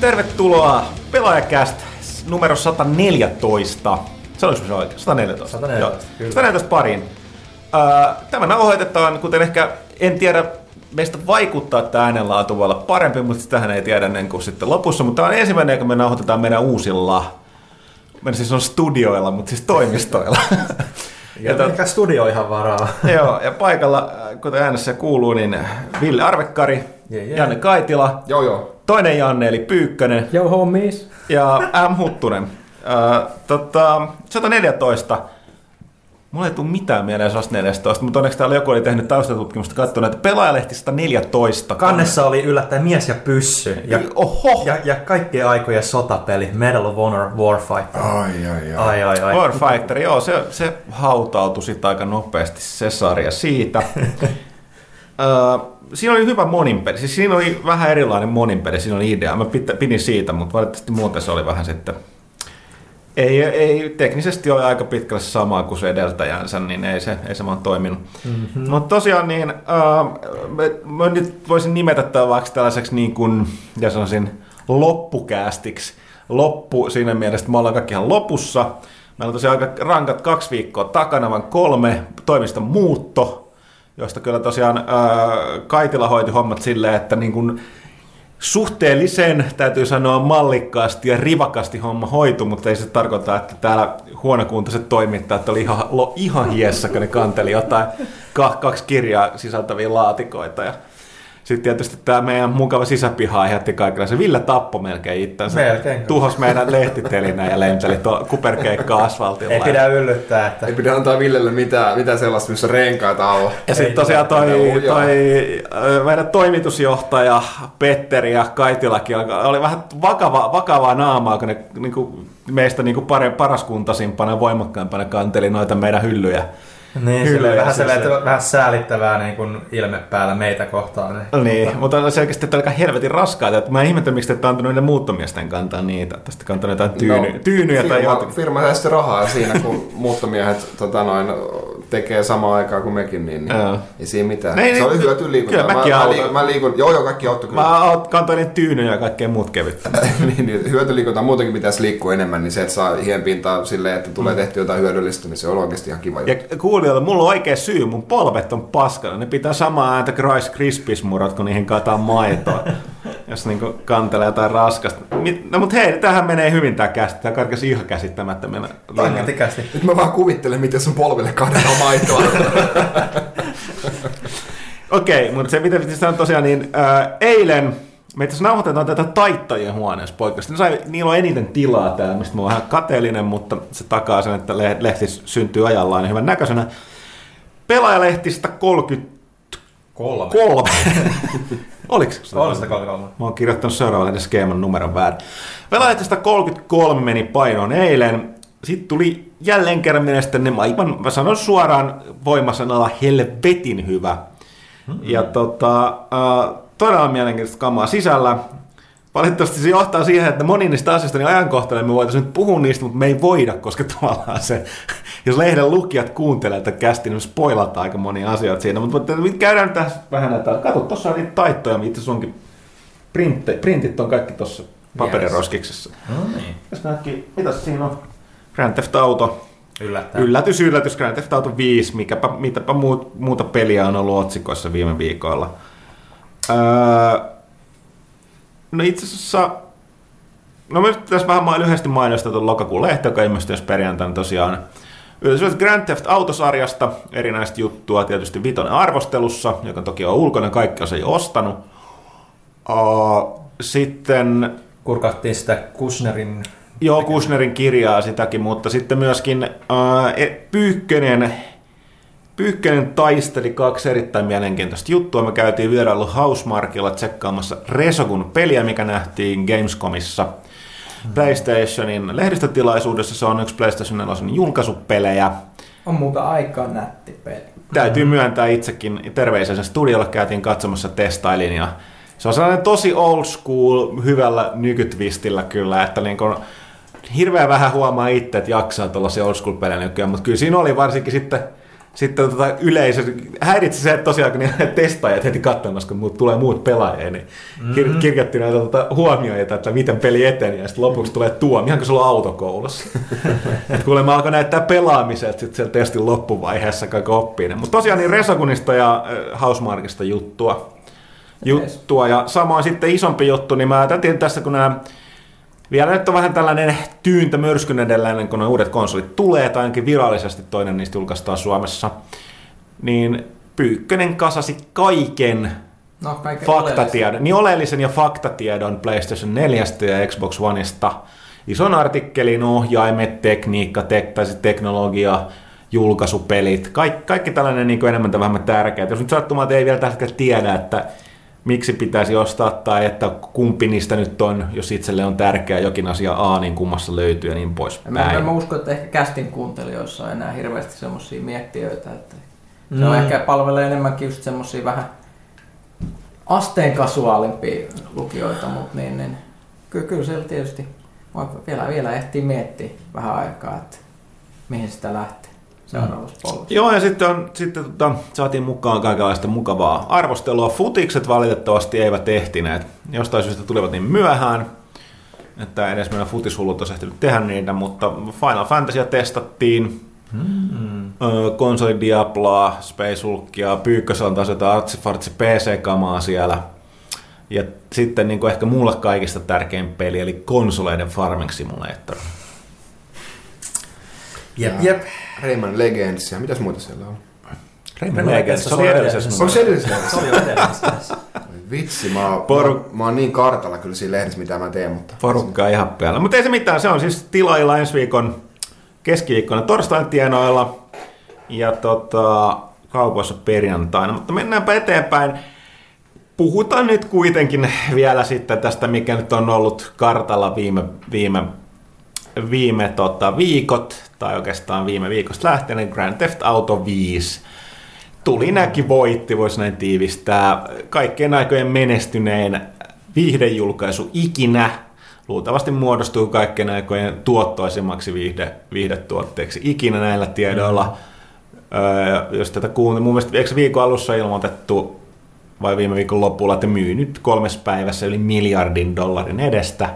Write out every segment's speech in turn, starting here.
Tervetuloa Pelaajakäst numero 114. Sanoinko se oikein? 114. 114, Joo. kyllä. 114 pariin. Äh, Tämä nauhoitetaan, kuten ehkä en tiedä, meistä vaikuttaa, että äänenlaatu voi olla parempi, mutta sitähän ei tiedä ennen kuin sitten lopussa. Mutta tämä on ensimmäinen, kun me nauhoitetaan meidän uusilla, meidän siis on studioilla, mutta siis toimistoilla. Ja tot- mikä studio ihan varaa. Joo, ja paikalla, äh, kuten äänessä kuuluu, niin Ville Arvekkari, Jee, jee. Janne Kaitila, Joo, joo. Toinen Janne eli Pyykkönen Yo homies. ja M. Huttunen. Äh, tota, 114. Mulla ei tule mitään mieleen 114, mutta onneksi täällä joku oli tehnyt taustatutkimusta katsonut, että pelaajalehti 114. Kannessa oli yllättäen mies ja pyssy. Ja, Oho! ja, ja kaikkien aikojen sotapeli Medal of Honor Warfighter. Ai, ai, ai. Ai ai ai. Warfighter, joo, se, se hautautui sitten aika nopeasti se sarja siitä. Ö, siinä oli hyvä moninpeli, siis siinä oli vähän erilainen moninpeli, siinä oli idea. Mä pidin siitä, mutta valitettavasti muuten se oli vähän sitten... Ei, ei teknisesti ole aika pitkälle samaa kuin se edeltäjänsä, niin ei se, ei se vaan toiminut. Mm-hmm. Mutta tosiaan niin, äh, mä, mä nyt voisin nimetä tämän vaikka tällaiseksi niin kuin, ja sanoisin, loppukäästiksi. Loppu siinä mielessä, että me ollaan kaikki ihan lopussa. Meillä on tosiaan aika rankat kaksi viikkoa takana, vaan kolme toimista muutto, josta kyllä tosiaan äh, Kaitila hoiti hommat silleen, että niin kuin suhteellisen, täytyy sanoa mallikkaasti ja rivakasti homma hoitu, mutta ei se tarkoita, että täällä huonokuntaiset toimittajat oli ihan, lo, ihan hiessä, kun ne kanteli jotain ka- kaksi kirjaa sisältäviä laatikoita. Ja sitten tietysti tämä meidän mukava sisäpiha aiheutti kaikille. Se Ville tappo melkein itsensä. Melkein. Tuhos meidän lehtitelinä ja lenteli tuo kuperkeikka asfaltilla. Ei pidä yllyttää, että Ei pidä antaa Villelle mitään, mitään sellaista, missä renkaita on. Ja sitten tosiaan toi, toi meidän toimitusjohtaja Petteri ja Kaitilakin oli vähän vakava, vakavaa naamaa, kun ne niinku, meistä niinku pare, paraskuntaisimpana ja voimakkaimpana kanteli noita meidän hyllyjä. Niin, Hyllyjä sille vähän, siis se- että vähän säälittävää niin kuin ilme päällä meitä kohtaan. Niin. Niin, mutta selkeästi että aika helvetin raskaita. Että mä ihmettelen, miksi te ette antanut niille muuttomiesten kantaa niitä. Että sitten kantanut jotain tyyny, tyynyjä tai firma, jotakin. Firma säästi rahaa siinä, kun muuttomiehet tota noin, tekee samaa aikaa kuin mekin, niin, niin Joo. ei siinä mitään. Ei, se niin, oli hyötyliikuntaa. kyllä mäkin mä, liikun, mä liikun, joo joo, kaikki auttoi kyllä. Mä kantoin tyynyjä ja kaikkea muut kevyttä. niin, niin, hyötyliikuntaa muutenkin pitäisi liikkua enemmän, niin se, että saa hien pintaa silleen, että tulee tehty jotain hyödyllistä, niin se on oikeasti ihan kiva Mm. Ja juttu. kuulijoille, mulla on oikea syy, mun polvet on paskana. Ne pitää samaa ääntä kuin Rice Krispies murot, kun niihin kataa maitoa. jos niinku kantelee jotain raskasta. No mut hei, tähän menee hyvin tää kästi. Tää karkasi ihan käsittämättä mennä. Tankatikästi. Nyt mä vaan kuvittelen, miten sun polville kaadetaan maitoa. Okei, mutta se mitä piti sanoa tosiaan, niin ää, eilen me itse nauhoitetaan tätä taittajien huoneessa poikasta. Sai, niillä on eniten tilaa täällä, mistä mä oon vähän kateellinen, mutta se takaa sen, että le- lehti syntyy ajallaan ja hyvän näköisenä. Pelaajalehtistä 33. Kolme. Oliko se? 333. Mä oon kirjoittanut seuraavalle skeeman numeron väärin. Pelaajista 33 meni painoon eilen. Sitten tuli jälleen kerran mielestäni, mä, aivan, mä sanon suoraan voimasanalla helvetin hyvä. Ja tota, äh, todella mielenkiintoista kamaa sisällä. Valitettavasti se johtaa siihen, että moni niistä asioista niin ajankohtainen me voitaisiin nyt puhua niistä, mutta me ei voida, koska tavallaan se, jos lehden lukijat kuuntelee tätä kästi, niin spoilataan aika monia asioita siinä. Mutta mutta käydään nyt tässä vähän näitä. Kato, tuossa on niitä taittoja, mitä itse sunkin printti, printit on kaikki tuossa paperiroskiksessa. No niin. Yes. Näkki, mitäs siinä on? Grand Theft Auto. Yllättäen. Yllätys, yllätys, Grand Theft Auto 5, mikäpä, mitäpä muut, muuta peliä on ollut otsikoissa viime viikolla. Öö, no itse asiassa, no me tässä vähän ma- lyhyesti mainostaa tuon lokakuun lehti, joka ilmestyi jos perjantaina tosiaan. Yllätys Grand Theft Autosarjasta, erinäistä juttua, tietysti vitonen arvostelussa, joka toki on ulkona, kaikki se jo ostanut. Uh, sitten Kurkattiin sitä Kusnerin Joo, Kusnerin kirjaa sitäkin, mutta sitten myöskin e- Pyykkönen, Pyykkönen taisteli kaksi erittäin mielenkiintoista juttua. Me käytiin vierailu Housemarkilla tsekkaamassa Resokun peliä, mikä nähtiin Gamescomissa. PlayStationin lehdistötilaisuudessa se on yksi PlayStation 4 julkaisupelejä. On muuta aika nätti peli. Täytyy myöntää itsekin terveisiä sen studiolla käytiin katsomassa testailin ja se on sellainen tosi old school, hyvällä nykytvistillä kyllä, että niin kun, hirveän vähän huomaa itse, että jaksaa tuollaisia old school pelejä nykyään, mutta kyllä siinä oli varsinkin sitten sitten tota yleisö, häiritsi se, että tosiaan kun ne testaajat heti katsomassa, kun muut, tulee muut pelaajia, niin kir- kirjoitti näitä tota, huomioita, että miten peli eteni, ja sitten lopuksi tulee tuomio, ihan kuin sulla on autokoulussa. että kuulemma alkoi näyttää pelaamiselta sitten siellä testin loppuvaiheessa kaikki oppii. Mutta tosiaan niin Resogunista ja Housemarkista juttua. juttua. Ja samoin sitten isompi juttu, niin mä tätin tässä, kun nämä vielä nyt on vähän tällainen tyyntä myrskyn edellä ennen kuin ne uudet konsolit tulee, tai ainakin virallisesti toinen niistä julkaistaan Suomessa, niin Pyykkönen kasasi kaiken No, kaiken faktatiedon, niin oleellisen ja faktatiedon PlayStation 4 ja Xbox Oneista. Ison artikkelin ohjaimet, tekniikka, tek, tai teknologia, julkaisupelit, kaikki, kaikki tällainen niin enemmän tai vähemmän tärkeää. Jos nyt sattumalta ei vielä tällä hetkellä tiedä, että miksi pitäisi ostaa tai että kumpi niistä nyt on, jos itselle on tärkeä jokin asia A, niin kummassa löytyy ja niin pois Mä, mä, mä uskon, että ehkä kästin kuuntelijoissa on enää hirveästi semmoisia miettiöitä, että se Mm. on ehkä palvelee enemmänkin just semmoisia vähän asteen kasuaalimpia lukijoita, mutta niin, niin, kyllä, kyllä siellä tietysti voi vielä, vielä ehtii miettiä vähän aikaa, että mihin sitä lähtee seuraavassa polvessa. Joo, ja sitten, on, sitten tota, saatiin mukaan kaikenlaista mukavaa arvostelua. Futikset valitettavasti eivät ehtineet. Jostain syystä tulivat niin myöhään, että edes meidän futishullut olisi ehtinyt tehdä niitä, mutta Final Fantasya testattiin, Mm. Ö, konsoli Diabloa, Space Hulkia, Pyykkössä on taas jotain artsifartsi PC-kamaa siellä. Ja sitten niin kuin ehkä mulle kaikista tärkein peli, eli konsoleiden Farming Simulator. Jep, Ja jep. Rayman Legends ja mitäs muuta siellä on? Rayman Legends, se oli on edellisessä edellisessä. Onko se edellisessä? Se oli edellisessä. Vitsi, mä, oon- Poru- mä, mä oon niin kartalla kyllä siinä lehdessä, mitä mä teen, mutta... Porukkaa ihan päällä. Mutta ei se mitään, se on siis tilailla ensi viikon keskiviikkona torstain tienoilla ja tota, kaupoissa perjantaina. Mutta mennäänpä eteenpäin. Puhutaan nyt kuitenkin vielä sitten tästä, mikä nyt on ollut kartalla viime, viime, viime tota, viikot, tai oikeastaan viime viikosta lähtien, niin Grand Theft Auto 5 tuli näki voitti, voisi näin tiivistää, kaikkien aikojen menestynein viihdejulkaisu ikinä. Luultavasti muodostuu kaikkien aikojen tuottoisimmaksi viihde, viihdetuotteeksi ikinä näillä tiedoilla. Öö, jos tätä kuuntelin, mun mielestä eikö viikon alussa ilmoitettu vai viime viikon lopulla, että myy nyt kolmes päivässä yli miljardin dollarin edestä.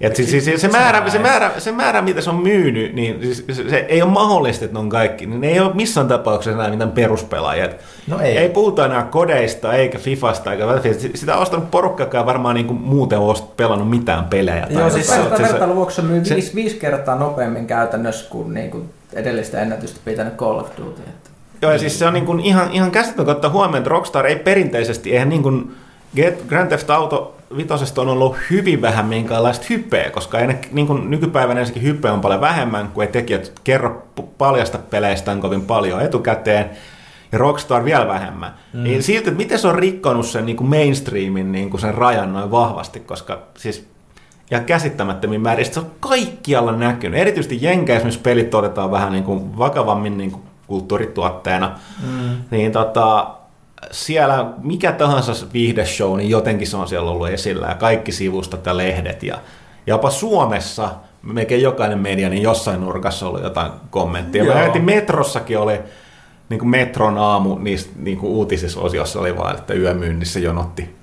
Ja siis, siis, se, määrä, se, määrä, se määrä, mitä se on myynyt, niin siis, se, se ei ole mahdollista, että ne on kaikki. Ne ei ole missään tapauksessa enää mitään peruspelaajia. Et No ei. ei puhuta enää kodeista, eikä Fifasta, eikä. Sitä on ostanut porukkakaan varmaan niin kuin muuten ole pelannut mitään pelejä. Tai Joo, siis se- Verta, se- vertailun vuoksi se myy se- viisi, viisi kertaa nopeammin käytännössä kuin, niin kuin edellistä ennätystä pitänyt Call of Duty. Että. Joo, ja siis se on niin kuin ihan, ihan käsittämätöntä ottaa huomioon, että Rockstar ei perinteisesti, eihän niin kuin Get- Grand Theft Auto vitosesta on ollut hyvin vähän minkäänlaista hypeä, koska ei ne, niin kuin nykypäivänä ensinnäkin hypeä on paljon vähemmän, kun ei tekijät kerro paljasta peleistään kovin paljon etukäteen, ja Rockstar vielä vähemmän. Mm. Niin silti, että miten se on rikkonut sen niin kuin mainstreamin niin kuin sen rajan noin vahvasti, koska siis ja käsittämättömin määrin. Se on kaikkialla näkynyt. Erityisesti Jenkeissä, missä pelit otetaan vähän niin kuin vakavammin niin kuin kulttuurituotteena. Mm. Niin tota, siellä mikä tahansa viihdeshow, niin jotenkin se on siellä ollut esillä. Ja kaikki sivustot ja lehdet. Ja jopa Suomessa melkein jokainen media, niin jossain nurkassa oli jotain kommenttia. Mä Joo. näytin metrossakin oli niin kuin Metron aamu niissä niin kuin uutisissa osiossa oli vaan, että yömyynnissä jonotti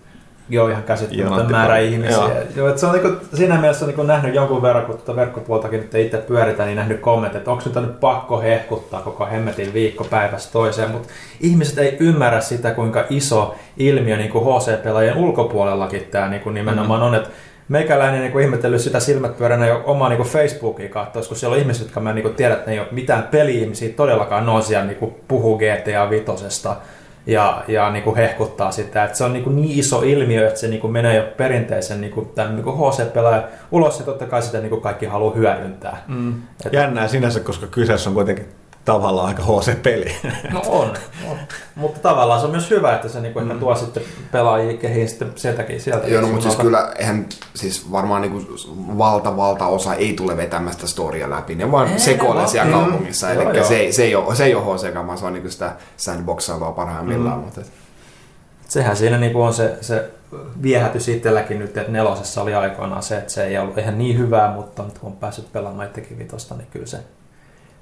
Joo, ihan käsittämätön määrä ihmisiä. Joo. Joo. Että se on niinku, siinä mielessä on niinku nähnyt jonkun verran, kun tuota verkkopuoltakin nyt itse pyöritään, niin nähnyt kommentit, että onko nyt nyt pakko hehkuttaa koko hemmetin viikko päivästä toiseen, mutta ihmiset ei ymmärrä sitä, kuinka iso ilmiö niin kuin HC-pelaajien ulkopuolellakin tämä niin kuin nimenomaan on, että Meikäläinen niin ihmetellyt sitä silmät pyöränä jo omaa niin Facebookia katsoessa, kun siellä on ihmiset, jotka mä niin tiedän, että ne ei ole mitään peli-ihmisiä todellakaan, ne on siellä niin puhuu GTA Vitosesta ja, ja niin kuin hehkuttaa sitä, että se on niin, kuin niin iso ilmiö, että se niin kuin menee jo perinteisen niin kuin, tämän, niin kuin HC-pelaajan ulos ja totta kai sitä niin kuin kaikki haluaa hyödyntää. Mm. Jännää sinänsä, koska kyseessä on kuitenkin tavallaan aika HC-peli. No on, on. mutta tavallaan se on myös hyvä, että se niin kuin, mm. tuo sitten pelaajia kehiin sitten sieltäkin sieltä. Joo, no, mutta siis kyllä, eihän siis varmaan niinku valta, valtaosa ei tule vetämästä storia läpi. Ne vaan Ei, sekoilee ne siellä vaan- kaupungissa. Joo, Eli se, ei- se, ei ole, se ei ole HC-kamaa, se on niinku sitä sandboxailua parhaimmillaan. Mm. Mutta et, Sehän siinä niin on se, se viehätys itselläkin nyt, että nelosessa oli aikoinaan se, että se ei ollut ihan niin hyvää, mutta nyt kun on päässyt pelaamaan itsekin vitosta, niin kyllä se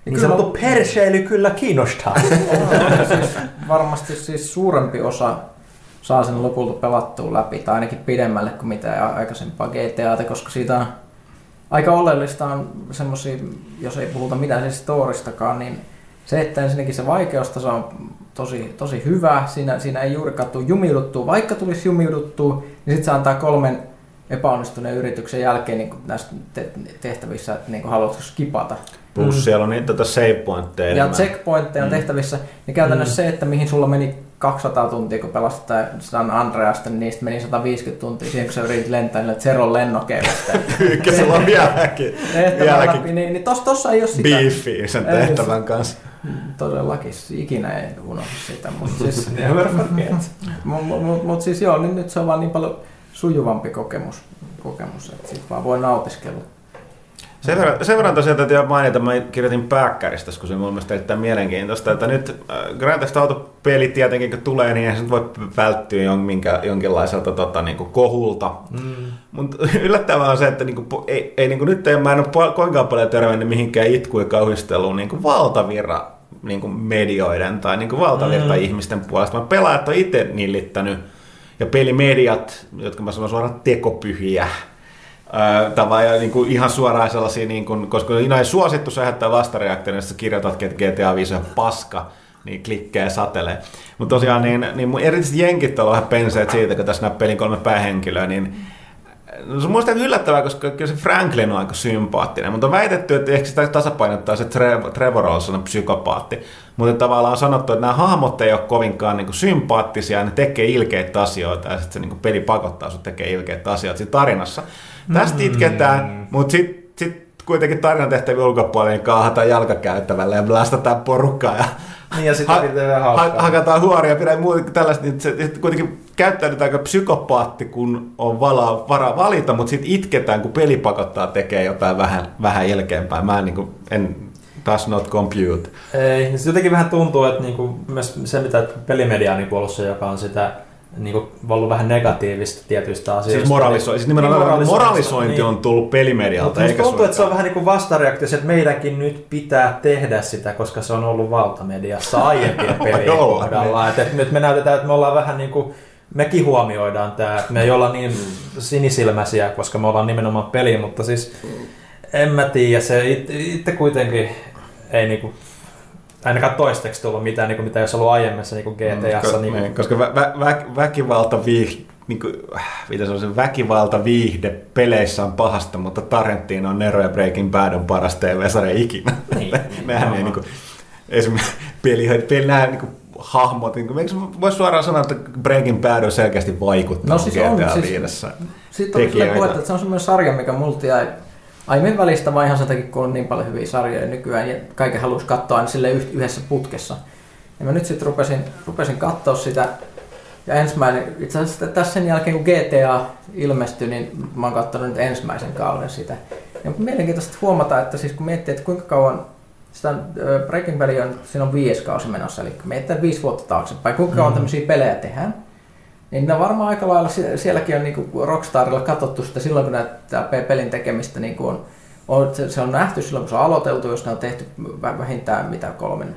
Niin sanottu perseily kyllä kiinnostaa. siis varmasti siis suurempi osa saa sen lopulta pelattua läpi, tai ainakin pidemmälle kuin mitä aikaisempaa GTAta, koska siitä on aika oleellista on semmosia, jos ei puhuta mitään siis storistakaan, niin se, että ensinnäkin se vaikeustaso on tosi, tosi hyvä, siinä, siinä ei juurikaan tule jumiuduttua, vaikka tulisi jumiuduttua, niin sitten se antaa kolmen epäonnistuneen yrityksen jälkeen niin näissä tehtävissä, että niin haluatko skipata. Plus mm. siellä on niitä tota save pointteja. Ja checkpointteja on mm. tehtävissä, niin käytännössä mm. se, että mihin sulla meni 200 tuntia, kun pelasit San Andreasta, niin niistä meni 150 tuntia siihen, kun sä yritit lentää niille Zeron lennokeille. Kyllä se on vieläkin. vieläkin. Niin, niin tossa, tossa ei ole sitä. Beefy sen tehtävän ei, kanssa. Todellakin, ikinä ei unohdu sitä. Mutta siis. Mutta mut, mut siis joo, niin nyt se on vaan niin paljon sujuvampi kokemus, kokemus että siitä vaan voi nautiskella. Sen verran, sen verran tosiaan täytyy mainita, mä kirjoitin pääkkäristä, kun se on mun mielestä erittäin mielenkiintoista, että nyt äh, Grand Theft Auto-peli tietenkin kun tulee, niin ei se voi välttyä jonkinka, jonkinlaiselta tota, niin kuin kohulta. Mm. Mutta yllättävää on se, että niin kuin, ei, ei niin kuin, nyt ei, mä en ole koinkaan paljon törmännyt mihinkään itku- ja kauhisteluun niin valtavirra niin kuin medioiden tai niin kuin valtavirta mm. ihmisten puolesta. Mä pelaajat on itse nillittänyt ja pelimediat, jotka mä sanon suoraan tekopyhiä, tavallaan niin kuin ihan suoraan sellaisia, niin kuin, koska ei suosittu, se lähettää vastareaktioon, jos kirjoitat, että GTA 5 on paska, niin klikkejä satelee. Mutta tosiaan, niin, niin mun erityisesti jenkit on vähän penseet siitä, kun tässä näin pelin kolme päähenkilöä, niin No se on muista yllättävää, koska kyllä se Franklin on aika sympaattinen, mutta on väitetty, että ehkä sitä tasapainottaa se Trevor, Trevor on psykopaatti. Mutta tavallaan on sanottu, että nämä hahmot ei ole kovinkaan niin kuin sympaattisia, ne tekee ilkeitä asioita ja sitten se niin kuin peli pakottaa sinut tekee ilkeitä asioita siinä tarinassa. Tästä mm. itketään, mutta sitten sit kuitenkin tarinan tehtäviä ulkopuolella niin kaahataan jalkakäyttävällä ja blastataan porukkaa ja niin ja sitten ha- ha- hakataan huoria, pidä muuta tällaista, niin se, kuitenkin käyttäydytään aika psykopaatti, kun on vala, varaa valita, mutta sitten itketään, kun peli pakottaa tekee jotain vähän, vähän ilkeämpää. Mä en, niin kuin, en does not compute. Ei, niin se jotenkin vähän tuntuu, että niinku, myös se mitä pelimedia on niinku ollut se, joka on sitä niin kuin, ollut vähän negatiivista tietyistä asioista. Siis, moraliso- siis nimenomaan niin moralisointi, moralisointi niin. on tullut pelimedialta. Mutta eikä tuntuu, että se on vähän niin kuin vastareaktio, että meidänkin nyt pitää tehdä sitä, koska se on ollut valtamediassa aiempien pelien kohdalla. Että, että nyt me näytetään, että me ollaan vähän niin kuin, mekin huomioidaan tämä, että me ei olla niin sinisilmäisiä, koska me ollaan nimenomaan peli, mutta siis en mä tiedä, se itse kuitenkin ei niinku ainakaan toistaiseksi tullut mitään, niin kuin mitä jos ollut aiemmassa niin GTAssa. Mm, niin kuin... Koska vä, vä, vä, väkivalta viih, niin kuin, mitä se on se väkivalta viihde peleissä on pahasta, mutta Tarantino on Nero ja Breaking Bad on paras TV-sarja ikinä. Niin, Nehän no. ei niin kuin, esimerkiksi peli, peli nämä niin kuin, hahmot, niin kuin, voisi suoraan sanoa, että Breaking Bad on selkeästi vaikuttanut no, siis GTA on, siis, Sitten on puhetta, että se on semmoinen sarja, mikä multa jäi aiemmin välistä, vaan ihan sen takia, kun on niin paljon hyviä sarjoja nykyään ja kaiken halusi katsoa aina sille yhdessä putkessa. Ja mä nyt sitten rupesin, rupesin katsoa sitä ja ensimmäinen, itse asiassa tässä sen jälkeen kun GTA ilmestyi, niin mä oon katsonut nyt ensimmäisen kauden sitä. Ja mielenkiintoista huomata, että siis kun miettii, että kuinka kauan sitä Breaking Bad on, siinä on viisi kausi menossa, eli mietitään viisi vuotta taaksepäin, kuinka kauan mm. tämmöisiä pelejä tehdään. Niin ne varmaan aika lailla sielläkin on niin Rockstarilla katsottu sitä silloin, kun näitä pelin tekemistä niin kuin on, on, se, se on nähty silloin, kun se on aloiteltu, jos ne on tehty vähintään mitä kolmen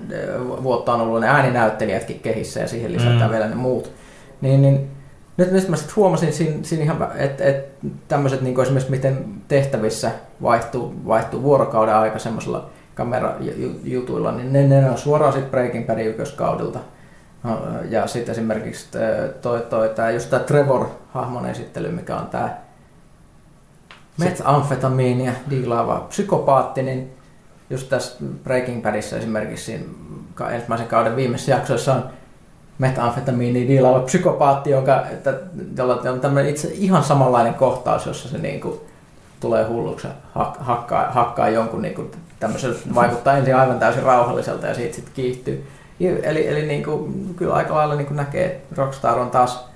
vuotta on ollut ne ääninäyttelijätkin kehissä ja siihen lisätään mm. vielä ne muut. Niin, niin nyt, nyt mä sitten huomasin siinä, siinä ihan, että et tämmöiset niin esimerkiksi miten tehtävissä vaihtuu, vaihtuu vuorokauden aika semmoisilla kamerajutuilla, niin ne, ne on suoraan sitten Breaking Badin ykköskaudelta. No, ja sitten esimerkiksi toi, toi, tää, just tämä Trevor-hahmon esittely, mikä on tämä metsamfetamiinia diilaava psykopaatti, niin just tässä Breaking Badissa esimerkiksi ensimmäisen kauden viimeisessä jaksoissa on metamfetamiini diilaava psykopaatti, jonka, että, jolla on tämmöinen itse ihan samanlainen kohtaus, jossa se niin kuin, tulee hulluksi hak, hakkaa, hakkaa jonkun niin kuin, vaikuttaa ensin aivan täysin rauhalliselta ja siitä sitten kiihtyy. Eli, eli niin kuin, kyllä aika lailla niin kuin näkee, että Rockstar on taas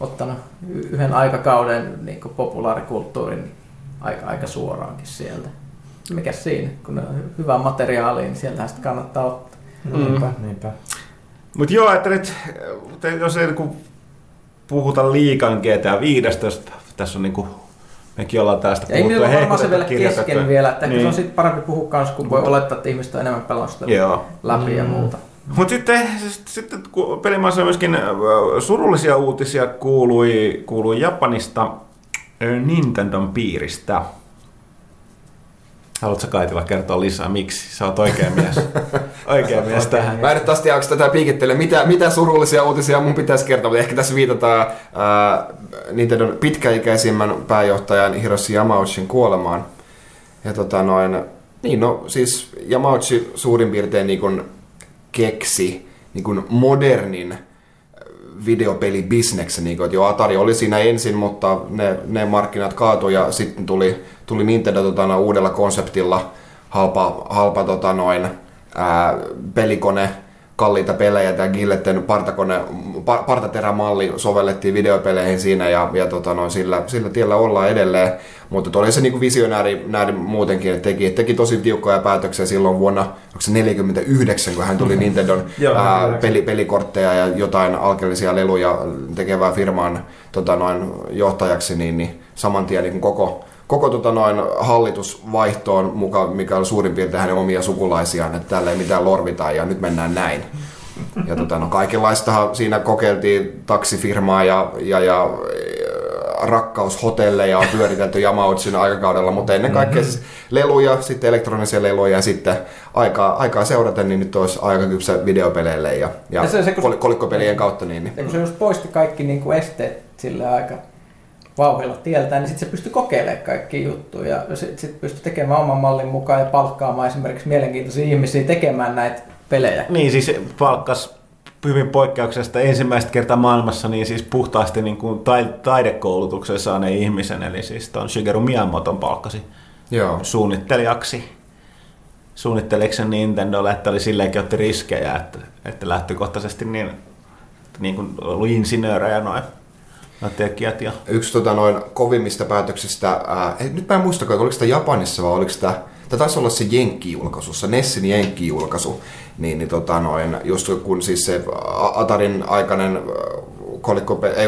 ottanut yhden aikakauden niin kuin populaarikulttuurin aika, aika suoraankin sieltä. Mikä siinä, kun on hyvää materiaalia, niin sieltä sitten kannattaa ottaa. Mm. Niinpä, niinpä. Mutta joo, että nyt, jos ei niin puhuta liikan GTA 15, tässä on niin kuin Mekin ollaan tästä Ja ei puhuttu. meillä on varmaan se vielä kesken vielä, että Niin. se on sitten parempi puhua kanssa, kun voi olettaa, että ihmiset on enemmän pelannut sitä läpi ja muuta. Mutta sitten, sit- sitten kun pelimaassa myöskin äh, surullisia uutisia kuului, kuului Japanista äh, Nintendon piiristä. Haluatko Kaitila kertoa lisää, miksi? Sä oot oikea mies. oikea mies tähän. Mä en nyt taas tiedä, onko tätä piikittele, mitä, mitä surullisia uutisia mun pitäisi kertoa, mutta ehkä tässä viitataan ää, Nintendon pitkäikäisimmän pääjohtajan Hiroshi Yamauchin kuolemaan. Ja tota noin, niin no siis Yamauchi suurin piirtein niin kuin keksi niin kuin modernin videopelibisneksen, niin kuin, että joo, Atari oli siinä ensin, mutta ne, ne markkinat kaatui ja sitten tuli, tuli Nintendo tota, no, uudella konseptilla, halpa, halpa tota, noin, ää, pelikone, kalliita pelejä, tämä Gilletten partakone, pa- partaterämalli sovellettiin videopeleihin siinä ja, ja tota, noin, sillä, sillä tiellä ollaan edelleen, mutta oli se niin visionääri nääri muutenkin, että teki, teki tosi tiukkoja päätöksiä silloin vuonna, onko se 49, kun hän tuli Nintendon Joo, ää, 49. peli, pelikortteja ja jotain alkeellisia leluja tekevää firman tota noin, johtajaksi, niin, niin saman tien niin koko, koko tota noin, hallitusvaihtoon, muka, mikä on suurin piirtein hänen omia sukulaisiaan, että täällä ei mitään lorvita ja nyt mennään näin. Ja tota, no, kaikenlaistahan siinä kokeiltiin taksifirmaa ja, ja, ja rakkaushotelleja on pyöritelty Yamautsin aikakaudella, mutta ennen kaikkea siis leluja, sitten elektronisia leluja ja sitten aikaa, aikaa seuraten, niin nyt olisi aika kypsä videopeleille ja, ja, Ja se- se, kun- kol- kolikkopelien kautta. Niin, niin. Ja kun se just poisti kaikki niin kuin esteet sille aika vauhdilla tieltään, niin sitten se pystyi kokeilemaan kaikki juttuja. Ja sitten sit pystyi tekemään oman mallin mukaan ja palkkaamaan esimerkiksi mielenkiintoisia ihmisiä tekemään näitä pelejä. Niin, siis palkkas hyvin poikkeuksesta ensimmäistä kertaa maailmassa niin siis puhtaasti niin kuin tai- taidekoulutuksen saaneen ihmisen, eli siis ton Shigeru Miyamoton palkkasi Joo. suunnittelijaksi. Suunnittelijaksi Nintendolle, että oli silleenkin otti riskejä, että, että lähtökohtaisesti niin, niin kuin ollut insinöörejä noin, noin tekijät. Ja, Yksi tota, noin kovimmista päätöksistä, ää, ei, nyt mä en muista, oliko sitä Japanissa vai oliko sitä, tämä taisi olla se Jenkki-julkaisu, se Nessin Jenkki-julkaisu, niin, niin tota, noin, just kun siis se Atarin aikainen ei,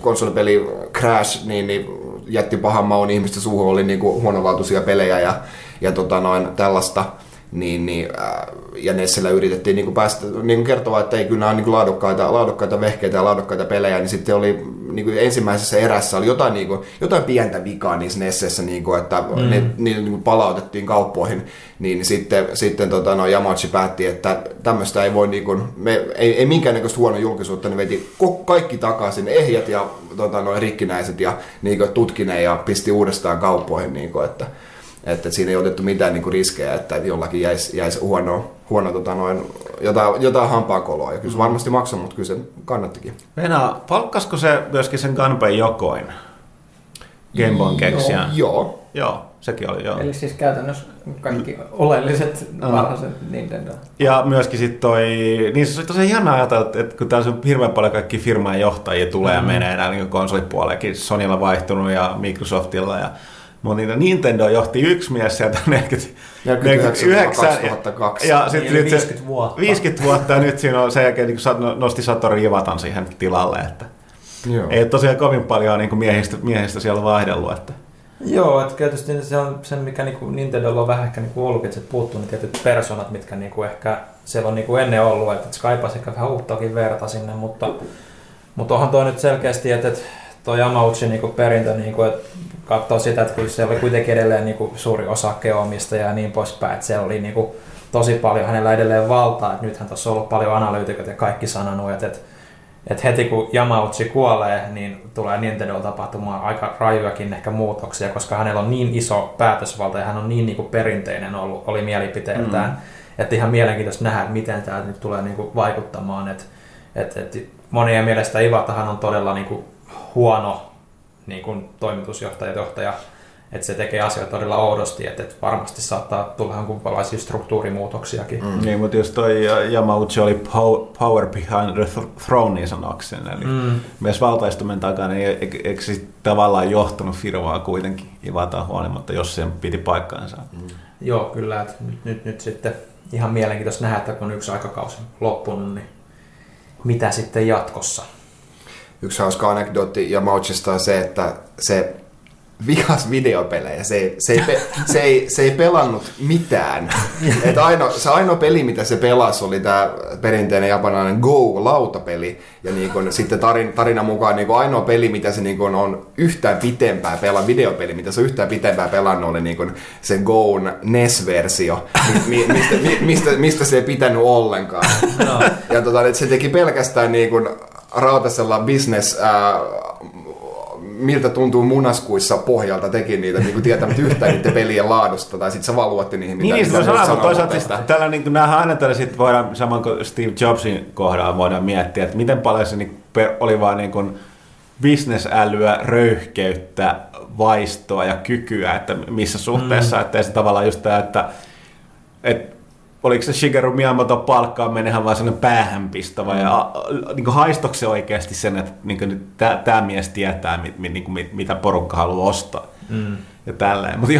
konsolipeli Crash, niin, niin jätti pahan maun ihmisten suuhun, oli niinku huonolaatuisia pelejä ja, ja tota, noin, tällaista. Niin, niin, ää, ja Nessillä yritettiin niin päästä niin kertoa, että ei kyllä nämä on niin laadukkaita, laadukkaita vehkeitä ja laadukkaita pelejä, niin sitten oli niin kuin ensimmäisessä erässä oli jotain, niin kuin, jotain pientä vikaa niissä Nesseissä, niin kuin, että mm. ne, ne niin kuin palautettiin kauppoihin, niin sitten, sitten tota, no, Yamauchi päätti, että tämmöistä ei voi, niin kuin, me, ei, ei minkäännäköistä huono julkisuutta, ne veti kaikki takaisin, ehjät ja tota, no, rikkinäiset ja niin kuin, tutkineen ja pisti uudestaan kauppoihin, niin kuin, että että siinä ei otettu mitään niinku riskejä, että jollakin jäisi, jäisi huono, huono tota noin, jotain, jotain hampaakoloa. Ja kyllä se varmasti maksoi, mutta kyllä se kannattikin. Venä, palkkasko se myöskin sen Gunpei Jokoin? Gameboyn keksijän? Joo. Joo, sekin oli, joo. Eli siis käytännössä kaikki oleelliset Mm. varhaiset Nintendo. Ja myöskin sitten toi, niin se oli tosi hienoa ajatella, että, että kun täällä on hirveän paljon kaikki firman johtajia tulee ja menee näin niin konsolipuolellekin, Sonylla vaihtunut ja Microsoftilla ja mutta niin Nintendo johti yksi mies sieltä 40, 49 2002. Ja Niin, sitten nyt se- 50 vuotta. 50 vuotta ja nyt siinä on sen jälkeen niin kun nosti Satoru Ivatan siihen tilalle, että Joo. ei ole tosiaan kovin paljon niin miehistä, miehistä siellä vaihdellut. Että. Joo, että tietysti se on se, mikä niinku Nintendolla on vähän ehkä niinku ollutkin, että se puuttuu ne tietyt personat, mitkä niinku ehkä siellä on niinku ennen ollut, että se kaipasi ehkä vähän uuttakin verta sinne, mutta, mutta onhan toi nyt selkeästi, että, että toi Yamauchi niinku perintö, niinku, että katsoo sitä, että kyllä se oli kuitenkin edelleen niinku suuri osakkeenomistaja ja niin poispäin, että siellä oli niinku tosi paljon hänellä edelleen valtaa, että nythän tuossa on ollut paljon analyytikot ja kaikki sanonut, että, että et heti kun Yamauchi kuolee, niin tulee Nintendo tapahtumaan aika rajuakin ehkä muutoksia, koska hänellä on niin iso päätösvalta ja hän on niin, niin kuin perinteinen ollut, oli mielipiteeltään. Mm. Että ihan mielenkiintoista nähdä, että miten tämä nyt tulee niin kuin vaikuttamaan. Et, et, et monien mielestä Ivatahan on todella niin kuin huono niin kuin toimitusjohtaja, johtaja, että se tekee asioita todella oudosti, että, että varmasti saattaa tulla jonkunlaisia struktuurimuutoksiakin. Mm. Niin, mutta just toi Yamauchi oli pow- power behind the th- throne niin sanokseni, eli Mm. myös valtaistumen takana, niin eikö, eikö se tavallaan johtunut firmaa kuitenkin Ivataan huolimatta, jos sen piti paikkaansa. Mm. Joo, kyllä. Että nyt, nyt, nyt sitten ihan mielenkiintoista nähdä, että kun yksi aikakausi loppunut, niin mitä sitten jatkossa? Yksi hauska anekdootti Yamauchista on se, että se vihas videopelejä. Se ei, se ei, pe, se ei, se ei pelannut mitään. Et aino, se ainoa peli, mitä se pelasi, oli tämä perinteinen japanilainen Go-lautapeli. Ja niin kun, sitten tarin, tarina mukaan niin kun ainoa peli, mitä se niin kun on yhtään pitempää pelannut, videopeli, mitä se on yhtään pitempää pelannut, oli niin kun se Go'n NES-versio, mi, mistä, mi, mistä, mistä se ei pitänyt ollenkaan. No. Ja tota, että se teki pelkästään niin kun rautasella business ää, miltä tuntuu munaskuissa pohjalta teki niitä niin kuin tietämättä yhtään niiden pelien laadusta, tai sitten se vaan luotti niihin, mitä Niin, niin mitä ne sanoa, mutta toisaalta siis tällä niin kuin nähdään aina tällä sitten voidaan, saman kuin Steve Jobsin kohdalla voidaan miettiä, että miten paljon se niin, oli vaan niin kuin bisnesälyä, röyhkeyttä, vaistoa ja kykyä, että missä suhteessa, mm. että se tavallaan just tämä, että, että oliko se Shigeru Miyamoto palkkaaminen ihan vaan sellainen päähänpistävä, ja a- a- niin kuin haistoiko se oikeasti sen, että niin kuin tämä mies tietää, mit, mit, niin kuin, mit, mitä porukka haluaa ostaa. Mm. Ja tälleen. Mutta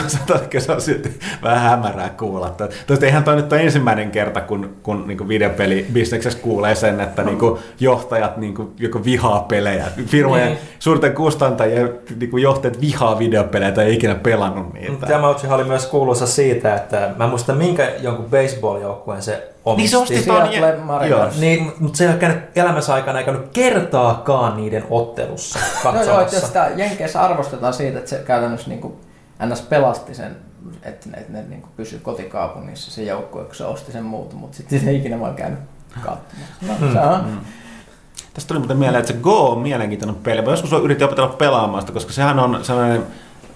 jos se on silti vähän hämärää kuulla. Toista eihän toi nyt ole ensimmäinen kerta, kun, kun niin videopelibisneksessä kuulee sen, että niin johtajat niin joko vihaa pelejä. Firmojen Niin. suurten kustantajien niin johtajat vihaa videopelejä tai ei ikinä pelannut niitä. Yamauchihan oli myös kuuluisa siitä, että mä en muista minkä jonkun baseball-joukkueen se omisti. Niin se osti ton... Seattle Mariners. Niin, mutta se ei ole käynyt elämänsä aikana ei käynyt kertaakaan niiden ottelussa No joo, että sitä Jenkeissä arvostetaan siitä, että se käytännössä niin kuin NS pelasti sen, että ne, että ne niin kuin pysyi kotikaupungissa se joukkue, kun se osti sen muuta, mutta sitten se ei ikinä vaan käynyt katsomassa. No, se on. Tästä tuli muuten mieleen, että se Go on mielenkiintoinen peli. Mä joskus yritin opetella pelaamaan sitä, koska sehän on sellainen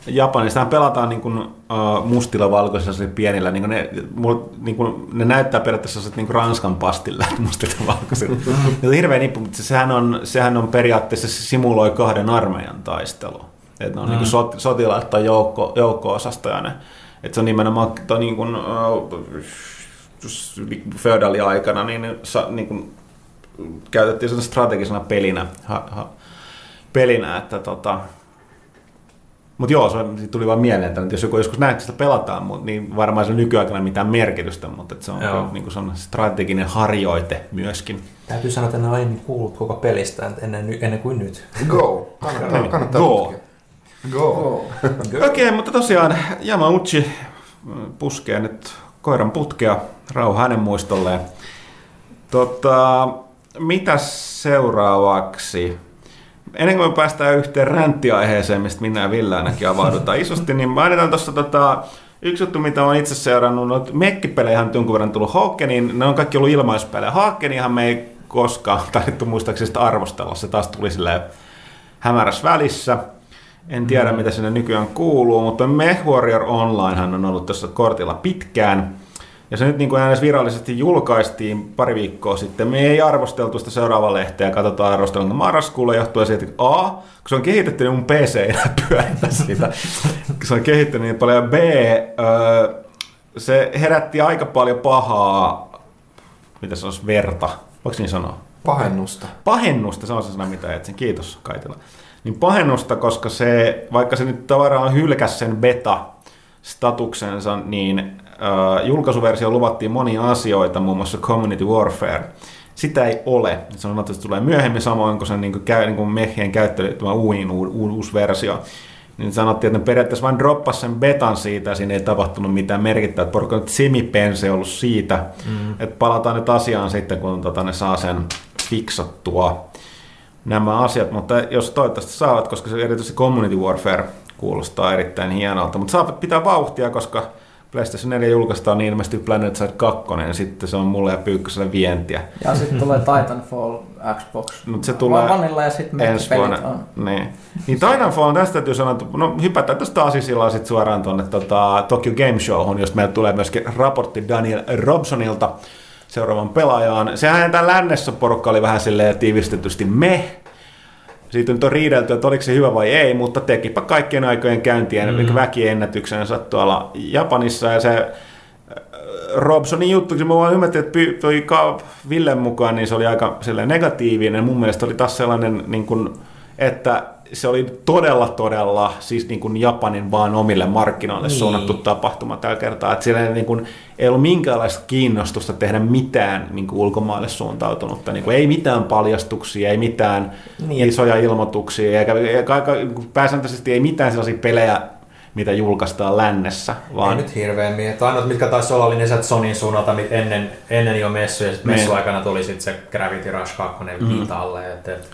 Japanissa pelataan niin kuin, uh, mustilla valkoisilla pienillä, niin kuin ne, mul, niin kuin, ne näyttää periaatteessa sellaiset niin kuin Ranskan pastilla mustilla valkoisilla. on hirveän nippu, mutta sehän on, sehän on periaatteessa, se simuloi kahden armeijan taistelu. Että ne on mm. niin sot, sotilaat tai joukko, joukko-osastoja ne. Että se on nimenomaan toi niin kuin, feodaaliaikana, niin, sa, niin kuin, käytettiin sen strategisena pelinä, ha, ha, pelinä että tota, mutta joo, se tuli vaan mieleen, että jos joku joskus näet, että sitä pelataan, mut, niin varmaan se on nykyaikana mitään merkitystä, mutta että se on Joo. niin kuin se on strateginen harjoite myöskin. Täytyy sanoa, että en ole aiemmin kuullut koko pelistä ennen, ennen kuin nyt. Go. Kannattaa, Niin. kannattaa Go. tutkia. Go. Joo. Okei, mutta tosiaan Yamauchi mm, puskee nyt koiran putkea, rauha hänen muistolleen. Tota, mitäs seuraavaksi? Ennen kuin me päästään yhteen ränttiaiheeseen, mistä minä ja Ville ainakin avaudutaan isosti, niin mainitaan tuossa tota, yksi juttu, mitä olen itse seurannut, no, mekkipelejä on jonkun verran tullut Hawkeniin, ne on kaikki ollut ilmaispelejä. Hawkenihan me ei koskaan tarvittu muistaakseni sitä arvostella, se taas tuli silleen hämärässä välissä. En tiedä, mitä sinne nykyään kuuluu, mutta MechWarrior Onlinehan on ollut tässä kortilla pitkään. Ja se nyt niin kuin edes virallisesti julkaistiin pari viikkoa sitten. Me ei arvosteltu sitä seuraavaa lehteä, katsotaan arvostelun marraskuulla johtuen siitä, että A, kun se on kehitetty, niin mun PC ei pyöritä sitä. kun se on kehittynyt niin paljon. B, öö, se herätti aika paljon pahaa, mitä se olisi, verta. Voiko niin sanoa? Pahennusta. pahennusta, se on se sana, mitä etsin. Kiitos Kaitila. Niin pahennusta, koska se, vaikka se nyt tavallaan hylkäsi sen beta-statuksensa, niin äh, julkaisuversio luvattiin monia asioita, muun muassa Community Warfare. Sitä ei ole. Se on että se tulee myöhemmin samoin kuin sen niin kuin, käy, niin kuin mehien käyttö, tämä uusi, uusi versio. Niin sanottiin, että ne periaatteessa vain droppasi sen betan siitä ja siinä ei tapahtunut mitään merkittävää. Porukka nyt semipense ollut siitä, mm. että palataan nyt asiaan sitten, kun tota, ne saa sen fiksattua nämä asiat, mutta jos toivottavasti saavat, koska se erityisesti Community Warfare kuulostaa erittäin hienolta, mutta saavat pitää vauhtia, koska PlayStation 4 julkaistaan niin ilmeisesti Planet Side 2, ja sitten se on mulle ja Pyykköselle vientiä. Ja sitten tulee Titanfall Xbox. Mut se tulee Vanilla ja sitten ensi vuonna. on. Niin. niin Titanfall, tästä täytyy sanoa, että no hypätään tästä Asisilla sitten suoraan tuonne tota, Tokyo Game Showhun, josta meillä tulee myöskin raportti Daniel Robsonilta seuraavan pelaajaan. Sehän tämän lännessä porukka oli vähän silleen tiivistetysti me. Siitä nyt on riidelty, että oliko se hyvä vai ei, mutta tekipä kaikkien aikojen käyntien mm. väkiennätyksensä tuolla Japanissa ja se äh, Robsonin juttu, kun mä vaan ymmärtin, että toi Villen mukaan niin se oli aika negatiivinen. Mun mielestä oli taas sellainen, niin kuin, että se oli todella, todella siis niin kuin Japanin vaan omille markkinoille Niin. suunnattu tapahtuma tällä kertaa. Että siellä ei, niin kuin, ei ollut minkäänlaista kiinnostusta tehdä mitään niin kuin ulkomaille suuntautunutta. Niin kuin, ei mitään paljastuksia, ei mitään Niin, niin, isoja ilmoituksia, eikä, eikä, eikä pääsääntöisesti ei mitään sellaisia pelejä, mitä julkaistaan lännessä, Ei vaan nyt hirveämmin. Että ainoat, mitkä taisi olla, oli ne sieltä Sonin suunnalta mit- ennen, ennen jo messuja. Sitten Niin. messuaikana tuli sitten se Gravity Rush 2 Mm. Vitalle. Että et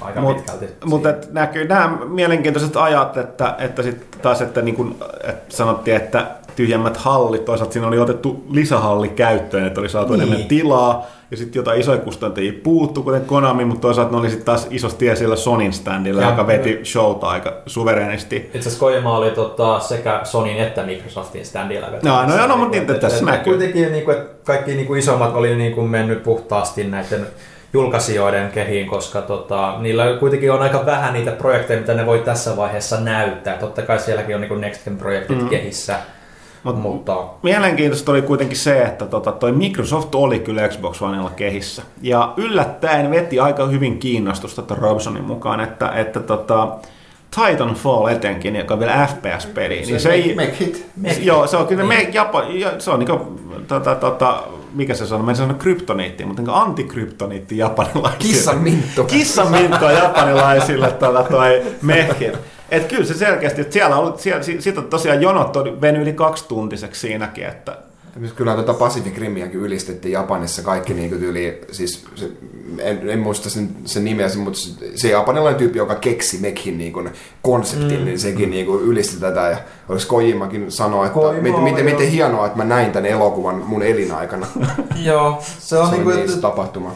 aika Mut- pitkälti. Mutta et näkyy nämä mielenkiintoiset ajat, että, että sitten taas, että, niin kun, että sanottiin, että tyhjemmät hallit, toisaalta siinä oli otettu lisähalli käyttöön, että oli saatu Niin. enemmän tilaa, ja sitten jotain isoja kustantajia puuttu, kuten Konami, mutta toisaalta ne oli sitten taas isosti esillä Sonin standilla, Ja- joka veti showta aika suverenisti. Itse asiassa Kojima oli tota, sekä Sonin että Microsoftin standilla. No, no joo, no, mutta tässä näkyy. Kuitenkin niin kuin, että kaikki niin kuin isommat oli niin kuin mennyt puhtaasti näiden julkaisijoiden kehiin, koska tota, niillä kuitenkin on aika vähän niitä projekteja, mitä ne voi tässä vaiheessa näyttää. Totta kai sielläkin on niin Next Gen-projektit mm. kehissä, Mut- mutta Mielenkiintoista oli kuitenkin se, että tota, toi Microsoft oli kyllä Xbox Oneilla kehissä. Ja yllättäen veti aika hyvin kiinnostusta Robsonin mukaan, että, että tota, Titanfall etenkin, joka on vielä FPS-peli, niin se ei... Make hit. Joo, se on kyllä, Niin. me, Japo, ja se on niinku, tota, tota, mikä se on, mä en sano kryptoniitti, mutta niinku antikryptoniitti japanilaisille. Kissan minttu. Kissan minttu japanilaisille tota, toi mehkit. Et kyllä se selkeästi, että siellä on, siellä, si- siitä on tosiaan jonot on veny yli kaksi tuntiseksi siinäkin, että Kyllä tuota Pacific Rimiäkin ylistettiin Japanissa kaikki niin tyyli, siis se, en, en, muista sen, sen nimeä, mutta se- japanilainen tyyppi, joka keksi Mekhin niin kuin konseptin, mm. niin sekin niin kuin ylisti tätä ja olisi Kojimakin sanoa, että Kojima miten, miten, miten hienoa, että mä näin tämän elokuvan mun elinaikana. joo, se on, se niin kuin, niin tapahtuma.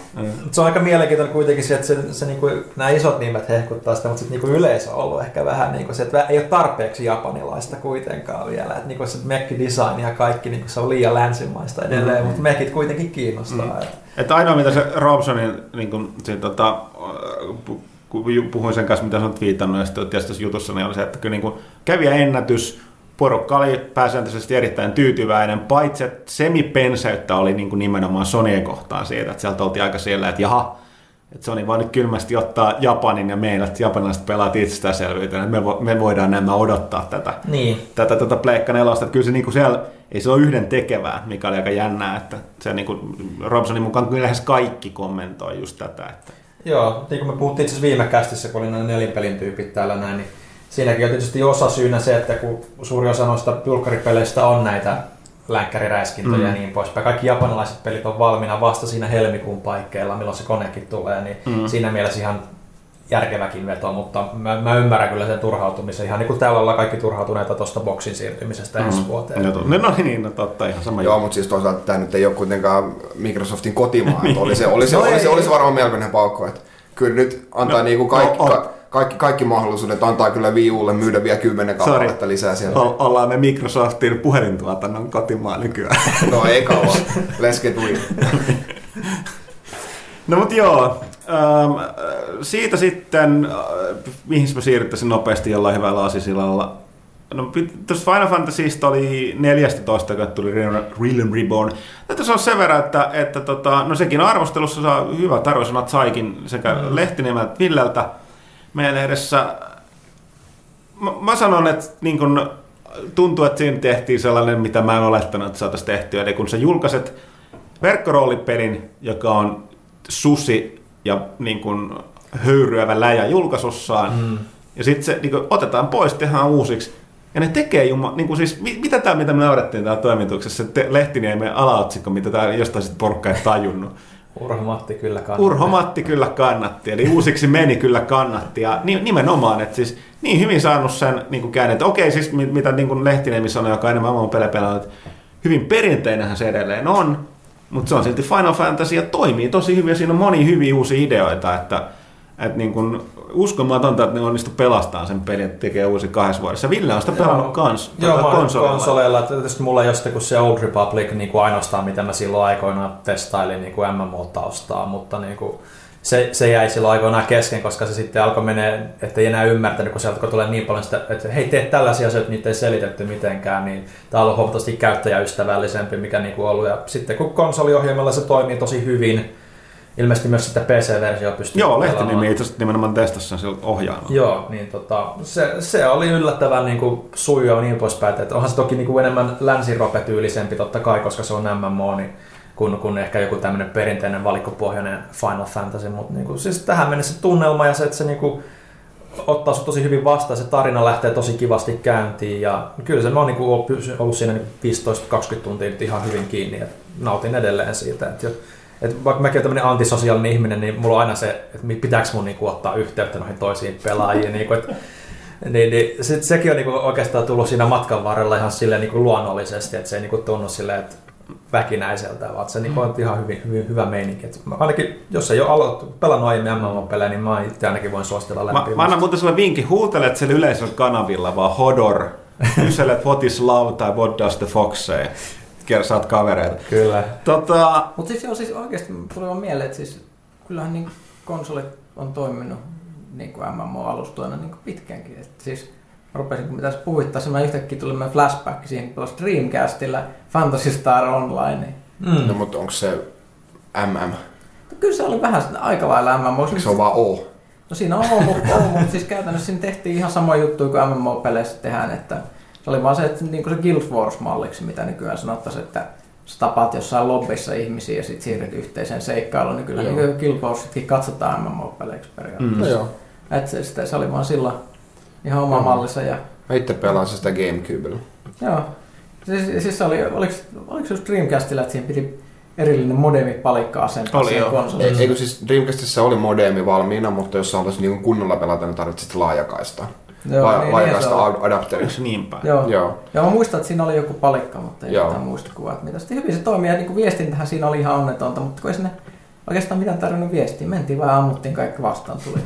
se on aika mielenkiintoinen kuitenkin se, että se, se niin kuin, nämä isot nimet hehkuttaa sitä, mutta sitten niin yleisö on ollut ehkä vähän niin kuin se, että ei ole tarpeeksi japanilaista kuitenkaan vielä. Että niin kuin se mekki-design ja kaikki, niin kuin se on liian länsimaista edelleen, mm. mutta mekit kuitenkin kiinnostaa. Mm. Että ainoa mitä se Robsonin, niin kun, se, tota, kun puhuin sen kanssa, mitä sä oot viitannut, ja sitten tässä jutussa, niin oli se, että kyllä niin kävijä ennätys, porukka oli pääsääntöisesti erittäin tyytyväinen, paitsi että semipenseyttä oli niin kuin nimenomaan Sonyen kohtaan siitä, että sieltä oltiin aika siellä, että jaha, että Sony vaan nyt kylmästi ottaa Japanin ja meillä, että japanilaiset pelaat itsestäänselvyytenä, että me, vo, me voidaan nämä odottaa tätä Niin, tätä, tätä Pleikka nelosta. Että kyllä se niinku siellä, ei se ole yhden tekevää, mikä oli aika jännää, että se niinku, Robsonin mukaan kyllä lähes kaikki kommentoi just tätä. Että. Joo, niin kuin me puhuttiin itse viime kästissä, kun oli nämä nelinpelin tyypit täällä näin, niin siinäkin on tietysti osa syynä se, että kun suuri osa noista julkkaripeleistä on näitä länkkäriräiskintöjä mm. ja niin poispäin. Kaikki japanilaiset pelit on valmiina vasta siinä helmikuun paikkeilla, milloin se konekin tulee, niin mm. siinä mielessä ihan järkeväkin veto, mutta mä, mä ymmärrän kyllä sen turhautumisen. Ihan niin kuin täällä ollaan kaikki turhautuneita tuosta boksin siirtymisestä ensi vuoteen. No, to- no niin, no totta, ihan sama Joo, mutta siis toisaalta tämä nyt ei ole kuitenkaan Microsoftin kotimaa. että oli, se, oli, se, No oli, se, oli se varmaan melkoinen paukko. Että kyllä nyt antaa No, niinku kaikki, no, on. ka, kaikki, kaikki mahdollisuudet antaa kyllä Wii Ulle myydä vielä kymmenen kappaletta lisää sieltä. O- ollaan me Microsoftin puhelintuotannon kotimaa nykyään. No ei kauan. Let's get. No mutta joo, ähm, äh, siitä sitten, äh, mihin mä siirryttäisin nopeasti jollain hyvällä asisilalla. No, tuossa Final Fantasysta oli 14, joka tuli Realm Reborn. Täytyy sanoa sen verran, että, että tota, no sekin arvostelussa saa hyvät arvosanat saikin sekä mm. Lehtiniemeltä että Villeltä meidän edessä. Mä, mä sanon, että niin kun, tuntuu, että siinä tehtiin sellainen, mitä mä en olettanut, että saataisiin tehtyä. Eli kun sä julkaiset verkkoroolipelin, joka on susi ja niin kun, höyryävä läjä julkaisussaan, mm. ja sitten se niin kun, otetaan pois, tehdään uusiksi, ja ne tekee jumma, niin kuin siis, mi- mitä tämä, mitä me naurettiin täällä toimituksessa, se te, Lehtiniemen alaotsikko, mitä tää jostain sitten porukka ei tajunnut. Urho Matti kyllä kannattaa. Urho Matti kyllä kannatti, eli uusiksi meni kyllä kannatti. Ja ni- nimenomaan, että siis niin hyvin saanut sen niin kuin käännet. Okei, siis mi- mitä niin kuin Lehtiniemi sanoi, joka enemmän on pelejä pelannut, että hyvin perinteinenhän se edelleen on, mutta se on silti Final Fantasy ja toimii tosi hyvin ja siinä on monia hyviä uusia ideoita, että, että niin kuin uskomatonta, että ne onnistu pelastamaan sen pelin, että tekee uusi kahdessa vuodessa. Ville on sitä pelannut kans Joo, oon konsolilla. konsoleilla. että Tietysti mulla ei kuin se Old Republic niin kuin ainoastaan, mitä mä silloin aikoinaan testailin niin kuin MMO-taustaa, mutta niin kuin se, se jäi silloin aikoinaan kesken, koska se sitten alkoi menee, että ei enää ymmärtänyt, kun sieltä kun tulee niin paljon sitä, että hei, tee tällaisia asioita, niitä ei selitetty mitenkään, niin tämä on ollut huomattavasti käyttäjäystävällisempi, mikä niin kuin ollut. Ja sitten kun konsoliohjelmalla se toimii tosi hyvin, ilmeisesti myös sitä PC-versiota pystyy Joo, lehtinimi itse asiassa nimenomaan testasi sen ohjaamalla. Joo, niin tota, se, se oli yllättävän niin kuin, sujuva niin poispäin. Että onhan se toki niin kuin enemmän länsirope-tyylisempi totta kai, koska se on MMO, niin kun, kun ehkä joku tämmöinen perinteinen valikkopohjainen Final Fantasy, mutta niin kuin, siis tähän mennessä tunnelma ja se, että se niin kuin, ottaa sut tosi hyvin vastaan, se tarina lähtee tosi kivasti käyntiin ja kyllä se mä oon niin kuin, ollut siinä niin 15-20 tuntia nyt ihan hyvin kiinni ja nautin edelleen siitä. Että et vaikka mäkin olen tämmöinen antisosiaalinen ihminen, niin mulla on aina se, että pitääkö mun niinku ottaa yhteyttä noihin toisiin pelaajiin. Niinku, et, niin, niin, sit, sekin on niinku oikeastaan tullut siinä matkan varrella ihan silleen niinku luonnollisesti, että se ei niinku tunnu silleen, että väkinäiseltä, vaan se niinku on ihan hyvin, hyvin hyvä meininki. Et mä ainakin, jos ei ole aloittu, pelannut aiemmin MMO-pelejä, niin mä itse ainakin voin suositella Mä, lämpimästi. mä annan muuten sulle vinkin, huutelet siellä yleisöllä kanavilla vaan Hodor, kyselet what is love tai what does the fox say. Saat kavereita. Kyllä. Tota, Mutta siis, joo, siis oikeasti vaan mieleen, että siis kyllähän niin konsolit on toiminut niin kuin MMO-alustoina niin kuin pitkäänkin. Et siis mä rupesin, kun mitä puhuit tässä, mä yhtäkkiä tuli meidän flashback siihen, kun pelasin Dreamcastilla Fantasy Star Online. Mm. No, mutta onko se MM? Kyllä se oli vähän aika lailla MMO. Eikö se on vaan O? No siinä on ollut, ollut mutta siis käytännössä siinä tehtiin ihan sama juttu kuin MMO-peleissä tehdään, että se oli vaan se, että niin kuin se Guild Wars-malliksi, mitä nykyään sanottaisiin, että sä tapaat jossain lobbissa ihmisiä ja sitten siirryt yhteiseen seikkailuun, niin kyllä niin Guild Warsitkin katsotaan MMO-peleiksi periaatteessa. Mm. No joo. Et se, se, se oli vaan silloin ihan oma Mm. mallinsa ja Mä itse pelasin sitä Gamecubella. joo. Siis, siis se oli, oliko, oliko se just Dreamcastilla, että siihen piti erillinen modemi palikka asentaa Oli siihen konsoliin? Ei, eikö siis Dreamcastissa oli modemi valmiina, mutta jos sä haluaisit niin kunnolla pelata, niin tarvitsit laajakaista. Joo, La- niin, niin se laajakaista ad- adapteri. onko se niin päin? Joo. Joo. Joo, mä muistan, että siinä oli joku palikka, mutta ei Joo. mitään muista kuvaa, että mitä. Sitten hyvin se toimii ja niin kuin viestintähän siinä oli ihan onnetonta, mutta kun ei sinne oikeastaan mitään tarvinnut viestiä. Mentiin vaan ammuttiin kaikki vastaan tuli.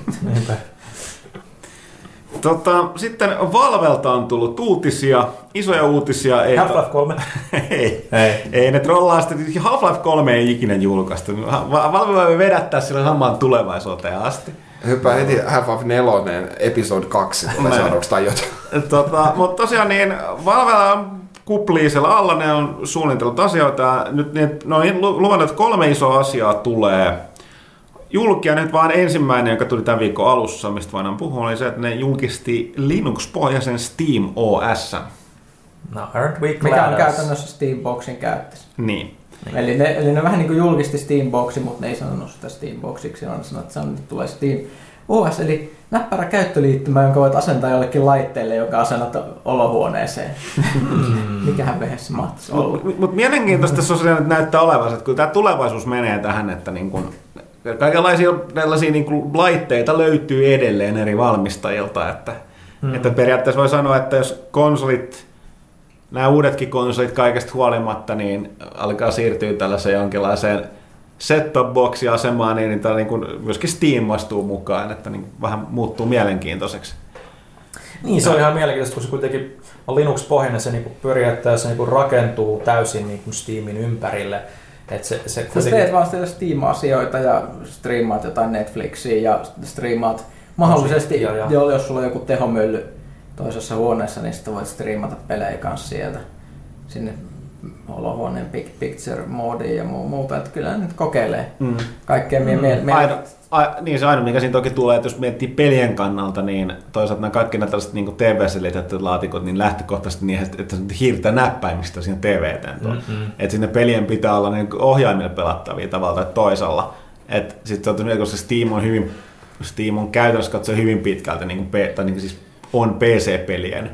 Tota, sitten Valvelta on tullut uutisia, isoja uutisia. Ei, Half-Life 3. ei, Ei. ei ne trollaa sitä. Half-Life 3 ei ikinä julkaistu. Va- Valve voi vedättää sillä samaan tulevaisuuteen asti. Hyppää heti Half-Life 4, episode 2 tulee Mä- seuraavaksi tai jotain. tota, mutta tosiaan niin Valvella on kuplii siellä alla, ne on suunnitellut asioita. Nyt ne, ne on lu- luvannut, että kolme isoa asiaa tulee julkia. Nyt vaan ensimmäinen, joka tuli tämän viikon alussa, mistä voidaan puhua, oli se, että ne julkisti Linux-pohjaisen Steam OS. No, aren't we glad Mikä on us? käytännössä Steamboxin käyttäisi. Niin. Eli ne, eli ne vähän niin kuin julkisti Steamboxin, mutta ne ei sanonut sitä Steamboxiksi, vaan sanoi, että se on, nyt tulee Steam OS, eli näppärä käyttöliittymä, jonka voit asentaa jollekin laitteelle, joka asennat olohuoneeseen. Mikähän vehe se mahtaisi olla. Mutta mut mielenkiintoista tässä on se, että näyttää olevan, että kun tämä tulevaisuus menee tähän, että niin kun kaikenlaisia tällaisia niin kun laitteita löytyy edelleen eri valmistajilta, että, Mm. että periaatteessa voi sanoa, että jos konsolit, nämä uudetkin konsolit kaikesta huolimatta, niin alkaa siirtyä tällaiseen jonkinlaiseen set-top-box-asemaan, niin, niin, niin kun myöskin Steam astuu mukaan, että niin vähän muuttuu mielenkiintoiseksi. Niin, se on ihan mielenkiintoista, kun se kuitenkin on Linux-pohjainen, se niinku periaatteessa niinku rakentuu täysin niinku Steamin ympärille. Et se, se Sä teet vaan sitä Steam-asioita ja striimaat jotain Netflixiä ja striimaat mahdollisesti, Musiikkia ja- jo, jos sulla on joku tehomylly toisessa huoneessa, niin sitten voit striimata pelejä kanssa sieltä sinne olohuoneen big picture moodiin ja muu- muuta. Että kyllä nyt kokeilee Mm. kaikkea. Mm. Mie, mie, Aino, a, niin se ainoa, mikä siinä toki tulee, että jos miettii pelien kannalta, niin toisaalta nämä kaikki nämä tällaiset niin TV-selitettyt laatikot, niin lähtökohtaisesti niin, että, että hiirtää näppäimistä siinä tv mm-hmm. Että sinne pelien pitää olla niin ohjaimilla pelattavia tavalla tai toisella. Että sitten se on koska Steam on hyvin, Steam on käytännössä katsoen hyvin pitkälti niin kuin, tai niin kuin siis on PC-pelien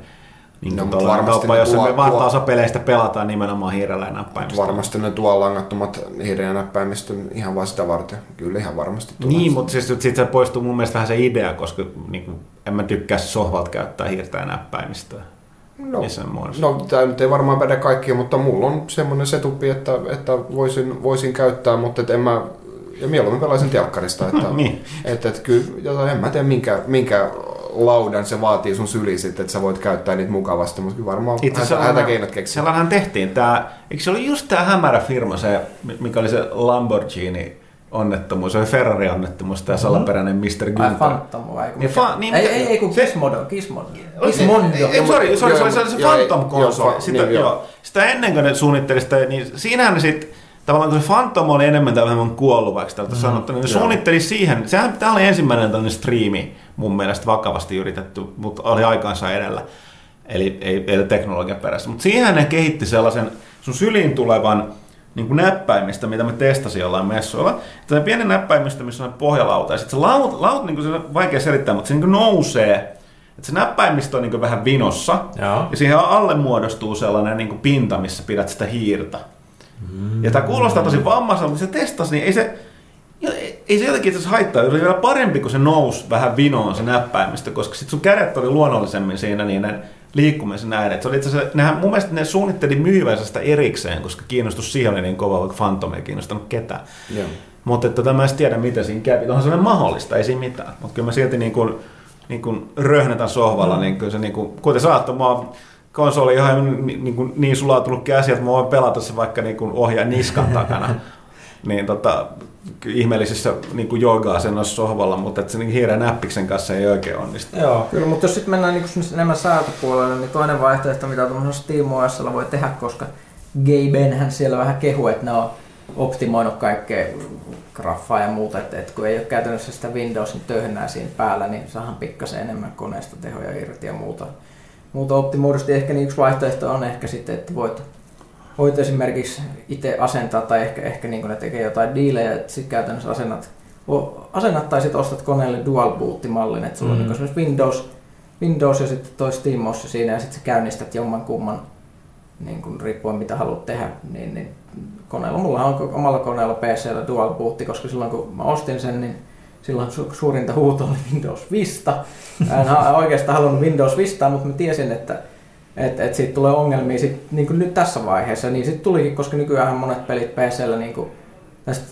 niin No, mutta varmasti jossa tuo- me valtaosa tuo- peleistä pelataan nimenomaan hiirellä ja näppäimistä. Varmasti ne tuo langattomat hiiren ja näppäimistö ihan vaan sitä varten. Kyllä ihan varmasti tulee. Niin, mutta siis sit se poistuu mun mielestä vähän se idea, koska niin kuin, en mä tykkää sohvalta käyttää hiirtä ja näppäimistöä. No, no tämä nyt ei varmaan päde kaikkia, mutta mulla on semmoinen setupi, että, että voisin, voisin käyttää, mutta et en mä, ja mieluummin pelaisin telkkarista. Että, Niin. että, että kyllä, en mä tiedä minkä, minkä laudan se vaatii sun syli sitten, että sä voit käyttää niitä mukavasti, mutta varmaan Itse hätä, asiassa hätäkeinot keksiä. sellainenhan tehtiin tämä, eikö se oli just tämä hämärä firma, se, mikä oli se Lamborghini onnettomuus, se oli Ferrari-onnettomuus, tämä salaperäinen Mr. Ai Günther. Phantom vai Niin, fa- niin, ei, ei, ei, kun se- Gizmodo, Gizmodo. Gizmondo. Ei, ei, sorry, sorry, Joo, se oli se Phantom-konsoli. Sitä, niin, joo. Sitä ennen kuin ne suunnitteli sitä, niin siinähän ne sitten tavallaan kun se Phantom oli enemmän tai vähemmän kuollut, vaikka tältä mm, sanottu, niin suunnitteli siihen, sehän tämä oli ensimmäinen tällainen striimi mun mielestä vakavasti yritetty, mutta oli aikaansa edellä. Eli ei, ei teknologian perässä. Mutta siihen ne kehitti sellaisen sun syliin tulevan niin kuin näppäimistä, mitä me testasin jollain messuilla. Tämä pieni näppäimistä, missä on pohjalauta. Ja sitten se laut, laut niin kuin se on vaikea selittää, mutta se niin kuin nousee. Että se näppäimistö on niin vähän vinossa. Joo. Ja siihen alle muodostuu sellainen niin pinta, missä pidät sitä hiirtä. Mm. Ja tämä kuulostaa tosi vammaiselta, mutta se testasi, niin ei se, ei se jotenkin itse haittaa. Se oli vielä parempi, kun se nousi vähän vinoon se näppäimistö, koska sitten sun kädet oli luonnollisemmin siinä niiden liikkumisen näin. Et se oli itse asiassa, nehän, mun mielestä ne suunnitteli myyvänsä sitä erikseen, koska kiinnostus siihen oli niin kova, vaikka Phantom ei kiinnostanut ketään. Joo. Mutta että tota, mä en tiedä, mitä siinä kävi. Onhan se mahdollista, ei siinä mitään. Mutta kyllä mä silti niin kuin, niin kuin röhnätän sohvalla, mm. niin kyllä se niin kuin, kuten saattoi, mä konsoli ihan niin, niin, kuin, niin sulautunut käsi, että mä voin pelata se vaikka niin kuin ohjaa niskan takana. niin tota, ihmeellisissä niin kuin jooga-asennoissa sohvalla, mutta että se niin hiiren näppiksen kanssa ei oikein onnistu. Joo, kyllä, mutta jos sitten mennään niin kuin enemmän säätöpuolelle, niin toinen vaihtoehto, mitä tuollaisella SteamOSlla voi tehdä, koska Gaben siellä vähän kehu, että ne on optimoinut kaikkea graffaa ja muuta, että, että kun ei ole käytännössä sitä Windowsin töhnää siinä päällä, niin saahan pikkasen enemmän koneesta tehoja irti ja muuta. Muuta optimoidusti ehkä niin yksi vaihtoehto on ehkä sitten, että voit voit esimerkiksi itse asentaa tai ehkä, ehkä niin ne tekee jotain diilejä, että sitten käytännössä asennat, asennat tai sitten ostat koneelle dual boot-mallin, että sulla mm. on niin esimerkiksi Windows, Windows ja sitten toi SteamOS siinä ja sitten sä käynnistät jomman kumman niin kuin riippuen mitä haluat tehdä, niin, niin koneella, mulla on omalla koneella PCllä dual boot, koska silloin kun mä ostin sen, niin silloin su- suurinta huuto oli Windows Vista. En oikeastaan halunnut Windows Vistaa, mutta mä tiesin, että että et siitä tulee ongelmia sit, niin kuin nyt tässä vaiheessa, niin sitten tulikin, koska nykyään monet pelit PCllä, niin kuin, tästä,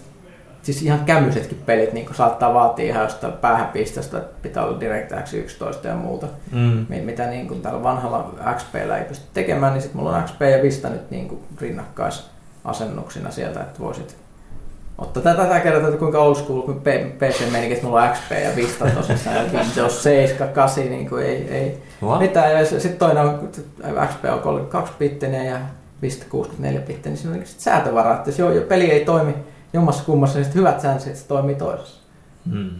siis ihan kämyisetkin pelit niin kuin saattaa vaatia ihan jostain päähänpistosta, että pitää olla DirectX 11 ja muuta, mm. mitä niin kuin tällä vanhalla XPllä ei pysty tekemään, niin sitten mulla on XP ja Vista nyt niin kuin rinnakkaisasennuksina sieltä, että voisit Mutta tätä, tätä kertaa, että kuinka old school kun PC meni, että mulla on XP ja Vista tosissaan ja Windows 7, 8, niin kuin ei, ei What? mitään. Ja sitten toinen on XP on 32 bittinen ja Vista 64 bittinen, niin siinä on sitten säätövara, että jos jo, jo, peli ei toimi jommassa kummassa, niin sitten hyvät säännöt, että se toimii toisessa. Hmm.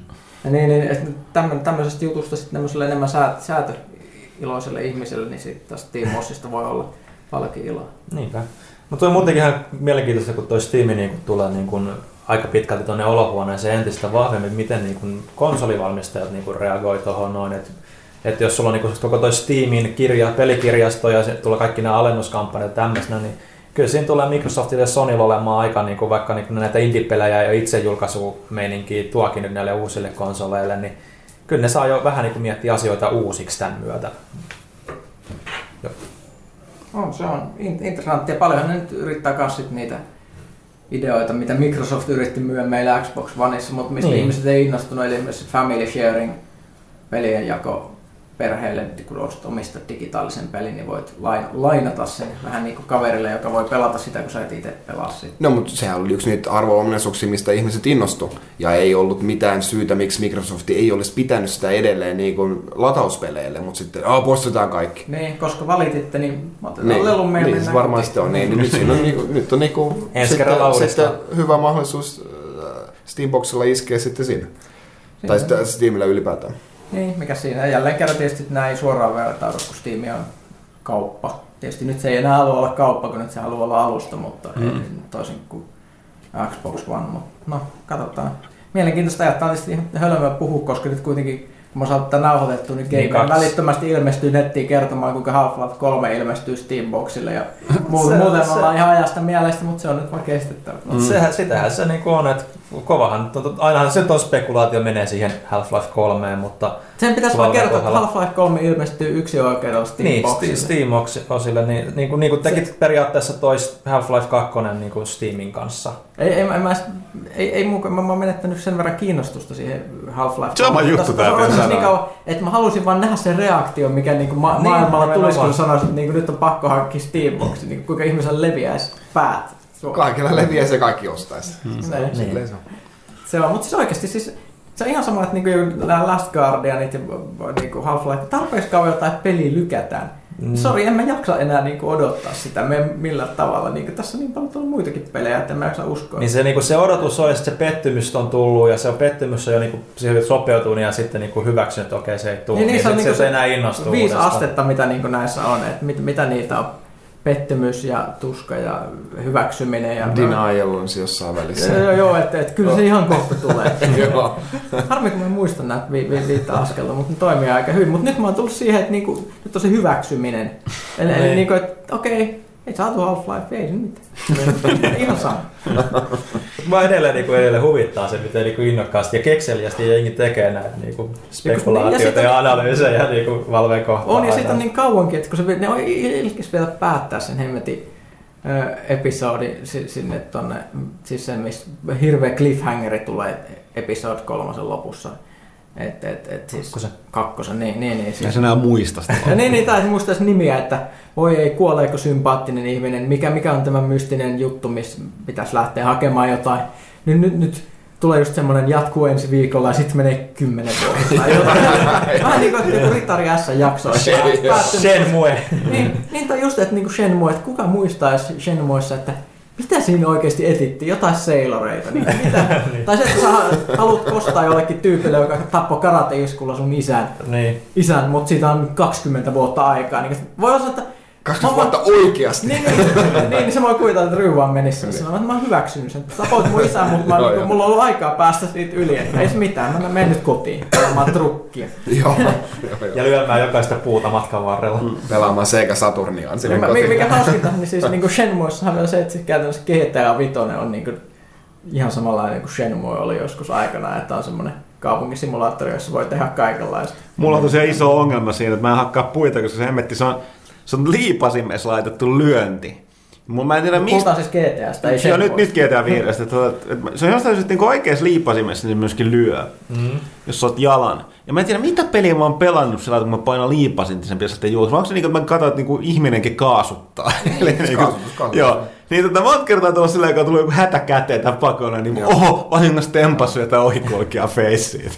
Ja niin, niin tämmöisestä jutusta sitten tämmöiselle enemmän säätö, säätöiloiselle ihmiselle, niin sitten tästä Team voi olla paljonkin iloa. Niinpä. Mutta on muutenkin ihan mielenkiintoista, kun tuo Steam niin kun tulee niin kun aika pitkälti tuonne olohuoneeseen entistä vahvemmin, miten niin kun konsolivalmistajat niin kun reagoi tuohon noin. Että et jos sulla on niin koko toi Steamin kirja, pelikirjasto ja tulee kaikki nämä alennuskampanjat ja tämmöisenä, niin kyllä siinä tulee Microsoftille ja Sonylle olemaan aika niin kuin vaikka niin kuin näitä indie-pelejä ja itse julkaisumeininkiä tuokin nyt näille uusille konsoleille, niin kyllä ne saa jo vähän niin miettiä asioita uusiksi tämän myötä. On, se on interessanttia. Paljonhan ne nyt yrittää myös niitä ideoita, mitä Microsoft yritti myydä meillä Xbox Oneissa, mutta mistä niin. ihmiset ei innostunut, eli myös family sharing, pelien jako perheelle, kun ostat omista digitaalisen pelin, niin voit lainata sen vähän niin kuin kaverille, joka voi pelata sitä, kun sä et itse pelaa sitä. No, mutta sehän oli yksi niitä arvo mistä ihmiset innostu. Ja ei ollut mitään syytä, miksi Microsoft ei olisi pitänyt sitä edelleen niin kuin latauspeleille, mutta sitten oh, postataan kaikki. Niin, koska valititte, niin otetaan niin, lelun meille. Niin, varmaan sitten on. Niin, nyt, siinä on, niin kuin, nyt on niin kuin, sitten, sitten hyvä mahdollisuus äh, Steamboxilla iskeä sitten siinä. Siinä. Tai sitten Steamilla ylipäätään. Niin, mikä siinä. Jälleen kerran tietysti näin ei suoraan vertaudu, kun Steam on kauppa. Tietysti nyt se ei enää halua olla kauppa, kun nyt se haluaa olla alusta, mutta mm. ei toisin kuin Xbox One. Mutta no, katsotaan. Mielenkiintoista ajattaa tietysti ihan hölmöä puhua, koska nyt kuitenkin kun mä saan tätä nauhoitettu, niin Game niin välittömästi ilmestyy nettiin kertomaan, kuinka Half-Life 3 ilmestyy Steamboxille. Ja muuten se, se, ollaan ihan ajasta mielestä, mutta se on nyt vaan kestettävä. Mm. Sehän, sitähän se niin on, että kovahan, ainahan se tuon spekulaatio menee siihen Half-Life 3, mutta... Sen pitäisi vaan kertoa, että Half-Life 3 ilmestyy yksi oikeudella Steamboxille. Niin, Steamboxille, niin, niin, kuin, niin kuin tekit se... periaatteessa tois Half-Life 2 niin kuin Steamin kanssa. Ei, ei, mä, mä, ei, ei mä, mä oon menettänyt sen verran kiinnostusta siihen Half-Life. Sama juttu täällä niin kauan, että mä halusin vaan nähdä sen reaktion, mikä niinku ma- niin, maailmalla tulisi, kun sanoisi, että niinku nyt on pakko hankkia Steamboxi, niin kuinka ihmisellä leviäisi päät. Kaikilla leviää se kaikki ostaisi. Hmm. Se, niin. se, se on, mutta siis oikeasti siis se on ihan sama, että niinku nämä Last Guardianit ja niinku Half-Life, tarpeeksi kauan jotain peliä lykätään, Sori, en mä jaksa enää niinku odottaa sitä me millään tavalla. Niinku, tässä on niin paljon tullut muitakin pelejä, että en mä jaksa uskoa. Niin se, niinku, se odotus on ja sitten se pettymys on tullut ja se on pettymys on jo niinku, siihen sopeutunut ja sitten niinku hyväksynyt, että okei se ei tule. Niin, Niin, niin, se on niin, niinku se, se enää innostuu Viisi astetta, mitä niinku näissä on, että mit, mitä niitä on. Pettymys ja tuska ja hyväksyminen. Ja Denial on se jossain välissä. Joo, joo, että, että kyllä se ihan kohta tulee. Joo. Harmi, kun mä en muista näitä vi, vi, viittä askelta, mutta ne toimii aika hyvin. Mutta nyt mä oon tullut siihen, että niinku, nyt on se hyväksyminen. Eli, eli Niin. niinku, että okei, ei saatu Half-Life, ei se mitään. Ihan sama. Mä edelleen, niin kuin edelleen huvittaa se, miten niin kuin innokkaasti ja kekseliästi jengi tekee näitä niin kuin spekulaatioita sitten- ja analyysejä niin kuin Valven kohtaan. On ja siitä on niin kauankin, että kun se, ne on ilkis vielä päättää sen hemmetin ö, episodi si- sinne tonne, siis se, missä hirveä cliffhangeri tulee episode kolmosen lopussa. Et, et, et, siis Kakkosen. Kakkosen, niin, niin, niin. Ja Siis, se enää muista sitä. ja niin, niin, tai muista nimiä, että voi ei, kuoleeko sympaattinen ihminen, mikä, mikä on tämä mystinen juttu, missä pitäisi lähteä hakemaan jotain. Nyt, nyt, nyt tulee just semmoinen jatkuu ensi viikolla ja sitten menee kymmenen vuotta. tai jotain. Vähän niin kuin Ritari S. Päättynyt- Shenmue. niin, niin tai just, että niinku Shenmue, että kuka muistaisi Shenmuessa, että mitä siinä oikeasti etittiin? Jotain seiloreita. Niin, mitä? tai se, että sä haluat kostaa jollekin tyypille, joka tappoi karate-iskulla sun isän, Niin. isän mutta siitä on 20 vuotta aikaa. Niin, voi olla, että 20 vuotta oikeasti. niin, niin, niin, niin, se voi kuvitella, että Ryy vaan menisi sinne sanomaan, että mä oon hyväksynyt sen. Tapoit mun isän, mutta mä, Joo, niin, joo. mulla on ollut aikaa päästä siitä yli. Että ei se mitään, mä menen nyt kotiin. Mä trukkia. Joo. joo. Ja lyömään jokaista puuta matkan varrella. Pelaamaan Sega Saturniaan sinne Niin, mä- kotiin. mikä hauskinta, niin siis niinku Shenmuessahan on se, että käytännössä GTA 5 on niinku ihan samanlainen kuin Shenmue oli joskus aikana, että on semmoinen kaupunkisimulaattori, jossa voi tehdä kaikenlaista. Mulla on tosiaan iso ongelma siinä, että mä en hakkaa puita, koska se hemmetti, se on, se on liipasimessa laitettu lyönti. Mä en tiedä mistä. Puhutaan siis GTAsta, ei Joo, nyt, nyt GTA 5. Että, tuota, että se on jostain syystä niin oikeassa liipasimessa, niin se myöskin lyö, Mm. jos sä oot jalan. Ja mä en tiedä, mitä peliä mä oon pelannut sillä, kun mä painan liipasin, niin sen pitäisi sitten juoda. Vai onko se niin, että mä katson, että niin ihminenkin kaasuttaa? Eli niin kuin, kaasutus, kaasutus. joo. Niin tota, monta kertaa tuolla sillä, kun tulee joku hätä käteen tai pakona, niin oho, vahingossa tempassu jotain ohikulkijaa feissiin.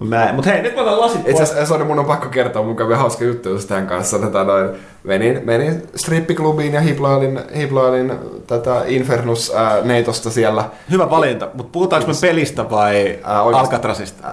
Näin. Mutta hei, nyt mä otan lasit Itse pois. asiassa sorry, mun on pakko kertoa, mun kävi hauska juttu just tämän kanssa. Tätä noin, menin, menin strippiklubiin ja hiplailin, hiplailin tätä Infernus ää, neitosta siellä. Hyvä valinta, mutta puhutaanko me pelistä vai Ää. Alcatrazista?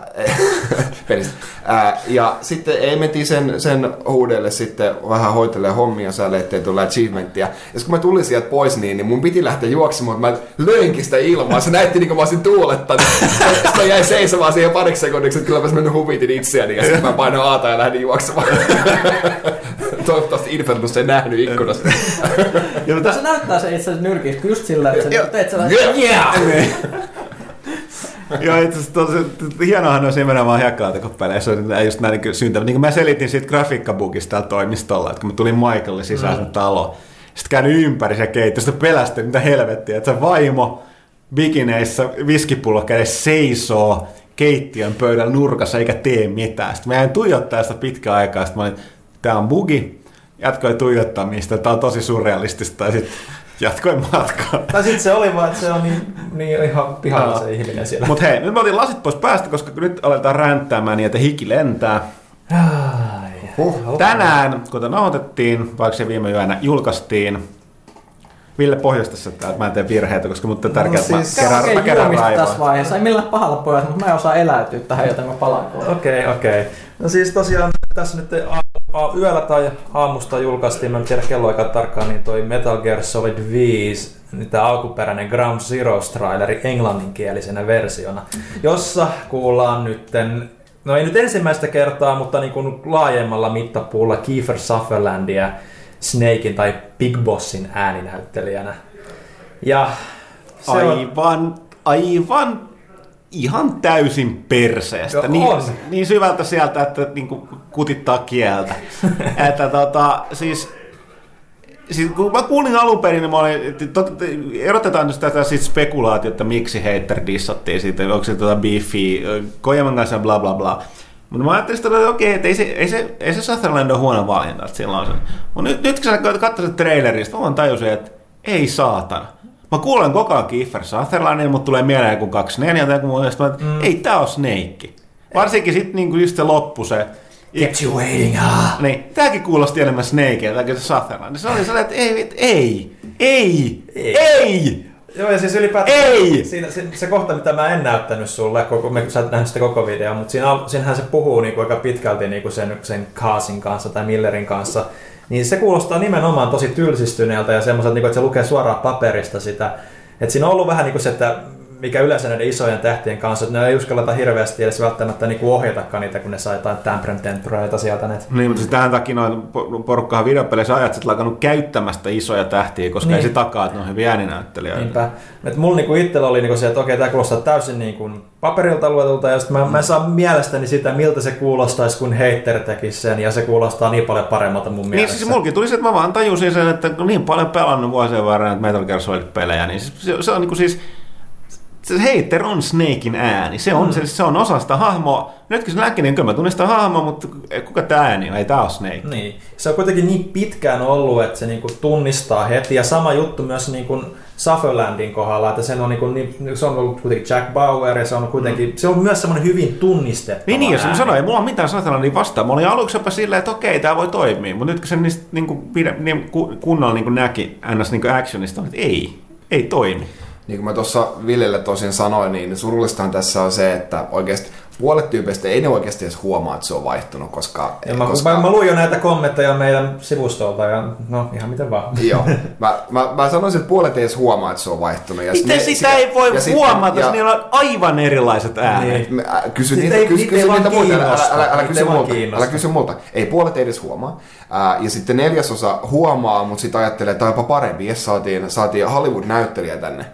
pelistä. Ää, ja sitten ei mentiin sen, sen huudelle sitten vähän hoitelee hommia säälle, ettei tule achievementtia. Ja kun mä tulin sieltä pois, niin, niin mun piti lähteä juoksemaan, mutta mä löinkin sitä ilmaa. Se näytti niin kuin mä olisin tuulettanut. Sitten mä jäin seisomaan siihen pariksi sekunniksi, että kyllä mä mennyt huvitin itseäni. Ja sitten mä painoin aata ja lähdin juoksemaan. Toivottavasti Infernus ei nähnyt ikkunasta. Ja mutta Se näyttää se itse asiassa nyrkistä just sillä, että sä teet sellaisen, Yeah! Joo, itse asiassa tosi, hienohan olisi nimenomaan hiekkalaatikopeleissä, on just näin niin syntä. Niin kuin mä selitin siitä grafiikkabugista täällä toimistolla, että kun mä tulin Michaelin sisään mm. talo, sitten käyn ympäri se keitto, sitten pelästyin, mitä helvettiä, että se vaimo bikineissä viskipullo kädessä seisoo keittiön pöydän nurkassa eikä tee mitään. Sitten mä jäin tuijottaa sitä pitkään aikaa, sitten mä olin, tää on bugi, jatkoin tuijottamista, tää on tosi surrealistista, ja sitten jatkoin matkaa. Tai sitten se oli vaan, että se on niin, niin ihan pihalla se ihminen siellä. Mutta hei, nyt mä otin lasit pois päästä, koska nyt aletaan ränttäämään niin, että hiki lentää. Ai. Huh. Tänään, kuten nauhoitettiin, vaikka se viime yönä julkaistiin, Ville pohjasta sitä, että mä en tee virheitä, koska mutta on tärkeää, että siis- mä kerään, Okei, mä kerään raivoa. tässä vaiheessa. Ei millään pahalla pojat, mutta mä en osaa eläytyä tähän, joten mä palaan pois. Okei, okay, okei. Okay. No siis tosiaan tässä nyt yöllä tai aamusta julkaistiin, mä en tiedä kelloaikaa tarkkaan, niin toi Metal Gear Solid 5, niin tämä alkuperäinen Ground Zeroes traileri englanninkielisenä versiona, jossa kuullaan nytten No ei nyt ensimmäistä kertaa, mutta niin kuin laajemmalla mittapuulla Kiefer Sutherlandia Snakein tai Big Bossin ääninäyttelijänä. Ja se on, Aivan, aivan ihan täysin perseestä. Joo, niin, on. niin syvältä sieltä, että niinku kutittaa kieltä. että tota, siis, siis kun mä kuulin alun perin, niin mä olin, että tot, erotetaan nyt tätä siitä spekulaatiota, miksi hater dissattiin siitä, onko se tota beefy, Kojaman kanssa bla bla bla. Mutta mä ajattelin, että okei, että ei se, ei se, ei se Sutherland ole huono valinta, että sillä on se. Mutta nyt, nyt kun sä katsoit trailerista, mä vaan tajusin, että ei saatana. Mä kuulen koko ajan Kiefer Sutherlandin, mutta tulee mieleen joku 24 tai joku muu, ja mä, mm. ei tää ole Snake. Varsinkin sitten niinku just se loppu, se Kept you waiting, ah. Niin, tämäkin kuulosti enemmän Snakeilta kuin se Sutherland. Se oli sellainen, että ei, ei, ei, ei, ei. Joo, ja siis ylipäätään Ei! Siinä, se, se, kohta, mitä mä en näyttänyt sulle, koko, me, sä et nähnyt sitä koko videoa, mutta siinä, siinähän se puhuu niinku aika pitkälti niinku sen, sen Kaasin kanssa tai Millerin kanssa, niin se kuulostaa nimenomaan tosi tylsistyneeltä ja semmoiselta, niinku, että se lukee suoraan paperista sitä. Et siinä on ollut vähän niinku se, että mikä yleensä näiden isojen tähtien kanssa, että ne ei uskalleta hirveästi edes välttämättä niinku ohjatakaan niitä, kun ne saa jotain Tempureita sieltä. Ne. Niin, mutta siis tähän takia noin po- porukkahan videopeleissä ajat, että lakannut käyttämästä isoja tähtiä, koska Niin. ei se takaa, että ne on hyviä ääninäyttelijöitä. Niinpä. Et mulla niinku itsellä oli niinku se, että okei, tämä kuulostaa täysin niinku paperilta luetulta, ja sitten mä, mä en saa mielestäni sitä, miltä se kuulostaisi, kun Hater tekisi sen, ja se kuulostaa niin paljon paremmalta mun Niin mielestä. siis mulkin tuli se, että mä vaan tajusin sen, että niin paljon pelannut vuosien varrella näitä Metal Gear Solid-pelejä, niin se, se, se on niinku siis se hater on Snakein ääni. Se on, mm. se, se on osa sitä hahmoa. Nyt kun se näki, niin kyllä mä tunnistan hahmoa, mutta kuka tämä ääni on? Ei tää ole Snake. Niin. Se on kuitenkin niin pitkään ollut, että se niinku tunnistaa heti, ja sama juttu myös niinku Sutherlandin kohdalla, että sen on, niinku, niin, se on ollut kuitenkin Jack Bauer, ja se on kuitenkin, se on myös semmoinen hyvin tunnistettava Niin, niin jos mä sanoin, ei mulla ole mitään Sutherlandin vastaan. Mä olin aluksi jopa silleen, että okei, tämä voi toimia. Mutta nyt kun se niistä niin kuin, pide, niin, ku- kunnolla niin kuin näki ns. Niin kuin actionista, että ei, ei toimi. Niin kuin mä tuossa Villelle tosin sanoin, niin surullistahan tässä on se, että oikeasti puolet tyypeistä ei ne oikeasti edes huomaa, että se on vaihtunut, koska... Ja mä, koska... mä, mä, luin jo näitä kommentteja meidän sivustolta, ja no ihan miten vaan. Joo. Mä, mä, mä sanoisin, että puolet ei edes huomaa, että se on vaihtunut. Ja Miten ne- sitä ei voi ja sitten- huomata, ja- jos niillä on aivan erilaiset äänet? Niin. Mä- äh, Kysy niitä, ei- kysy, niitä kysy niitä muilta, älä, älä, älä, kysy multa, älä kysy multa. Ei puolet ei edes huomaa. Ää, ja sitten neljäsosa huomaa, mutta sitten ajattelee, että tämä on jopa parempi, jos saatiin, saatiin Hollywood-näyttelijä tänne.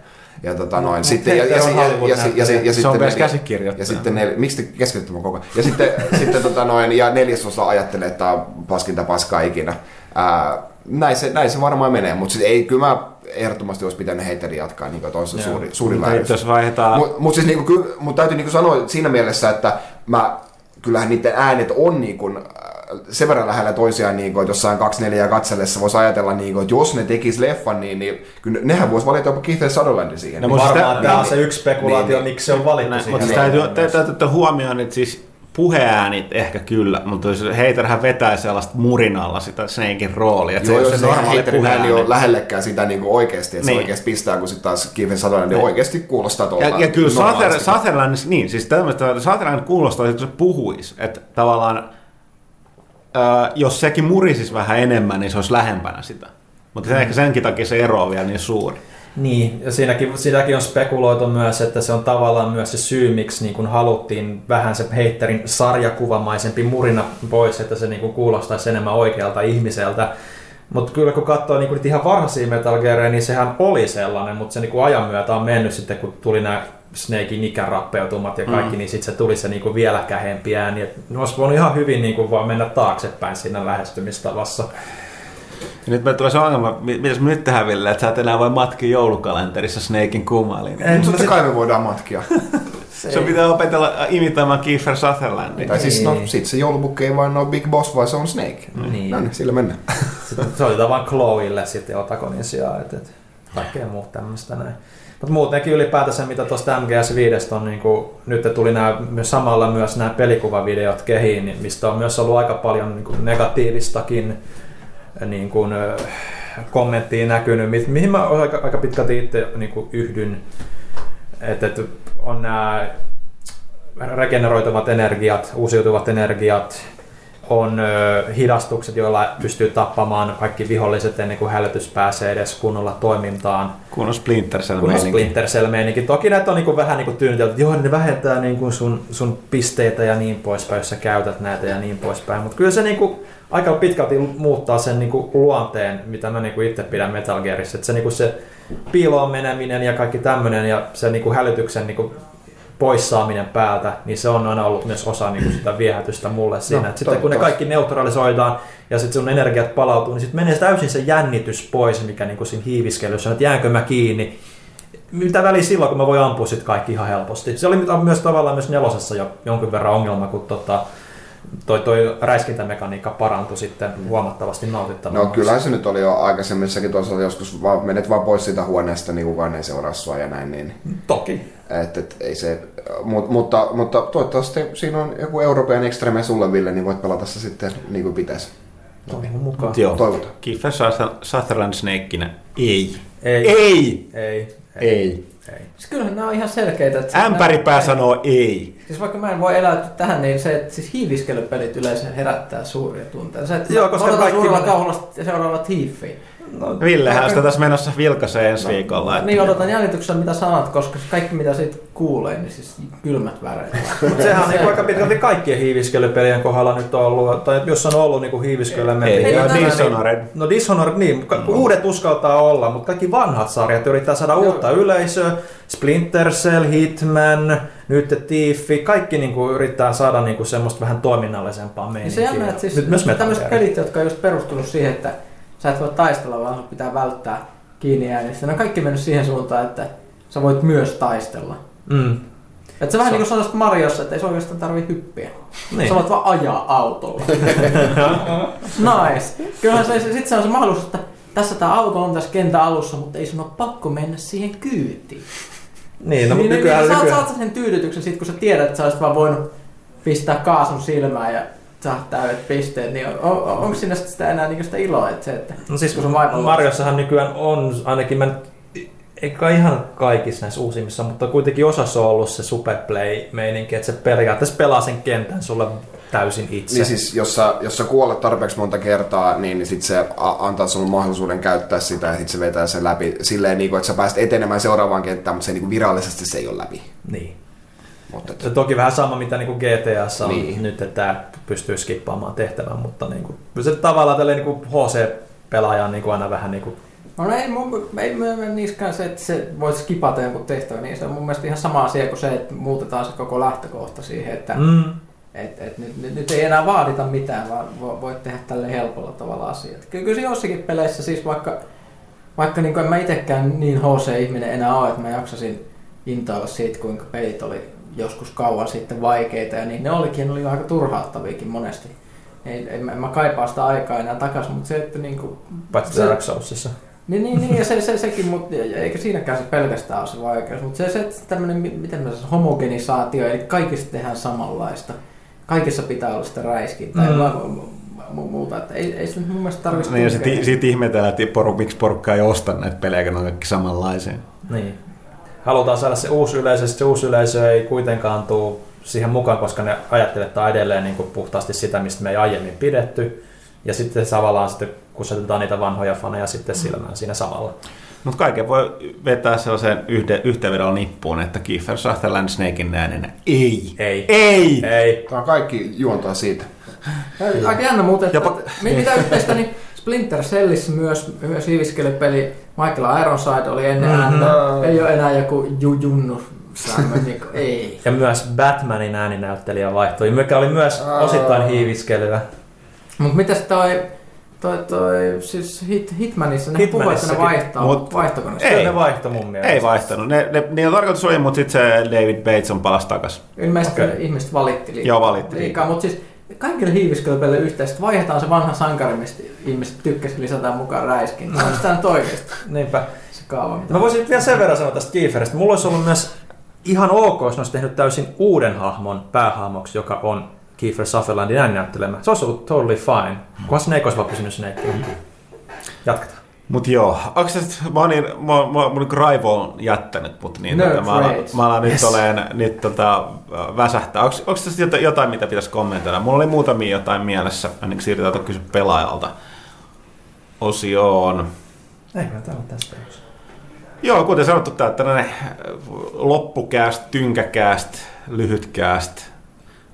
Ja tota noin, sitten, ja, ja, ja, ja, ja, ja, Se sitten on myös käsikirjoittaja. Ja sitten nel, miksi te keskitytte mun koko ajan? Ja sitten, sitten tota noin, ja neljäsosa ajattelee, että tämä on paskinta paskaa ikinä. Ää, näin, se, näin se varmaan menee, mutta siis ei, kyllä mä ehdottomasti olisi pitänyt heiteri jatkaa, niin kuin se suuri, suuri Mutta väärys. Jos vaihdetaan... Mutta mut siis niinku, kyllä, mut täytyy niinku sanoa siinä mielessä, että mä, kyllähän niiden äänet on niinku, äh, sen verran lähellä toisiaan, niinku, että jossain 24 katsellessa voisi ajatella, niinku, että jos ne tekis leffan, niin, niin kyllä nehän voisi valita jopa Keith Sutherlandin siihen. No, niin, Varmaan tämä on niin, se yksi spekulaatio, niin, miksi se on valittu Näin, siihen. mutta siis Niin. täytyy, täytyy ottaa huomioon, että siis puheäänit ehkä kyllä, mutta jos Haterhän vetää sellaista murinalla sitä Snakein roolia. Joo, se, jos se se normaali puheääni. on lähellekään sitä niinku oikeasti, että Niin. se oikeasti pistää, kun sitten taas Keith Sutherland niin oikeasti kuulostaa tuolta. Ja, ja kyllä. Sutherland, niin, siis tämmöistä, Sutherland kuulostaa, että se puhuisi, että tavallaan, jos sekin murisis vähän enemmän, niin se olisi lähempänä sitä. Mutta mm. ehkä senkin takia se ero on vielä niin suuri. Niin, ja siinäkin, siinäkin on spekuloitu myös, että se on tavallaan myös se syy, miksi niin kuin haluttiin vähän se heitterin sarjakuvamaisempi murina pois, että se niin kuin kuulostaisi enemmän oikealta ihmiseltä. Mutta kyllä kun katsoo niin niitä ihan varhaisia Metal Gearia, niin sehän oli sellainen, mutta se niin ajan myötä on mennyt sitten, kun tuli nämä Snakein ikärappeutumat ja kaikki, mm. niin sitten se tuli se niin kuin vielä kähempi ääni. Et ne olisi voinut ihan hyvin niin kuin vaan mennä taaksepäin siinä lähestymistavassa. Ja nyt me tulee se ongelma, mi- mitäs me nyt tehdään Ville, että sä et enää voi matkia joulukalenterissa Snakein kumaliin. En, Totta kai me voidaan matkia. Se pitää opetella imitoimaan Kiefer Sutherlandia. tai siis no, Niin. sit se joulupukki ei vaan ole Big Boss, vaan se on Snake. Niin. No niin, sillä mennään. Sitten soitetaan vaan Chloeille sitten Otakonin sijaan, että et, kaikkea muuta tämmöistä näin. Mutta muutenkin ylipäätänsä, mitä tuosta MGS5 on, niin kuin, nyt tuli nämä, myös samalla myös nämä pelikuvavideot kehiin, niin mistä on myös ollut aika paljon niin kuin negatiivistakin niin kuin, ö, kommenttia näkynyt, mi- mihin mä aika, aika pitkälti itse niin kuin yhdyn. Että et on nämä regeneroituvat energiat, uusiutuvat energiat, on ö, hidastukset, joilla pystyy tappamaan kaikki viholliset ennen kuin hälytys pääsee edes kunnolla toimintaan. Kun on Splinter Cell Kun on. Splinter Cell. Toki näitä on niin vähän niin tyynitelty, että joo, ne vähentää niin kuin sun, sun pisteitä ja niin poispäin, jos sä käytät näitä ja niin poispäin. Mutta kyllä se niin kuin aika pitkälti muuttaa sen niin kuin luonteen, mitä mä niin kuin itse pidän Metal Gearissa. Että se, niin kuin se piiloon meneminen ja kaikki tämmöinen ja se niin kuin hälytyksen niin kuin poissaaminen päältä, niin se on aina ollut myös osa niin kuin sitä viehätystä mulle siinä. No, No, sitten kun ne kaikki neutralisoidaan ja sitten sun energiat palautuu, niin sitten menee täysin se jännitys pois, mikä niin kuin siinä hiiviskelyssä on, että jäänkö mä kiinni. Mitä väliä silloin, kun mä voin ampua sit kaikki ihan helposti. Se oli myös tavallaan myös nelosessa jo jonkin verran ongelma, kun tota, toi, toi räiskintämekaniikka parantui sitten huomattavasti nautittavammaksi. No kyllähän se nyt oli jo aikaisemmissakin tuossa joskus vaan, menet vaan pois siitä huoneesta, niin kukaan ei seuraa sua ja näin. Niin, Toki. et, et, ei se, mut, mutta, mutta toivottavasti siinä on joku Euroopan Extreme sulle, Ville, niin voit pelata se sitten niin kuin pitäisi. Toivon mukaan. Joo, Toivotaan. Kiefer Suther- Sutherland Snakeina ei. Ei. Ei! Ei. Ei. Ei. Siis kyllähän nämä on ihan selkeitä. Että Ämpäripää mä- sanoo ei. Siis vaikka mä en voi eläytyä tähän, niin se, että siis hiiviskelypelit yleensä herättää suuria tunteita. Se, että Joo, koska koska kaikki- suurella kauhulla seuraavat hiiffiin. No, Villehän sitä tässä menossa vilkaisee ensi viikolla. että- Niin odotan jännityksellä mitä sanat, koska kaikki mitä siitä kuulee, niin siis kylmät väreet. Mutta sehän on niin aika pitkälti kaikkien hiiviskelypelien kohdalla nyt on ollut, tai jos on ollut niin hiiviskelyä Ei, Ei, no Dishonored. No Dishonored, niin. Ka- Uudet uskaltaa olla, mutta kaikki vanhat sarjat yrittää saada Joo. uutta yleisöä. Splinter Cell, Hitman, nyt Tieffi, kaikki niinku yrittää saada niinku semmoista vähän toiminnallisempaa Niin meininkiä. se jännä, että siis nyt myös tämmöiset pelit, jotka on just perustunut siihen, että sä et voi taistella, vaan sun pitää välttää kiinni. Ne on kaikki mennyt siihen suuntaan, että sä voit myös taistella. Mm. Että se vähän Se- niin kuin sanoisit Mariossa, että ei se oikeastaan tarvi hyppiä. Niin. Sä voit vaan ajaa autolla. nice. Kyllähän se, se, sit se on se mahdollisuus, että tässä tää auto on tässä kentän alussa, mutta ei sun ole pakko mennä siihen kyytiin. Niin, no, mutta niin, nykyään, niin, saat, nykyään, saat sä sen tyydytyksen sit, kun sä tiedät, että sä olisit vaan voinut pistää kaasun silmään ja saat täydet pisteet, niin on, on, on, onko siinä sit sitä enää niin sitä iloa, että se, että no siis kun sun Mariossahan nykyään on, ainakin mä nyt- eikä ihan kaikissa näissä uusimmissa, mutta kuitenkin osassa on ollut se superplay-meininki, että se periaatteessa pelaa sen kentän sulle täysin itse. Niin siis, jos sä, jos sä kuolet tarpeeksi monta kertaa, niin, niin sit se antaa sulle mahdollisuuden käyttää sitä ja sit se vetää sen läpi silleen, niin kuin, että sä pääset etenemään seuraavaan kenttään, mutta se niin kuin virallisesti se ei ole läpi. Niin. Mutta et, Se toki vähän sama, mitä niin GTAssa on Niin. nyt, että pystyy skippaamaan tehtävän, mutta niin kuin, se tavallaan tälleen niin HC-pelaaja on niin kuin aina vähän niin kuin, No ei, mun, ei mene niiskään se, että se voit skipata jonkun tehtävän, niin se on mun mielestä ihan sama asia kuin se, että muutetaan se koko lähtökohta siihen, että mm, et, et nyt, nyt, nyt, ei enää vaadita mitään, vaan vo- voit tehdä tälle helpolla tavalla asiat. Kyllä, kyllä se jossakin peleissä siis vaikka, vaikka niin en mä itsekään niin HC-ihminen enää ole, että mä jaksasin intoilla siitä, kuinka pelit oli joskus kauan sitten vaikeita ja niin ne olikin, ne oli aika turhauttaviakin monesti. Ei, en, mä- en mä kaipaa sitä aikaa enää takaisin, mutta se, että niin kuin, paitsi Se- Dark Soulsissa. niin, niin, niin, ja se, se, sekin, mutta eikä siinäkään se pelkästään ole se vaikeus, mutta se, se että tämmöinen, miten mä sanoisin, homogenisaatio, eli kaikista tehdään samanlaista. Kaikissa pitää olla sitä räiskintää Mm. mm. ja mu- mu- muuta, että ei, ei nyt mun mielestä tarvitse Niin, ja sit, sit ihmetellään, että poru, miksi porukka ei osta näitä pelejä, kun ne on kaikki samanlaisia. Niin. Halutaan saada se uusi yleisö, se uusi yleisö ei kuitenkaan tule siihen mukaan, koska ne ajattelee edelleen niin kuin puhtaasti sitä, mistä me ei aiemmin pidetty. Ja sitten tavallaan sitten kusetetaan niitä vanhoja faneja sitten silmään siinä samalla. Mutta kaiken voi vetää sellaiseen yhde, yhteenvedolla nippuun, että Kiefer Sutherland Snakein äänenä ei. Ei. Ei! Ei. Tämä kaikki juontaa siitä. Ja Aika jännä muuten, että, Jopa- mitä yhteistä, niin Splinter Cellissä myös, myös hiiviskelypeli Michael Ironside oli ennen Mhm. ääntä. Ei ole enää joku ju, junnu Simon, niin ei. Ja myös Batmanin ääninäyttelijä vaihtui, mikä oli myös Aa. osittain hiiviskelyä. Mutta mitäs toi, toi, toi siis hit, Hitmanissa, ne puhuu, että ne vaihtaa, mut- vaihtoiko ne? Ei. Ne vaihtoi mun mielestä. Ei vaihtanut. Ne, ne, niillä tarkoitus oli, mutta sitten se David Bates on palas takas. Ilmeisesti okay. ihmiset valitti liikaa. Joo, valitti liikaa. Mutta siis kaikille hiiviskelypelille yhteisesti vaihdetaan se vanha sankari, mistä ihmiset tykkäsivät, lisätään mukaan räiskin. Onko tämä nyt oikeasti Niinpä. se kaava? Mitä Mä voisin vielä sen verran sanoa tästä Kieferistä. Mulla olisi ollut myös ihan ok, jos ne olisi tehnyt täysin uuden hahmon päähahmoksi, joka on Kiefer Sutherlandin ääninäyttelemä. Se olisi ollut totally fine. Kunhan Snake olisi vaan pysynyt Snake. Jatketaan. Mut joo, onko se, mä oon niin, mä, mä, mun raivo on jättänyt mut niin, No tota, mä, alan, mä alan nyt Yes. oleen, nyt tota, väsähtää. Onko, onko tässä jotain, jotain, mitä pitäisi kommentoida? Mulla oli muutamia jotain mielessä, ennen kuin siirrytään tuon kysy pelaajalta osioon. Eikö tämä ole tästä? Joo, kuten sanottu, tämä tällainen loppukääst, tynkäkääst, lyhytkääst.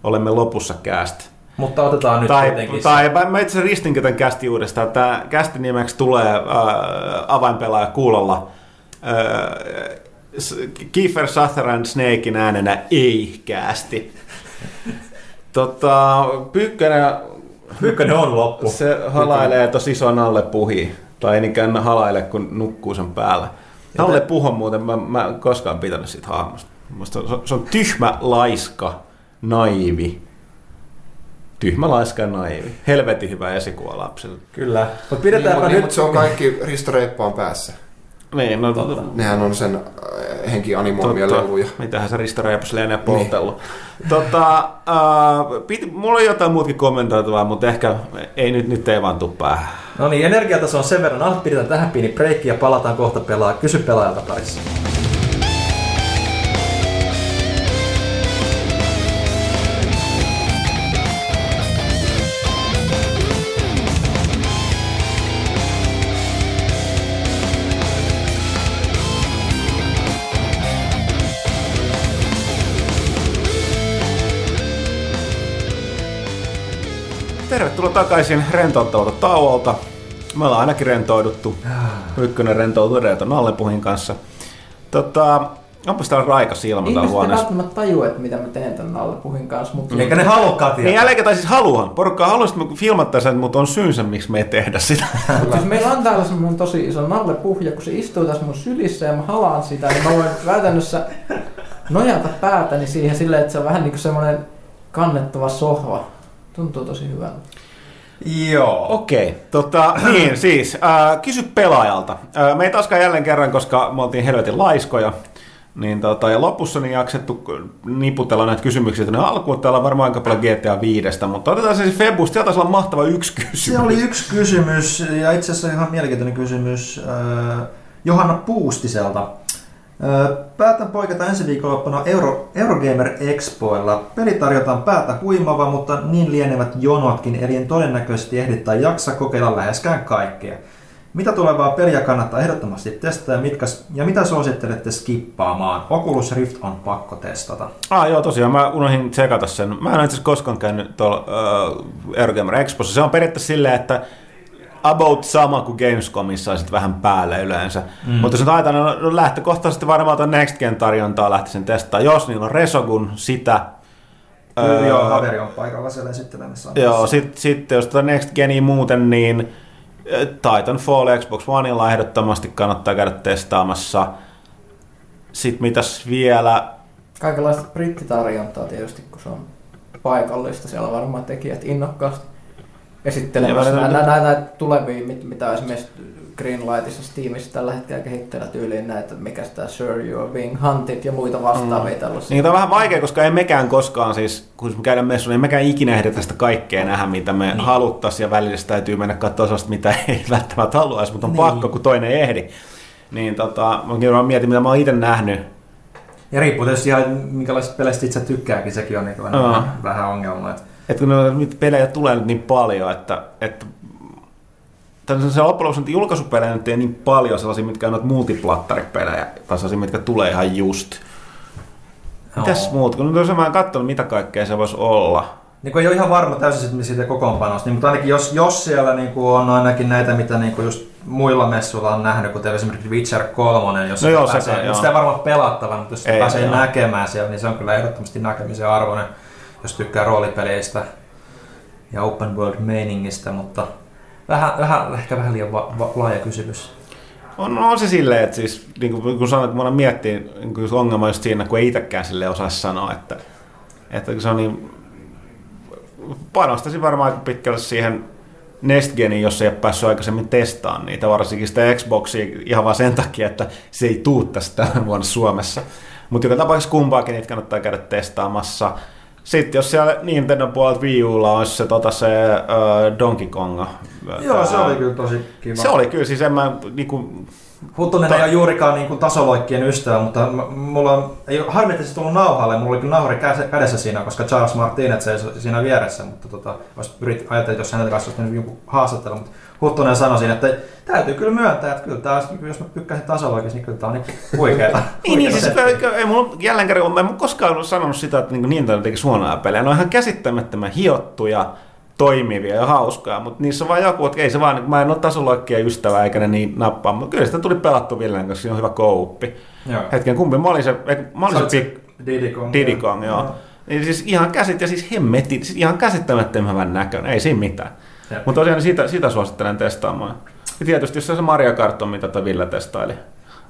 Olemme lopussa kääst. Mutta otetaan nyt Tai, kuitenkin. tai mä- mä itse tämän kästi uudestaan. Tämä kästi nimeksi tulee äh, avainpelaaja kuulolla. Äh, Kiefer Sutherland Snakein äänenä ei-kästi. Tota, Pyykkönen, Pyykkönen on loppu. se halailee tosi ison alle puhi. Tai ei niinkään halaile, kun nukkuu sen päällä. Nalle puhon muuten, mä, mä en koskaan pitänyt siitä hahmosta. Musta se, on, se on tyhmä, laiska, naivi, Tyhmä, laiska ja naivi. Helvetin hyvä esikuva lapsille. Kyllä. Mutta Niin, pidetäänpä mutta, nyt... mutta se on kaikki Risto Reippaan päässä. Niin, no, Totta. Nehän on sen äh, henkianimoimia leluja. Mitähän se Risto Reipas lienee poltellut. Niin. Tota, äh, piti, mulla on jotain muutkin kommentoitavaa, mutta ehkä ei nyt, nyt ei vaan tuu päähän. No niin, energiataso on sen verran alta, pidetään tähän pieni breikki ja palataan kohta pelaa. Kysy pelaajalta parissa. Tervetuloa takaisin rentouttavalta tauolta. Me ollaan ainakin rentouduttu. Ykkönen rentoutuu edeltä Nallepuhin kanssa. Tota, onpas täällä raika silmä täällä Ihmiset ei huoneessa. välttämättä tajua, että mitä mä teen tänne alle puhin kanssa, mutta Eikä ne halukkaan Ei tietää. jälkeen, tai siis haluan. Porukka haluaisi, että me filmattaisiin, mutta on syynsä, miksi me ei tehdä sitä. siis meillä on täällä semmoinen tosi iso nallepuhja, kun se istuu tässä mun sylissä ja mä halaan sitä, niin mä voin käytännössä nojata päätäni siihen silleen, että se on vähän niin kuin semmoinen kannettava sohva. Tuntuu tosi hyvältä. Joo. Okei, okay, tota, niin siis, äh, kysy pelaajalta. Äh, me ei taaskaan jälleen kerran, koska me oltiin helvetin laiskoja, niin tota, ja lopussa niin jaksettu niputella näitä kysymyksiä tänne alkuun. Täällä on varmaan aika paljon GTA 5, mutta otetaan se siis Febusta. Sieltä taisi olla mahtava yksi kysymys. Se oli yksi kysymys, ja itse asiassa ihan mielenkiintoinen kysymys äh, Johanna Puustiselta. Äh, Päätän poiketa ensi viikonloppuna Euro, Eurogamer Expoilla. Peli tarjotaan päätä huimava, mutta niin lienevät jonotkin, eli en todennäköisesti ehdi tai jaksa kokeilla läheskään kaikkea. Mitä tulevaa peliä kannattaa ehdottomasti testata ja, mitkä, ja mitä suosittelette skippaamaan? Oculus Rift on pakko testata. Ah, joo, tosiaan mä unohdin tsekata sen. Mä en itse koskaan käynyt tuolla uh, Eurogamer Expossa. Se on periaatteessa silleen, että about sama kuin Gamescomissa ja sitten vähän päälle yleensä. Mm. Mutta jos nyt ajatellaan, no, no lähtökohtaisesti varmaan tuon Next Gen tarjontaa lähtisin testaamaan. Jos niillä on Resogun, sitä. Öö, joo, Haveri on paikalla siellä esittelemässä. Joo, sitten sit, jos tuota Next Genia muuten, niin Titanfall Xbox Oneilla ehdottomasti kannattaa käydä testaamassa. Sitten mitäs vielä? Kaikenlaista brittitarjontaa tietysti, kun se on paikallista. Siellä on varmaan tekijät innokkaasti esittelemässä Ja näitä, näitä, näitä tulevia, mit- mitä esimerkiksi Greenlightissa Steamissa tällä hetkellä kehitteillä tyyliin näitä, mikä sitä Sure You Are Being Hunted ja muita vastaavia mm. tällaisia. Niin tämä on vähän vaikea, koska ei mekään koskaan siis, kun me käydään messuilla, ei mekään ikinä ehditä sitä kaikkea nähdä, mitä me niin. haluttaisiin ja välillä sitä täytyy mennä katsoa sellaista, mitä ei välttämättä haluaisi, mutta on niin. pakko, kun toinen ei ehdi. Niin tota, mä mietin, mitä mä oon itse nähnyt. Ja riippuu tietysti ihan minkälaisista peleistä itse tykkääkin, sekin on niin vähän, vähän ongelma. Että Että kun nyt pelejä tulee nyt niin paljon, että, että se loppujen lopuksi julkaisupelejä nyt ei niin paljon sellaisia, mitkä on noita multiplattaripelejä, tai sellaisia, mitkä tulee ihan just. Mitäs muut? Kun nyt mä en katsonut, mitä kaikkea se voisi olla. niin ei ole ihan varma täysin siitä kokoonpanosta, niin, mutta ainakin jos, jos siellä niin kuin on ainakin näitä, mitä niin kuin just muilla messuilla on nähnyt, kuten esimerkiksi Witcher 3, jos No sitä joo, se pääsee, joo. sitä ei varmaan pelattava, mutta jos Ei, pääsee joo. näkemään siellä, niin se on kyllä ehdottomasti näkemisen arvoinen, jos tykkää roolipeleistä ja open world meiningistä, mutta vähän, vähän, ehkä vähän liian va- va- laaja kysymys. On, on se silleen, että siis, niin kuin kun mä aina miettii niin kuin ongelma just siinä, kun ei itsekään sille osaa sanoa, että, että kun se on niin, panostaisin varmaan aika pitkälle siihen Next Geniin, jos ei ole päässyt aikaisemmin testaamaan niitä, varsinkin sitä Xboxia ihan vaan sen takia, että se ei tuu tästä tämän vuonna Suomessa. Mutta joka tapauksessa kumpaakin niitä kannattaa käydä testaamassa. Sitten jos siellä Nintendo puolelta Wii Ulla olisi se, tota, se uh, Donkey Kong. Joo, se oli kyllä tosi kiva. Se oli kyllä, siis en mä niinku, Huttunen Ta- ei ole juurikaan niin kuin tasoloikkien ystävä, mutta mulla on, ei ole harmi, että se tullut nauhalle, mulla oli kyllä nauhari käs- kädessä siinä, koska Charles Martinet seisoi siinä vieressä, mutta tota, olisi pyrit ajatella, että jos häneltä kanssa olisi joku haastattelu, mutta Huttunen sanoi siinä, että täytyy kyllä myöntää, että kyllä tämä, jos mä tykkäsin tasoloikista, niin kyllä tämä on niin huikeeta. Niin, niin siis ei, ei mulla jälleen kerran, mä en koskaan ollut sanonut sitä, että niin Nintendo teki huonoja pelejä. Ne on ihan käsittämättömän hiottuja, toimivia ja hauskoja, mutta niissä on vaan joku, että ei se vaan, mä en ole tasoloikkia ystävä eikä ne niin nappaa, mutta kyllä sitä tuli pelattu Villen, koska siinä on hyvä kouppi. Joo. Hetken, kumpi mä olin se, mä olin se, olit se Big Diddy Kong. Diddy Kong, joo. Niin siis ihan käsit ja siis hemmetti, siis ihan käsittämättömän hyvän näköinen, ei siinä mitään. Jep. Mutta tosiaan sitä, sitä suosittelen testaamaan. Ja tietysti jos se on se Mario Kart on, mitä toi Ville testaili.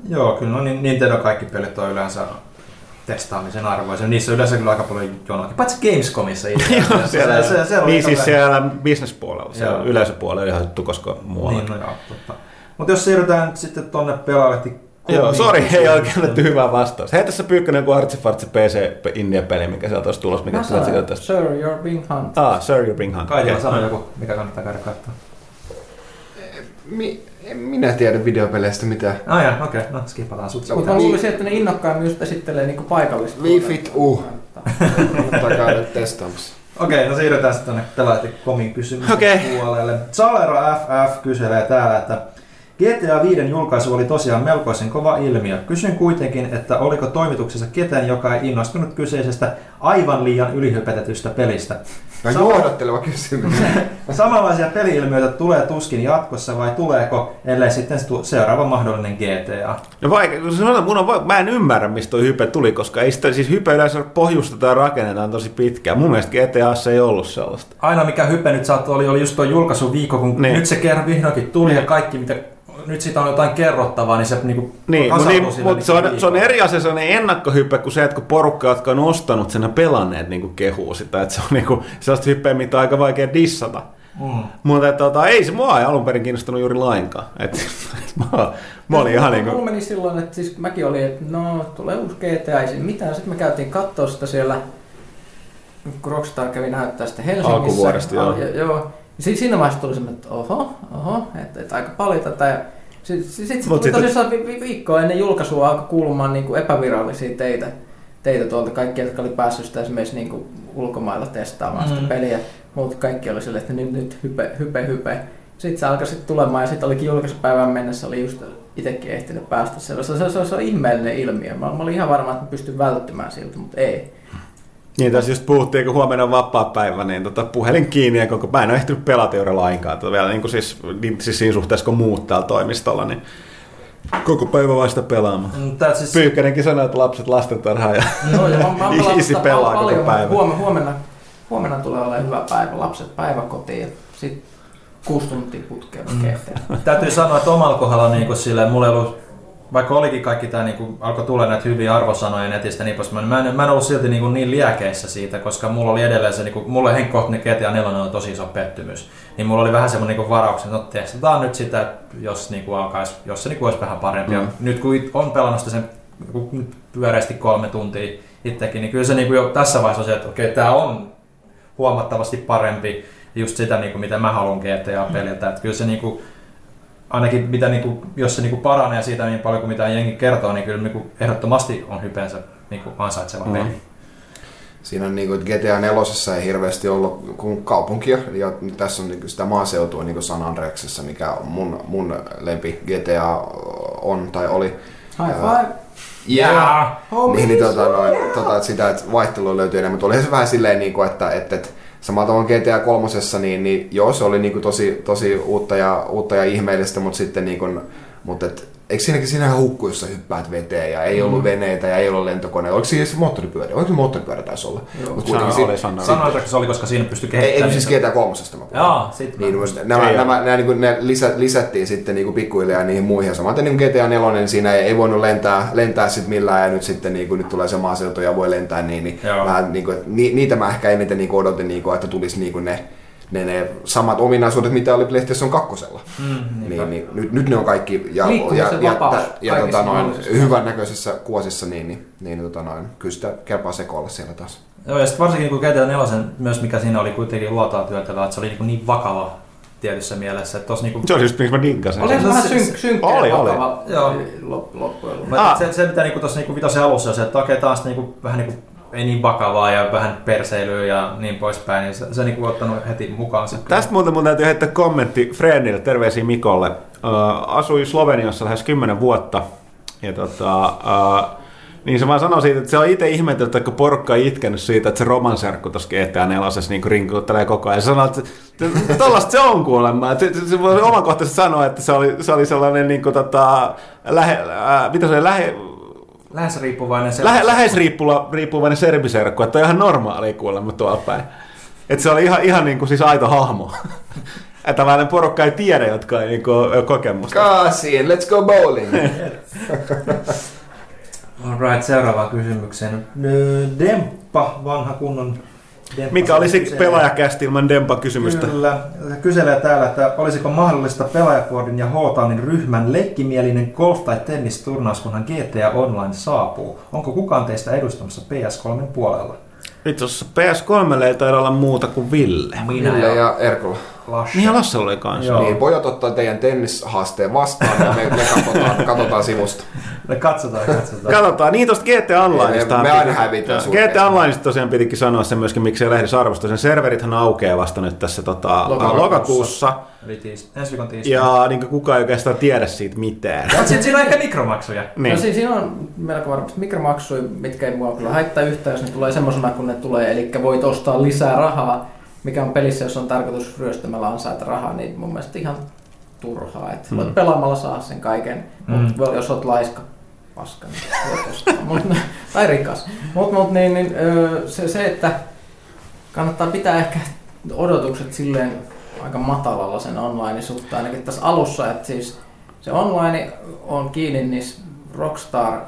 Joo, kyllä no, niin Nintendo kaikki pelit on yleensä testaamisen arvoisia. Niissä on yleensä kyllä aika paljon jonoakin, paitsi Gamescomissa itse asiassa. siellä, se, se, se, on niin aika siis siellä bisnespuolella, siellä Joo. yleisöpuolella ihan juttu, koska muualla. Niin, no joo, totta. Mutta jos siirrytään sitten tonne pelaalehti Joo, sori, ei oikein annettu hyvää vastaus. Hei tässä Pyykkönen joku artsifartsi PC India-peli, mikä sieltä olisi tulossa, mikä sanoin, tästä. Sir, you're being hunted. Ah, Sir, you bring hunt. Kaitila Okei. sanoi joku, mikä kannattaa käydä katsoa. Mi- en minä tiedä videopeleistä mitään. Ah jaa, okei, okay. no skipataan sut. No, Mutta mä Vi- luulisin, että ne innokkaimmin just esittelee niinku paikallista. We fit uh. Kannattaa käydä testaamassa. Okei, no siirrytään sitten tuonne pelaajatin komin kysymyksen Okei. puolelle. Salero FF kyselee täällä, että GTA 5 julkaisu oli tosiaan melkoisen kova ilmiö. Kysyn kuitenkin, että oliko toimituksessa ketään, joka ei innostunut kyseisestä aivan liian ylihypetetystä pelistä. Mä Sama- johdatteleva kysymys. Samanlaisia peli-ilmiöitä tulee tuskin jatkossa vai tuleeko, ellei sitten seuraava mahdollinen GTA? No vaikka, kun sanotaan, mun on, va- mä en ymmärrä, mistä toi hype tuli, koska ei sitä, siis hype yleensä pohjustetaan ja rakennetaan tosi pitkään. Mun mielestä GTAssa ei ollut sellaista. Aina mikä hype nyt saattoi oli, oli just tuo julkaisuviikko, kun Niin. niin. nyt se kerran vihdoinkin tuli ja kaikki mitä nyt siitä on jotain kerrottavaa, niin se niinku Niin, mutta niin, sille mut se, on, niinku se on eri asia sellainen ennakkohype kuin se, että kun porukka, jotka on ostanut sen ja pelanneet, niin kehuu sitä. Että se on niin kuin, sellaista hyppeä, mitä on aika vaikea dissata. Mm. Mutta tota, ei se mua ei alun perin kiinnostanut juuri lainkaan. Et, mä, mä olin ihan niin Mulla kuin, meni silloin, että siis mäkin olin, että no tulee uusi GTA, ei siinä mitään. Sitten me käytiin katsoa sitä siellä, kun Rockstar kävi näyttää sitä Helsingissä. Alkuvuodesta, joo. Ja- joo. Si- siinä vaiheessa tuli semmoinen, että oho, oho, että, että aika paljon tätä. Ja Sitten sit, sit sitten- tosissaan vi- vi- viikkoa ennen julkaisua alkoi kuulumaan niin kuin epävirallisia teitä, teitä tuolta. Kaikki, jotka oli päässyt sitä esimerkiksi niin kuin ulkomailla testaamaan sitä Mm. peliä. Muut kaikki oli silleen, että nyt, nyt hype, hype, hype. Sitten se alkoi sitten tulemaan ja sitten olikin julkaisupäivän mennessä oli just itsekin ehtinyt päästä sellaista. Se, se, se, se on ihmeellinen ilmiö. Mä, mä olin ihan varma, että mä pystyn välttymään siltä, mutta ei. Niin tässä just puhuttiin, kun huomenna on vapaa päivä, niin tota, puhelin kiinni ja koko mä en ole ehtinyt pelata juuri lainkaan. Tota, vielä niin kuin siis, niin, siis siinä suhteessa, kun muut täällä toimistolla, niin koko päivä vasta pelaamaan. Mm, siis, Pyykkänenkin sanoi, että lapset lastentarhaa ja Joo, ja mä, mä oon pelannut Isi sitä pelaa koko päivän. Huomenna, huomenna, huomenna tulee olemaan hyvä päivä. Lapset päiväkotiin ja sitten kuusi tuntia putkeen Mm. Täytyy sanoa, että omalla kohdalla niin kuin silleen, mulla ei ollut, vaikka olikin kaikki tämä, niin alkoi tulla näitä hyviä arvosanoja netistä niin poispäin, mä en, mä en ollut silti niin, kuin niin liäkeissä siitä, koska mulla oli edelleen se, niin kuin, mulle henkkohtainen GTA 4 on tosi iso pettymys. Niin mulla oli vähän semmoinen niin varauksen, että no testataan nyt sitä, jos, niin kuin alkaisi, jos se niin kuin olisi vähän parempi. Mm. Mm. Nyt kun on pelannut sitä sen pyöreästi kolme tuntia itsekin, niin kyllä se niin kuin jo tässä vaiheessa on se, että okei, tämä on huomattavasti parempi just sitä, niin kuin mitä mä haluan GTA-peliltä. Että kyllä se niin kuin, ainakin mitä, niin kuin, jos se niin kuin paranee siitä niin paljon kuin mitä jengi kertoo, niin kyllä niin kuin, ehdottomasti on hypeensä niin kuin ansaitseva Mm. peli. Siinä on niinku, että GTA 4 ei hirveästi ollut kuin kaupunkia, ja tässä on niinku sitä maaseutua niinku San Andreasessa, mikä on mun, mun lempi GTA on tai oli. High five! Yeah. Niin, niin tota, noin, tota, että sitä, että vaihtelua löytyy enemmän. Mutta olihan se vähän silleen, niin kuin, että, että, että samalla tavalla GTA 3, niin, niin joo, se oli niin kuin tosi, tosi uutta, ja, uutta ja ihmeellistä, mutta sitten niin kuin, mutta et, eikö siinäkin siinähän hukkuu, jos sä hyppäät veteen ja ei ollut Mm. veneitä ja ei ollut lentokoneita. Oliko siinä moottoripyörä? Oliko se moottoripyörä taisi olla? Joo. Mut oli. Sanoitko se oli, koska siinä pystyi ei, ei kehittämään? kun siis GTA 3 mä puhun. Joo, sit Niin, mä- musta nämä, Ei nämä, nämä, niin kuin, ne lisä, lisättiin sitten niin pikkuhiljaa niihin muihin. Ja Samaten niin kuin GTA 4, niin siinä ei, ei voinut lentää, lentää sit millään ja nyt sitten niin kuin, nyt tulee se maaseutu ja voi lentää niin, niin vähän, niin kuin, että ni, niitä mä ehkä eniten niin odotin, niin kuin, että tulisi niin kuin ne, ne, ne, samat ominaisuudet, mitä oli PlayStation 2. Mm, Niin, niin, nyt, nyt ne on kaikki ja, ja, ja, vapaus ja, ja tota, noin, mahdollisissa. hyvän näköisissä kuosissa, niin, niin, niin tota, noin, kyllä sitä kelpaa sekoilla siellä taas. Joo, ja sitten varsinkin kun GTA 4, myös mikä siinä oli kuitenkin luotaa työtellä, että se oli niin, niin vakava tietyssä mielessä. Että tos, niin kuin, Se oli just miksi mä dinkasin. Oli se vähän synk, synkkä oli, ja oli. vakava Joo. lop- loppujen lopuksi. Mä, Ah. se, se, mitä niinku tuossa niinku vitosen alussa se, että okei taas niinku, vähän niinku, ei niin vakavaa ja vähän perseilyä ja niin poispäin, niin se, se niinku ottanut heti mukaan se. Tästä muuten mun täytyy heittää kommentti Fredille, terveisiä Mikolle. Uh, asui Sloveniassa lähes 10 vuotta. Ja tota, uh, niin se vaan sanoi siitä, että se on itse ihmetellyt, että kun porukka on itkenyt siitä, että se romanserkku tuossa GTA 4 niin rinkuttelee koko ajan. Se sanoi, että tollaista se on kuulemma. Se, se, se voi omakohtaisesti sanoa, että se oli, se oli sellainen niin kuin, tota, lähe, äh, mitä se oli, lähe, Lähes riippuvainen se. lähe, lähes riippula, riippuvainen serbiserkku, että on ihan normaali kuulemma tuolla päin. Että se oli ihan, ihan niin kuin siis aito hahmo. Että tavallaan porukka ei tiedä, jotka ei niin kuin, ole kokemusta. Kaasiin, let's go bowling! All Right, seuraavaan kysymykseen. Demppa, vanha kunnon Demppa. Mikä olisi kyselee- pelaajakästi ilman Dempa-kysymystä? Kyllä. Kyselee täällä, että olisiko mahdollista pelaajapuodin ja H-Townin ryhmän leikkimielinen golf- tai tennisturnaus, kunhan GTA Online saapuu. Onko kukaan teistä edustamassa PS3 puolella? Itse asiassa PS3 ei taida olla muuta kuin Ville. Ville ja Erkola. Lasse. Niin ja Lassella oli kanssa. Joo. Niin, pojat ottaa teidän tennishaasteen vastaan ja me, me katsotaan, katsotaan sivusta. Me katsotaan, katsotaan. Katsotaan, niin tuosta GT Onlineista. Me- me aina hävitään GT Onlineista tosiaan pitikin sanoa se myöskin, miksei lehdessä arvosta. Sen serverithän aukeaa vasta nyt tässä tota, Lokakuussa. lokakuussa. Eli tiis, ensi viikon tiistai. Ja niin kukaan ei oikeastaan tiedä siitä mitään. Mutta sitten siinä on ehkä mikromaksuja. Niin. No siis siinä on melko varmasti mikromaksuja, mitkä ei mua kyllä haittaa yhtään, jos ne tulee semmoisena kuin ne tulee. Eli voit ostaa lisää rahaa, mikä on pelissä, jos on tarkoitus ryöstämällä ansaita rahaa, niin mun mielestä ihan turhaa. Et voit Mm. pelaamalla saada sen kaiken, Mm. mutta jos oot laiska, paska, niin voit. Mut, tai rikas. Mutta mut, niin, niin, se, se, että kannattaa pitää ehkä odotukset silleen aika matalalla sen online suhteen, ainakin tässä alussa, että siis se online on kiinni niissä Rockstar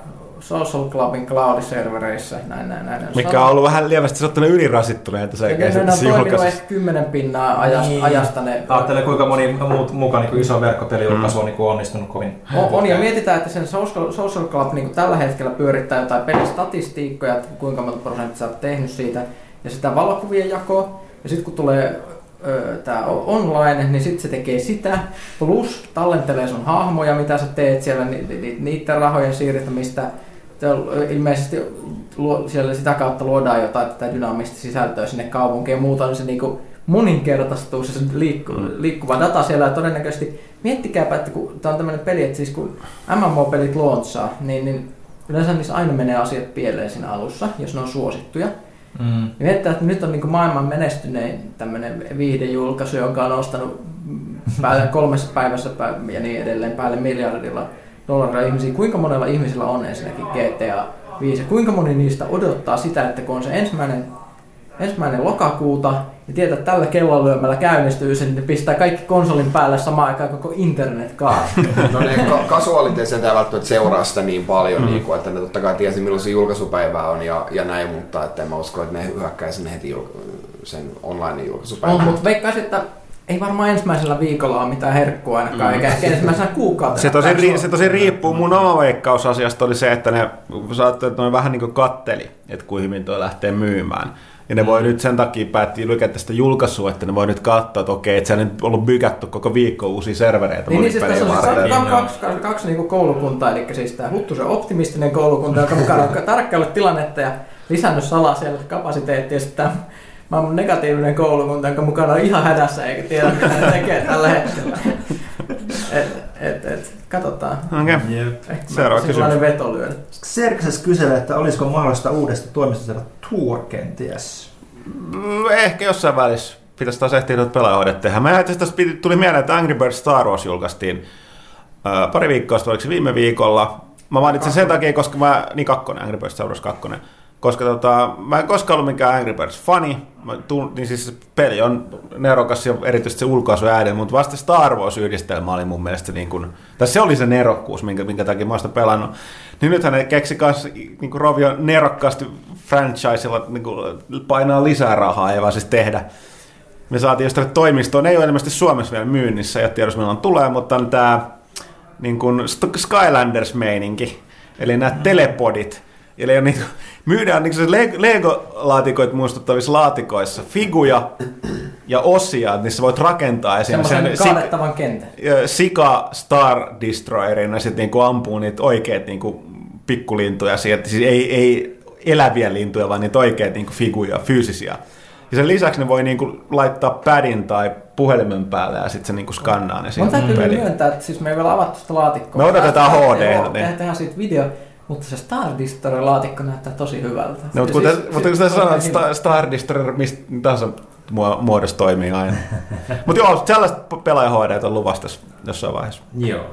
Social Clubin cloud-servereissä, näin, näin, näin. Mikä on ollut vähän lievästi sanottuna ylirasittuneita se Ja ne, ne on tässä toiminut ehkä 10 pinnaa ajasta, Niin. ajasta ne Ajattele kuinka moni muut mukaan niin iso verkkopelijulkaisu on niin onnistunut kovin. On, on, ja mietitään, että sen Social, social Club niin tällä hetkellä pyörittää jotain pelistatistiikkoja, että kuinka monta prosenttia sä oot tehnyt siitä, ja sitä valokuvien jakoa, ja sitten kun tulee tämä online, niin sitten se tekee sitä, plus tallentelee sun hahmoja, mitä sä teet siellä, ni, ni, niiden rahojen siirtämistä, on, ilmeisesti luo, siellä sitä kautta luodaan jotain tätä dynaamista sisältöä sinne kaupunkiin ja muuta, niin se niinku moninkertaistuu se liikku, Mm. liikkuva data siellä ja todennäköisesti miettikääpä, että kun tämä on tämmöinen peli, että siis kun MMO-pelit launchaa, niin, niin yleensä niissä aina menee asiat pieleen siinä alussa, jos ne on suosittuja. Mm. Ja mietitään, että nyt on niin maailman menestynein tämmöinen viihdejulkaisu, joka on ostanut päälle kolmessa päivässä pä- ja niin edelleen päälle miljardilla dollaria ihmisiä. Kuinka monella ihmisellä on ensinnäkin GTA 5 ja kuinka moni niistä odottaa sitä, että kun on se ensimmäinen, ensimmäinen lokakuuta ja tietää, että tällä kellonlyömällä käynnistyy se, niin ne pistää kaikki konsolin päälle samaan aikaan koko internet kaasuu. No ne ka- kasuaalit ei sentään välttämättä seuraa sitä niin paljon, mm. niin kuin, että ne totta kai tiesi milloin se julkaisupäivä on ja, ja näin, mutta että en mä usko, että ne hyökkäisi heti julka- sen online On, julkaisupäivän. mutta veikkaisin, että ei varmaan ensimmäisellä viikolla ole mitään herkkua ainakaan, eikä ehkä ensimmäisenä kuukautena. Se tosi, ri- se tosi riippuu. Mun oma veikkausasiasta oli se, että ne saatte, että ne vähän niin kuin katteli, että kuinka hyvin toi lähtee myymään. Ja ne voi nyt sen takia päätti lykätä sitä julkaisua, että ne voi nyt katsoa, että okei, että se on nyt ollut bykätty koko viikko uusia servereitä Niin, niin siis tässä on siis varten. kaksi, kaksi, kaksi, kaksi niin koulukuntaa, eli siis tämä Huttusen optimistinen koulukunta, joka mukaan on tarkkaillut tilannetta ja lisännyt salaa siellä kapasiteettia, ja sitten tämä maailman negatiivinen koulukunta, jonka mukana on ihan hädässä eikä tiedä, mitä ne tekee tällä hetkellä. Et, et, et, katsotaan. Ehkä Seuraava mä kysymys. veto lyödä. Serkses kyselee, että olisiko mahdollista uudesta toimistosta saada tour kenties. Mm, Ehkä jossain välissä pitäisi taas ehtiä noita pelaajahoidet tehdä. Mä piti- tuli mieleen, että Angry Birds Star Wars julkaistiin ää, pari viikkoa sitten, oliko se viime viikolla. Mä mainitsin sen takia, koska mä, niin kakkonen, Angry Birds Star Wars 2. Koska tota, mä en koskaan ollut mikään Angry Birds fani, mä tuun, niin siis peli on nerokas ja erityisesti se ulkoasu äänen, mutta vasta Star Wars-yhdistelmä oli mun mielestä niin kuin, tai se oli se nerokkuus, minkä, minkä takia mä sitä pelannut. Niin nythän ne keksi kans niin kuin Rovio nerokkaasti franchisella niin kuin painaa lisää rahaa ja vaan siis tehdä. Me saatiin tänne toimistoon, ei ole ilmeisesti Suomessa vielä myynnissä, ei ole tiedossa milloin tulee, mutta on tämä niin kuin Skylanders-meininki, eli nämä telepodit. Eli on niin, myydään niin se Le- Lego-laatikoit muistuttavissa laatikoissa figuja ja osia, niissä voit rakentaa esimerkiksi Semmoisen sen kaadettavan kentän. Sika- Star Destroyerin ja sitten niinku ampuu niitä oikeat niinku pikkulintuja sieltä. Siis ei, ei eläviä lintuja, vaan niitä oikeita niinku figuja, fyysisiä. Ja sen lisäksi ne voi niinku laittaa padin tai puhelimen päälle ja sitten se niinku skannaa ne Mun siihen täytyy peliin. myöntää, että siis me ei vielä avattu sitä laatikkoa. Me odotetaan HD, niin. Tehdään, tehdään siitä video, mutta se Star Destroyer-laatikko näyttää tosi hyvältä. No, mutta kuten, siis- mutta kun sä sanoit. Star, Star Destroyer mistä tahansa muo- muodossa toimii aina. mutta joo, sellaista pelaajahoideita on luvassa tässä jossain vaiheessa. Joo.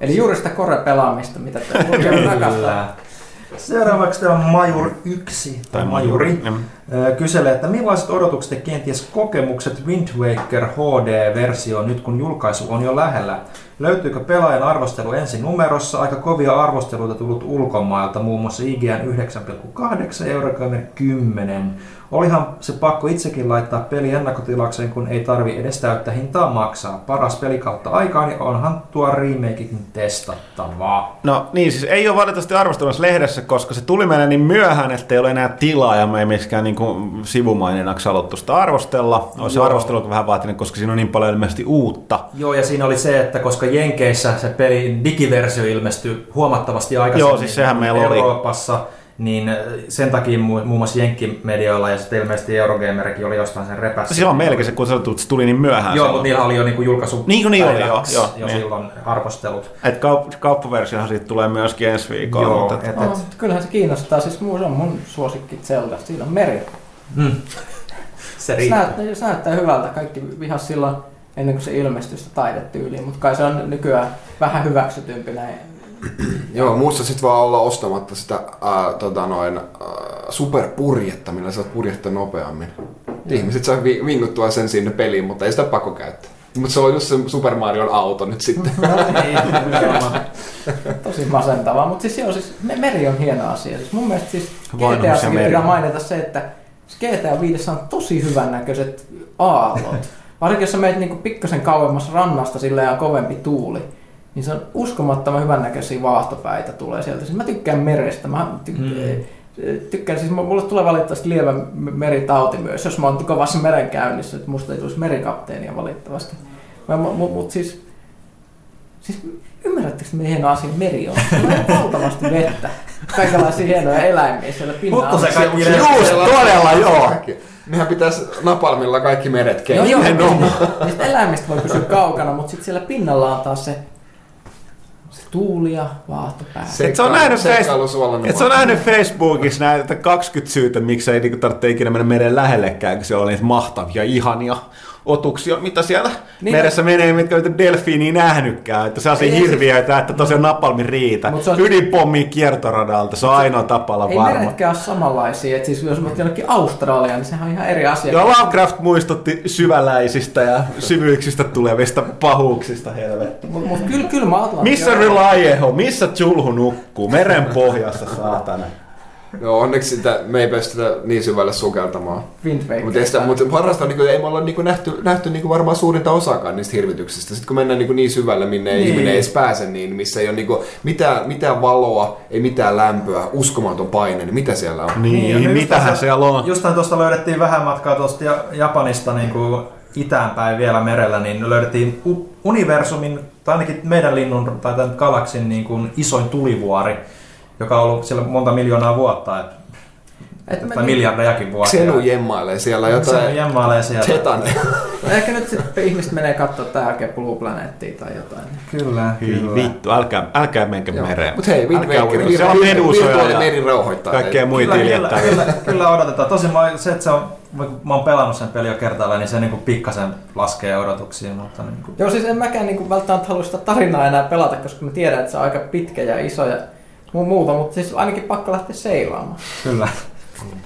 Eli juuri sitä kore-pelaamista, mitä te rakastaa. Seuraavaksi tämä Majur 1 tai Majuri Mm. kyselee, että millaiset odotukset ja kenties kokemukset Wind Waker HD-versio nyt kun julkaisu on jo lähellä? Löytyykö pelaajan arvostelu ensi numerossa? Aika kovia arvosteluita tullut ulkomailta, muun muassa IGN 9,8 ja Eurogamer 10. Olihan se pakko itsekin laittaa peli ennakkotilakseen, kun ei tarvi edes täyttä hintaa maksaa. Paras peli kautta aikaan, niin onhan tuo remakekin testattavaa. No niin, siis ei ole valitettavasti arvostelussa lehdessä, koska se tuli meille niin myöhään, että ei ole enää tilaa ja me ei myöskään niin kuin haluttu sitä arvostella. Olisi Joo. arvostelu vähän vaatinut, koska siinä on niin paljon ilmeisesti uutta. Joo, ja siinä oli se, että koska Jenkeissä se peli digiversio ilmestyi huomattavasti aikaisemmin Joo, siis sehän meillä oli. Niin äh, sen takia mu- muun muassa Jenkkimedioilla ja sitten ilmeisesti Eurogamerkin oli jostain sen repässä. Silloin melkein se, kun se tuli- se tuli niin myöhään. Joo, mutta niillä oli jo niinku julkaisu Niin kuin niin oli, joo, joo, jo niin. silloin arvostelut. Et kaup- kauppaversiohan siitä tulee myöskin ensi viikolla. Joo, mutta, et, No, et, mutta kyllähän se kiinnostaa. Siis muu- se on mun suosikki Zelda. Siinä on meri. mm. Se Se riittää. näyttää, se näyttää hyvältä. Kaikki vihas silloin ennen kuin se ilmestyi sitä taidetyyliin, mutta kai se on nykyään vähän hyväksytympi näin. Joo, muussa sit vaan olla ostamatta sitä ää, tota noin, ää, superpurjetta, millä saat purjetta nopeammin. Ihmiset saa vi- vinguttua sen sinne peliin, mutta ei sitä pakko käyttää. Mutta se on just se Super Marion auto nyt sitten. niin, nimenomaan. Tosi masentavaa, mutta siis joo, siis me- meri on hieno asia. Siis mun mielestä siis GTA niin pitää mainita se, että GTA 5 on tosi hyvän näköiset aallot. Varsinkin jos sä meet niinku pikkasen kauemmas rannasta, sillä on kovempi tuuli, niin se on uskomattoman hyvän näköisiä vaahtopäitä tulee sieltä. Siis mä tykkään merestä. Mä tykkään, Mm. tykkään siis mulle tulee valitettavasti lievä m- meritauti myös, jos mä oon kovassa merenkäynnissä, että musta ei tulisi merikapteenia valitettavasti. Mutta mut, mut siis, siis ymmärrättekö miten hieno asia meri on? On valtavasti vettä. Kaikenlaisia hienoja eläimiä siellä pinnalla. Mutta se kaikki siellä- todella, joo. Nehän pitäisi napalmilla kaikki meret Joo, kehittää. joo, Nimenomaan. niistä eläimistä voi pysyä kaukana, mutta sitten siellä pinnalla on taas se, se tuuli ja vaahtopää. Se- Et sä on nähnyt, face- et sä on nähnyt Facebookissa näitä 20 syytä, miksi ei niinku tarvitse ikinä mennä meren lähellekään, kun siellä on niitä mahtavia, ihania otuksia, mitä siellä Niin. niin. meressä menee, mitkä ei delfiiniä nähnytkään. Että se on se Ei, hirviöitä, että tosiaan napalmi riitä. Mut se on- Ydinpommi kiertoradalta, se on ainoa tapa olla Ei varma. meretkään ole samanlaisia. Et siis jos mä jonnekin Australiaan, niin sehän on ihan eri asia. Joo, Lovecraft muistutti syväläisistä ja syvyyksistä tulevista pahuuksista, helvetti. Mutta mut kyllä, kyllä mä Missä Relieho, missä Chulhu nukkuu? Meren pohjassa, saatana. Joo, onneksi sitä, me ei pystytä niin syvälle sukeltamaan. Mutta mutta parasta on, niin ei me olla niin nähty, nähty niin varmaan suurinta osakaan niistä hirvityksistä. Sitten kun mennään niin, niin syvälle, minne niin. Niin. ihminen ei edes pääse, niin missä ei ole niin mitään, mitään valoa, ei mitään lämpöä, uskomaton paine, niin mitä siellä on? Niin, niin mitähän tässä- siellä on? Justain tuosta löydettiin vähän matkaa tuosta Ja- Japanista niin kuin itäänpäin vielä merellä, niin löydettiin universumin, tai ainakin meidän linnun tai tämän galaksin niin kuin isoin tulivuori, joka on ollut siellä monta miljoonaa vuotta, et, Et tai miljardejakin vuosia. Xenu jemmailee siellä Se jotain jemmailee sieltä. tetan. Ehkä nyt sitten ihmiset menee katsoa tämän jälkeen Blue Planettia tai jotain. Kyllä, Hyi kyllä. vittu, älkää, älkää menkö mereen. Mutta hei, Wind Älkää Waker. Siellä on medusoja ja meri rauhoittaa. kaikkea muita Kyllä, kyllä, kyllä, kyllä odotetaan. Tosin mä, se, että se on, mä oon pelannut sen pelin jo kertaalleen, niin se niin kuin pikkasen laskee odotuksia, mutta niin kuin, Joo, siis en mäkään niinku välttämättä halua sitä tarinaa enää pelata, koska mä tiedän, että se on aika pitkä ja iso ja muuta, mutta siis ainakin pakko lähteä seilaamaan. Kyllä.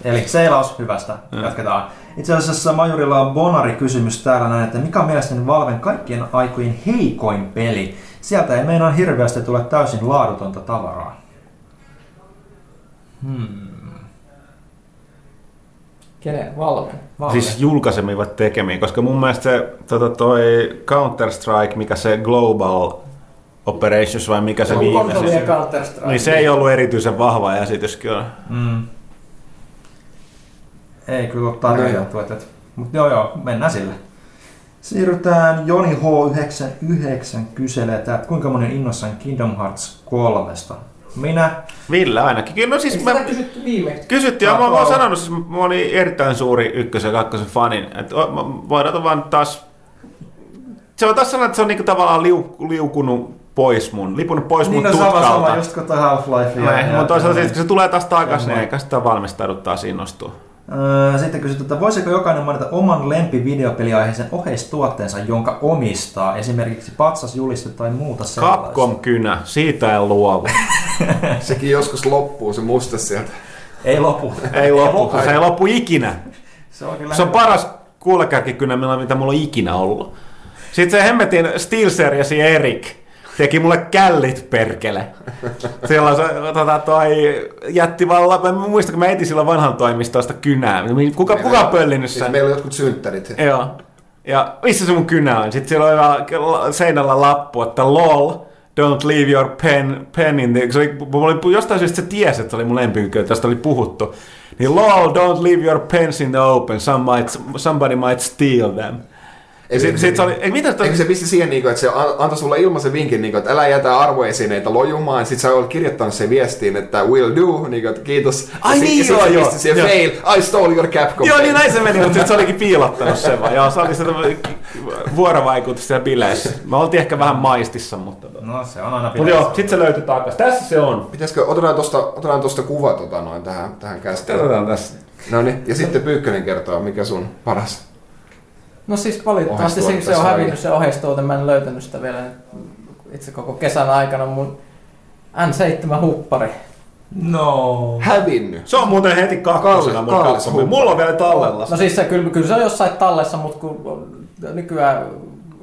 Eli seilaus hyvästä. Jatketaan. Itse asiassa Majurilla on Bonari-kysymys täällä näin, että mikä on mielestäni Valven kaikkien aikojen heikoin peli? Sieltä ei meinaa hirveästi tule täysin laadutonta tavaraa. Hmm. Kenen? Valven. Valve. Siis julkaisemivat tekemiä, koska mun mielestä se tota, toi Counter-Strike, mikä se Global Operations vai mikä se viimeisin, niin se ei ollut erityisen vahva esitys kyllä. Mm. Ei kyllä ole tarjottu. että- Mutta joo joo, mennään sille. Siirrytään Joni H99 kyselee, että kuinka monen innossaan Kingdom Hearts 3. Minä Ville ainakin. Kyllä, no siis Eikö mä, kysytty viimeksi? kysyttiin, ja mä, mä oon oo. sanonut, siis mä olin erittäin suuri ykkösen ja kakkosen fanin. Et, voidaan vaan taas... Se on taas sellainen, että se on niinku tavallaan liu, liukunut pois mun, lipunut pois mun niin on sama, tutkalta. sama just kuin toi Half-Life. Näin, mutta toisaalta sitten, kun se tulee taas takaisin, niin eikä sitä valmistaudu taas innostua. Öö, Sitten kysytään, että voisiko jokainen mainita oman lempivideopeliaiheisen oheistuotteensa, jonka omistaa, esimerkiksi patsasjuliste tai muuta sellaista? Capcom-kynä, siitä en luovu. Sekin joskus loppuu, se musta sieltä. Ei lopu. Ei loppu, se ei loppu ikinä. Se on kyllä Se on paras kuulekärkikynä, millä- mitä mulla on ikinä ollut. Sitten se hemmetin SteelSeriesi Erik teki mulle källit perkele. Silloin se tota, toi, jätti vaan, la- mä muistan, kun mä etin silloin vanhan toimistosta kynää. Kuka, kuka on pöllinyt Siis sen? meillä on jotkut synttärit. Joo. Ja missä se mun kynä on? Sitten siellä oli seinällä lappu, että lol, don't leave your pen, pen in the... Se oli, oli, jostain syystä se tiesi, että se oli mun lempiykkö, tästä oli puhuttu. Niin lol, don't leave your pens in the open, some might, somebody might steal them. Ja sit, sit se oli, ei, mitä Eikö se pisti siihen, niinku, että se an- antoi sulle ilmaisen vinkin, niinku, että älä jätä arvoesineitä lojumaan. Sitten sä olet kirjoittanut sen viestiin, että will do, niinku, että kiitos. Ai ja niin, ja sit joo, se joo. pisti siihen Joo. fail, I stole your Capcom. Joo, niin näin se meni, mutta sit se olikin piilottanut sen vaan. Joo, se oli se vuorovaikutus siellä bileissä. Me oltiin ehkä vähän maistissa, mutta... No se on aina Mutta joo, sit se löytyi takas. Tässä se on. Pitäisikö, otetaan tosta, otetaan tosta kuva tota, noin, tähän, tähän käsittelyyn. Katsotaan tässä. No niin, ja sitten Pyykkönen kertoo, mikä sun paras. No siis valitettavasti se, se on hävinnyt se oheistuote, mä en löytänyt sitä vielä itse koko kesän aikana. Mun N7-huppari. No. Hävinnyt. Se on muuten heti kakkosena mun Kallis. Mulla on vielä tallella. No siis se, kyllä, kyllä se on jossain tallessa, mutta kun nykyään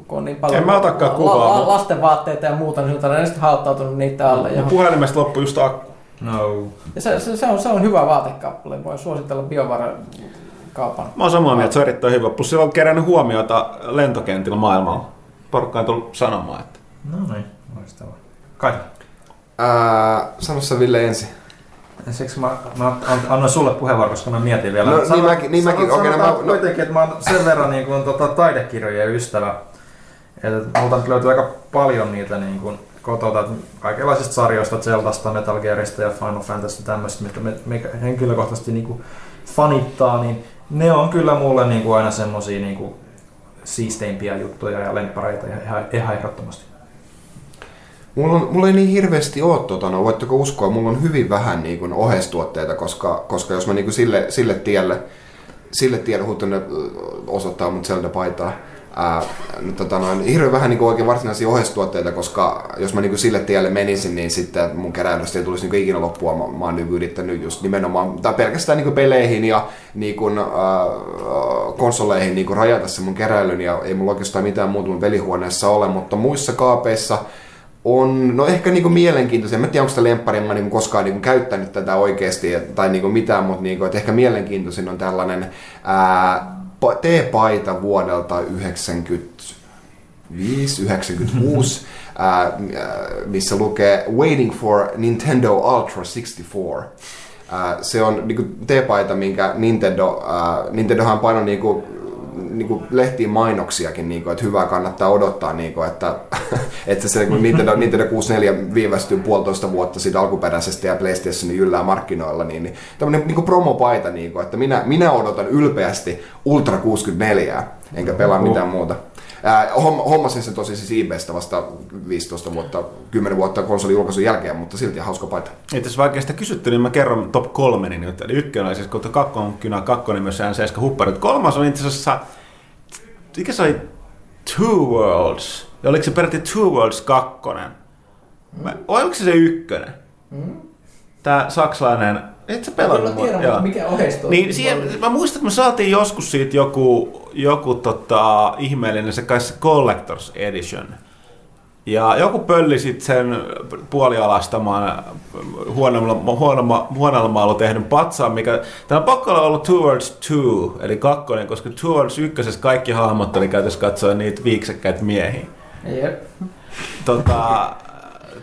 kun on niin paljon En mä otakaan kuvaa, mutta- lasten vaatteita ja muuta, niin se on todennäköisesti hauttautunut niitä alle. Mun johon- puhelimesta loppui just akku. No. Ja se, se, se, on, se on hyvä vaatekappale, voin suositella biovarakaupan. Mä oon samaa mieltä, se on erittäin hyvä. Plus sillä on kerännyt huomiota lentokentillä maailmalla. Porukka on tullut sanomaan, että No niin, loistavaa. Kai. Ää, sano sä Ville ensin. Siksi mä, mä an- annoin sulle puheenvuoro, koska mä mietin vielä. No, Sano- niin mäkin- niin mäkin. no sanotaan mä- no- kuitenkin, että mä oon sen verran niin kuin, tota, taidekirjojen ystävä. Että multa nyt löytyy aika paljon niitä niin kuin, kotota, että kaikenlaisista sarjoista, Zeldasta, Metal Gearista ja Final Fantasy tämmöistä, mitä me, me henkilökohtaisesti niin kuin, fanittaa, niin ne on kyllä mulle niin kuin, aina semmosia niin kuin, siisteimpiä juttuja ja lemppareita ihan, ihan ehdottomasti. Mulla, on, mulla ei niin hirveästi ole, tota, no, voitteko uskoa, mulla on hyvin vähän niin kuin, oheistuotteita, koska, koska jos mä niin kuin, sille, sille tielle, sille tielle huutunne osoittaa mut Zelda-paitaa, ää, tota, noin, hirveän vähän niin oikein varsinaisia oheistuotteita, koska jos mä niin kuin, sille tielle menisin, niin sitten mun keräilystä ei tulisi niin kuin, ikinä loppua. Mä, mä oon niin yrittänyt just nimenomaan, tai pelkästään niin kuin, peleihin ja niin kuin, ää, konsoleihin niin kuin, rajata se mun keräilyn, ja ei mulla oikeastaan mitään muuta mun velihuoneessa ole, mutta muissa kaapeissa on, no ehkä niinku mielenkiintoisia. En tiedä, onko sitä lempparia mä niinku koskaan niinku käyttänyt tätä oikeasti tai niinku mitään, mutta niinku, ehkä mielenkiintoisin on tällainen ää, T-paita vuodelta 95, 96, ää, missä lukee Waiting for Nintendo Ultra 64. Ää, se on niinku T-paita, minkä Nintendo, Nintendohan painoi niinku niinku lehtiin mainoksiakin, niinku, että hyvää kannattaa odottaa, niinku, että, että se kun Nintendo, Nintendo 64 viivästyy puolitoista vuotta siitä alkuperäisestä ja PlayStationin yllää markkinoilla, niin, niin tämmöinen niinku promopaita, niinku, että minä, minä odotan ylpeästi Ultra 64, enkä pelaa mitään muuta. Ää, homm- hommasin sen tosi siis eBaystä vasta 15 vuotta, 10 vuotta konsolin julkaisun jälkeen, mutta silti hauska paita. Itse asiassa vaikka sitä kysytty, niin mä kerron top kolme niin nyt. Eli ykkönen oli siis, kun kakkonen kynä, kakkonen myös N7 hupparit. Kolmas on itse asiassa, mikä se oli Two Worlds? Ja oliko se peräti Two Worlds kakkonen? Mä, vai oliko se se ykkönen? Tää saksalainen, et sä Mä pelannut kyllä tiedän, Joo. mutta mikä oheistuote. Niin siihen, mä muistan, että me saatiin joskus siitä joku, joku tota, ihmeellinen, se kai se Collector's Edition. Ja joku pölli sit sen puolialastamaan huonolla, huonolla, huonolla maalla tehdyn patsaan, mikä... Tämä on pakko olla ollut Towards 2, eli kakkonen, koska Towards ykkösessä kaikki hahmot oli käytössä katsoa niitä viiksekkäitä miehiä. Jep. Tota,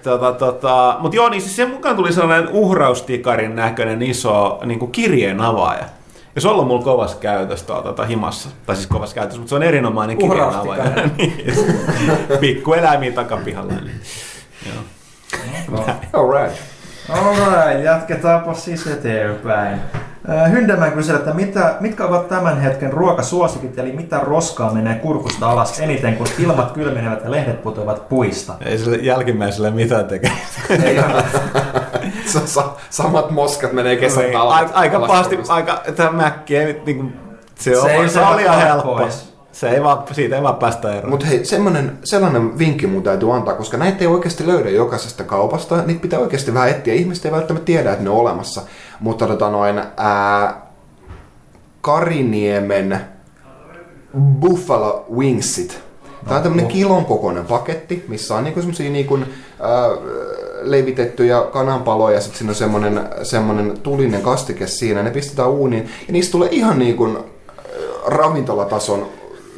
tota, tota, mutta joo, niin siis sen mukaan tuli sellainen uhraustikarin näköinen iso niin kirjeen avaaja. Ja se on ollut mulla kovassa käytössä tuolla tota, himassa. Tai siis kovassa käytössä, mutta se on erinomainen. Uhraustikainen. Niin. Pikku eläimiä takapihalla. Niin. Joo. Alright. Alright, jatketaanpa siis eteenpäin. Äh, Hyndemän kysyy, että mitä, mitkä ovat tämän hetken ruokasuosikit, eli mitä roskaa menee kurkusta alas eniten, kun ilmat kylmenevät ja lehdet putoavat puista? Ei sille jälkimmäiselle mitään tekemistä. Samat moskat menee kesän Niin, talvet. aika, aika pahasti, aika, tämä mäkki ei nyt niinku, se, Se on, ei se, se oli ihan vaan helppo. pois. Se ei vaan, siitä ei vaan päästä eroon. Mutta hei, semmonen, sellainen vinkki mun täytyy antaa, koska näitä ei oikeasti löydä jokaisesta kaupasta. Niitä pitää oikeasti vähän etsiä. Ihmiset ei välttämättä tiedä, että ne on olemassa. Mutta tota noin, ää, Kariniemen Buffalo Wingsit. Tämä on tämmönen kilon kokoinen paketti, missä on niinku semmosia niinku, ää, levitettyjä kananpaloja ja sitten siinä on semmonen, semmonen tulinen kastike siinä. Ne pistetään uuniin ja niistä tulee ihan niinku ää, ravintolatason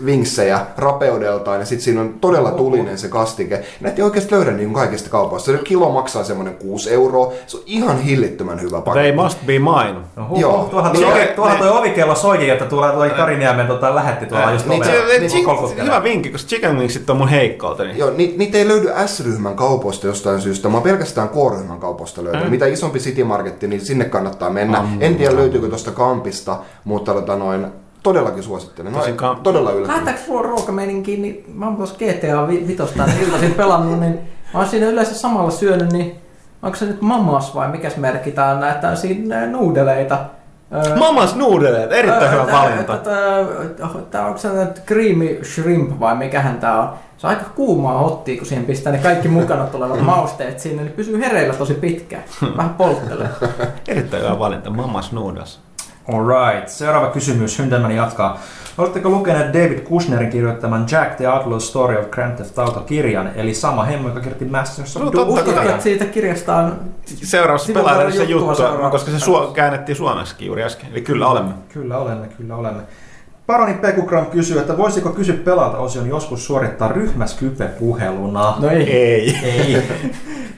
vinksejä rapeudeltaan ja sitten siinä on todella tulinen se kastike. Ja näitä ei oikeasti löydä niin kaikista kaupoista. Se kilo maksaa semmoinen 6 euroa. Se on ihan hillittömän hyvä paketti. They must be mine. No, huh, Joo. tuohan, Niin, toi, ne- tuohan ne- toi ovikello soikin, että tulee toi Kariniemen tota, lähetti tuolla just niin, Niin, hyvä vinkki, koska chicken wingsit on mun heikkoutta. Niin. Joo, ni, niitä ei löydy S-ryhmän kaupoista jostain syystä. Mä oon pelkästään K-ryhmän kaupoista löytänyt. Mm. Mitä isompi City Marketti, niin sinne kannattaa mennä. Mm. En tiedä löytyykö tuosta Kampista, mutta tota noin, todellakin suosittelen. No, Tosin Kamp- todella yllättynyt. Lähdetäänkö sulla ruokameininkiin, niin mä oon tuossa GTA vi- vitosta niin iltaisin pelannut, niin mä oon siinä yleensä samalla syönyt, niin onko se nyt mamas vai mikäs merkki tää on näitä tämmöisiä nuudeleita? Öö, Mamas noodleet, erittäin hyvä valinta. tää- Tää onko se nyt creamy shrimp vai mikähän tää on? Se on aika kuumaa hottia, kun siihen pistää ne kaikki mukana tulevat mausteet sinne, niin pysyy hereillä tosi pitkään. Vähän polttelee. Erittäin hyvä valinta, mamas noodles. Alright, seuraava kysymys. Hyndelman jatkaa. Oletteko lukeneet David Kushnerin kirjoittaman Jack the Outlaw Story of Grand Theft Auto-kirjan, eli sama hemmo, joka kirjoitti Masters of No, Doom totta että siitä kirjasta on Seuraavassa pelaajassa juttua juttua, seuraavaksi. koska se suo, käännettiin suomeksi juuri äsken. Eli kyllä olemme. Kyllä olemme, kyllä olemme. Paroni Pekukram kysyy, että voisiko kysyä pelaalta osion joskus suorittaa ryhmäskype-puheluna? No ei. Ei. Ei.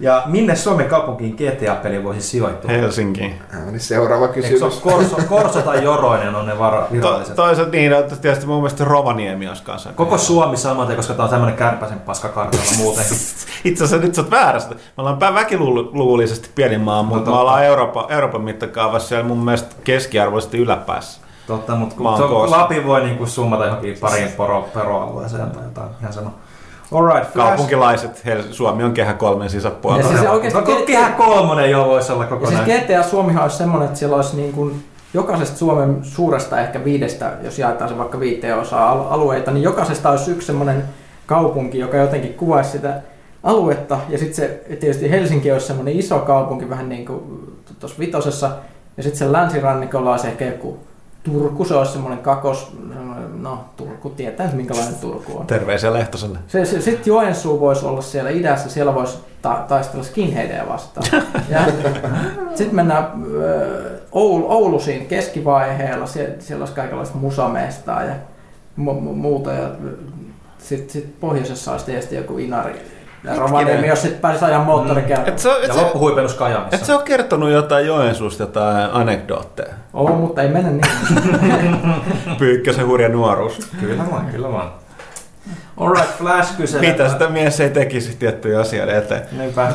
Ja minne Suomen kaupunkiin GTA-peli voisi sijoittua? Helsinki. Ää, niin seuraava Eikö se kysymys. ole Korso, Korso tai Joroinen on ne vara, To, viralliset? toisaalta niin, että tietysti mun mielestä Rovaniemi olisi kanssa. Koko Suomi samaten, koska tämä on tämmöinen kärpäsen paskakartalla muutenkin. Itse asiassa nyt sä oot väärässä. Me ollaan pää väkiluvullisesti pieni maa, mutta me totta. ollaan Euroopan, Euroopan mittakaavassa siellä mun mielestä keskiarvoisesti yläpäässä. Totta, mutta kun koossa. Lapi voi niinku summata johonkin pariin poro, peroalueeseen tai jotain ihan sama. Alright, Flash. Kaupunkilaiset, Hel- Suomi on kehä kolmen sisäpuolella. Ja siis se oikeasti no, GTA kehä kolmonen jo voisi olla Ja siis. GTA Suomihan olisi semmoinen, että siellä olisi niin kuin jokaisesta Suomen suuresta ehkä viidestä, jos jaetaan se vaikka viiteen osaa al- alueita, niin jokaisesta olisi yksi semmoinen kaupunki, joka jotenkin kuvaisi sitä aluetta. Ja sitten se tietysti Helsinki olisi semmoinen iso kaupunki, vähän niin kuin tuossa vitosessa. Ja sitten sen länsirannikolla olisi ehkä joku Turku, se olisi semmoinen kakos, no Turku, tietää minkälainen Turku on. Terveisiä Lehtoselle. Se, se, sitten Joensuu voisi olla siellä idässä, siellä voisi ta- taistella skinheadeja vastaan. Ja sitten mennään ö, Oulu, Oulu siinä keskivaiheella, sie, siellä olisi kaikenlaista musamestaa ja mu- mu- muuta. Ja sitten sit pohjoisessa olisi tietysti joku Inari. Ja Rovaniemi, jos sitten pääsisi. Et sä, et Ja loppuhuipennus et sä ole kertonut jotain Joensuusta, jotain anekdootteja? Oo, mutta ei mennä niin. Pyykkösen hurja nuoruus. Kyllä vaan, kyllä vaan. Alright, Flash kyselee. Mitä sitä mies ei tekisi tiettyjä asioita eteen? Niinpä.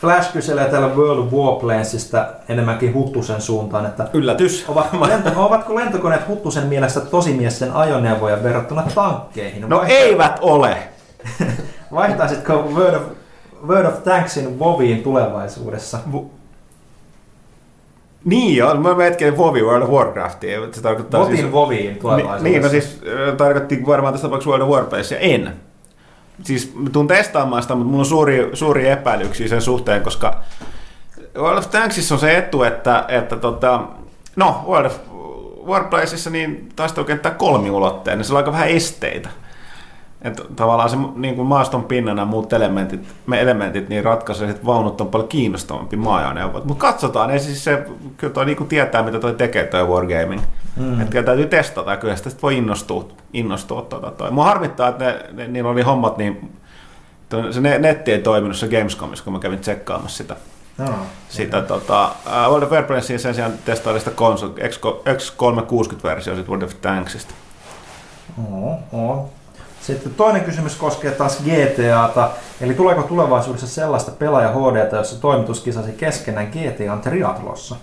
Flash kyselee täällä World Warplanesista enemmänkin Huttusen suuntaan, että Yllätys. Ovatko, lento, ovatko lentokoneet Huttusen mielestä tosimiesten ajoneuvoja verrattuna tankkeihin? No Vaihta- eivät ole. Vaihtaisitko World of, World of Tanksin Voviin tulevaisuudessa? Niin joo, mä hetken Vovi World of Warcraftia. Se tarkoittaa Votin siis... Voviin tulevaisuudessa. Niin, no siis tarkoitti varmaan tässä tapauksessa World of Warplace, ja en. Siis mä tuun testaamaan sitä, mutta mulla on suuri, suuri epäilyksiä sen suhteen, koska World of Tanksissa on se etu, että, että tota, no, World of Warplaceissa niin taistelukenttä on kolmiulotteinen, sillä on aika vähän esteitä. Että tavallaan se niin kuin maaston pinnana muut elementit, me elementit niin ratkaisee, että vaunut on paljon kiinnostavampi maajaneuvot. Mutta katsotaan, ei siis se, kyllä toi niin tietää, mitä toi tekee toi Wargaming. Mm. Että täytyy testata kyllä sitä sit voi innostua. innostua tota toi. Mua harmittaa, että ne, ne, niillä oli hommat niin, se ne- netti ei toiminut se Gamescomissa, kun mä kävin tsekkaamassa sitä. No. sitä tota, uh, World of Warplacein sen sijaan testailin sitä konsol, X360-versio sit World of Tanksista. Oo, oo. Sitten toinen kysymys koskee taas GTAta, eli tuleeko tulevaisuudessa sellaista pelaaja HDta, jossa toimitus kisasi keskenään GTAn triatlossa?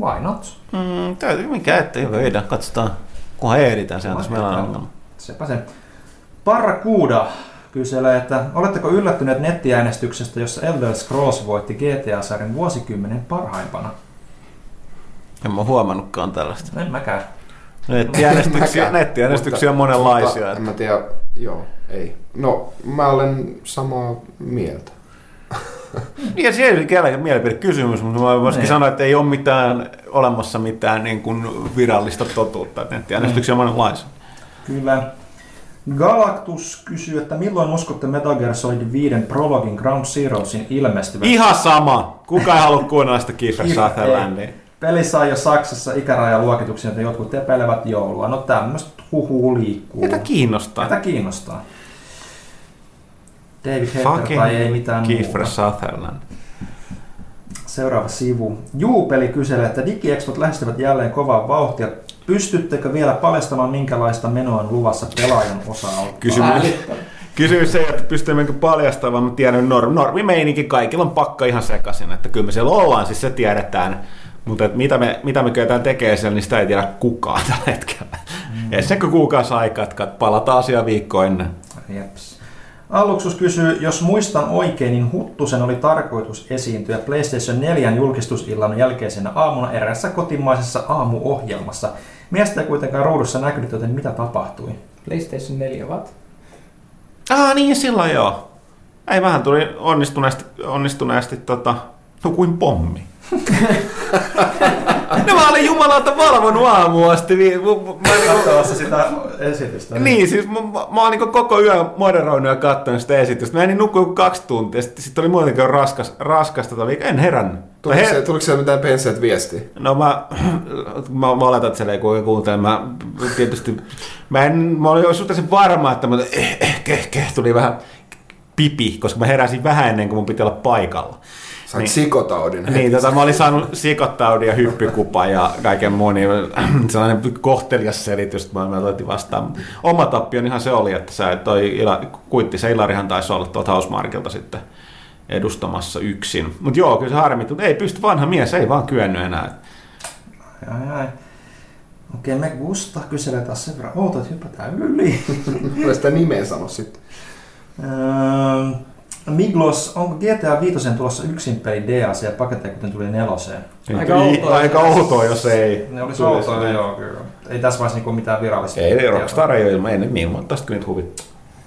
Why not? Mm, täytyy, mikä ettei voida, katsotaan. Kunhan ehditään, se on tässä meillä on ongelma. Sepä se. Barracuda kyselee, että oletteko yllättyneet nettiäänestyksestä, jossa Elder Scrolls voitti GTA-sarjan vuosikymmenen parhaimpana? En mä huomannutkaan tällaista. En mäkään. Nettiäänestyksiä, nettiäänestyksiä on monenlaisia. mutta En mä tiedä, joo, ei. No, mä olen samaa mieltä. Niin, ja se ei ole mielipidekysymys, mutta mä voisin Niin. sanoa, että ei ole mitään, olemassa mitään niin kuin virallista totuutta. että Nettiäänestyksiä on monenlaisia. Kyllä. Galactus kysyy, että milloin uskotte Metal Gear Solid 5 Prologin Ground Zeroesin ilmestyvän? Ihan sama. Kuka ei halua kuunnella sitä Kiefer, Sutherlandia. Peli saa jo Saksassa ikärajaluokituksia, että jotkut epäilevät joulua. No tämmöistä huhuu liikkuu. Ketä kiinnostaa? Ketä kiinnostaa? David Fucking tai ei mitään Kiefer muuta. Sutherland. Seuraava sivu. Juupeli kyselee, että digiexpot lähestyvät jälleen kovaa vauhtia. Pystyttekö vielä paljastamaan, minkälaista menoa on luvassa pelaajan osalta? Kysymys, kysymys ei, että pystymmekö paljastamaan, mä tiedän normi, normimeininki, kaikilla on pakka ihan sekaisin, että kyllä me siellä ollaan, siis se tiedetään, mutta että mitä me, mitä me kyetään tekemään siellä, niin sitä ei tiedä kukaan tällä hetkellä. Mm. Ei sekö kuukausi aikaa, että palataan asiaan viikko ennen. Jeps. Alluksus kysyy, jos muistan oikein, niin Huttusen oli tarkoitus esiintyä PlayStation 4 julkistusillan jälkeisenä aamuna erässä kotimaisessa aamuohjelmassa. Miestä ei kuitenkaan ruudussa näkynyt, joten mitä tapahtui? PlayStation 4 ovat. Ah niin, silloin joo. Ei vähän tuli onnistuneesti, onnistuneesti tota, no kuin pommi. no mä olin jumalauta valvonut aamuun asti. Mu- mu- Mä, niinku- Katsomassa sitä esitystä. niin, siis mä, mä, mä oon niinku koko yön moderoinut ja katsonut sitä esitystä. Mä enin nukkua joku kaksi tuntia, sitten sit oli muutenkin raskas, raskasta tota. En herännyt. Tuliko, Mä se, tuliko siellä mitään penseet viestiä? No mä, mä, mä oletan, että siellä ei kukaan kuuntele. Mä tietysti, mä, en, mä olin jo suhteellisen varma, että mä, eh, ehkä, ehkä, tuli vähän pipi, koska mä heräsin vähän ennen kuin mun piti olla paikalla. Sait Niin. sikotaudin. Niin, tota, mä olin saanut sikottaudin ja hyppykupa ja kaiken muun, niin sellainen kohtelias selitys, että mä, otin vastaan. Oma tappionihan se oli, että sä, toi Ila, kuitti se Ilarihan taisi olla tuolta Hausmarkilta sitten edustamassa yksin. Mutta joo, kyllä se harmitti, mutta ei pysty vanha mies, ei vaan kyennyt enää. Ai, ai. Okei, me Gusta kyselee taas sen verran että hypätään yli. Kyllä sitä nimeä sano sitten. Öö, Miglos, onko GTA 5 tulossa yksin peli DLC-paketteja, kuten tuli neloseen? Aika outoa. Aika outoa, jos ei. Ne olisi outoja, joo kyllä. Ei tässä vaiheessa niinku mitään virallista. Ei, ei. Rockstar ei ole ilman, ne ilmoittaa, sitä kyllä niitä huvittaa.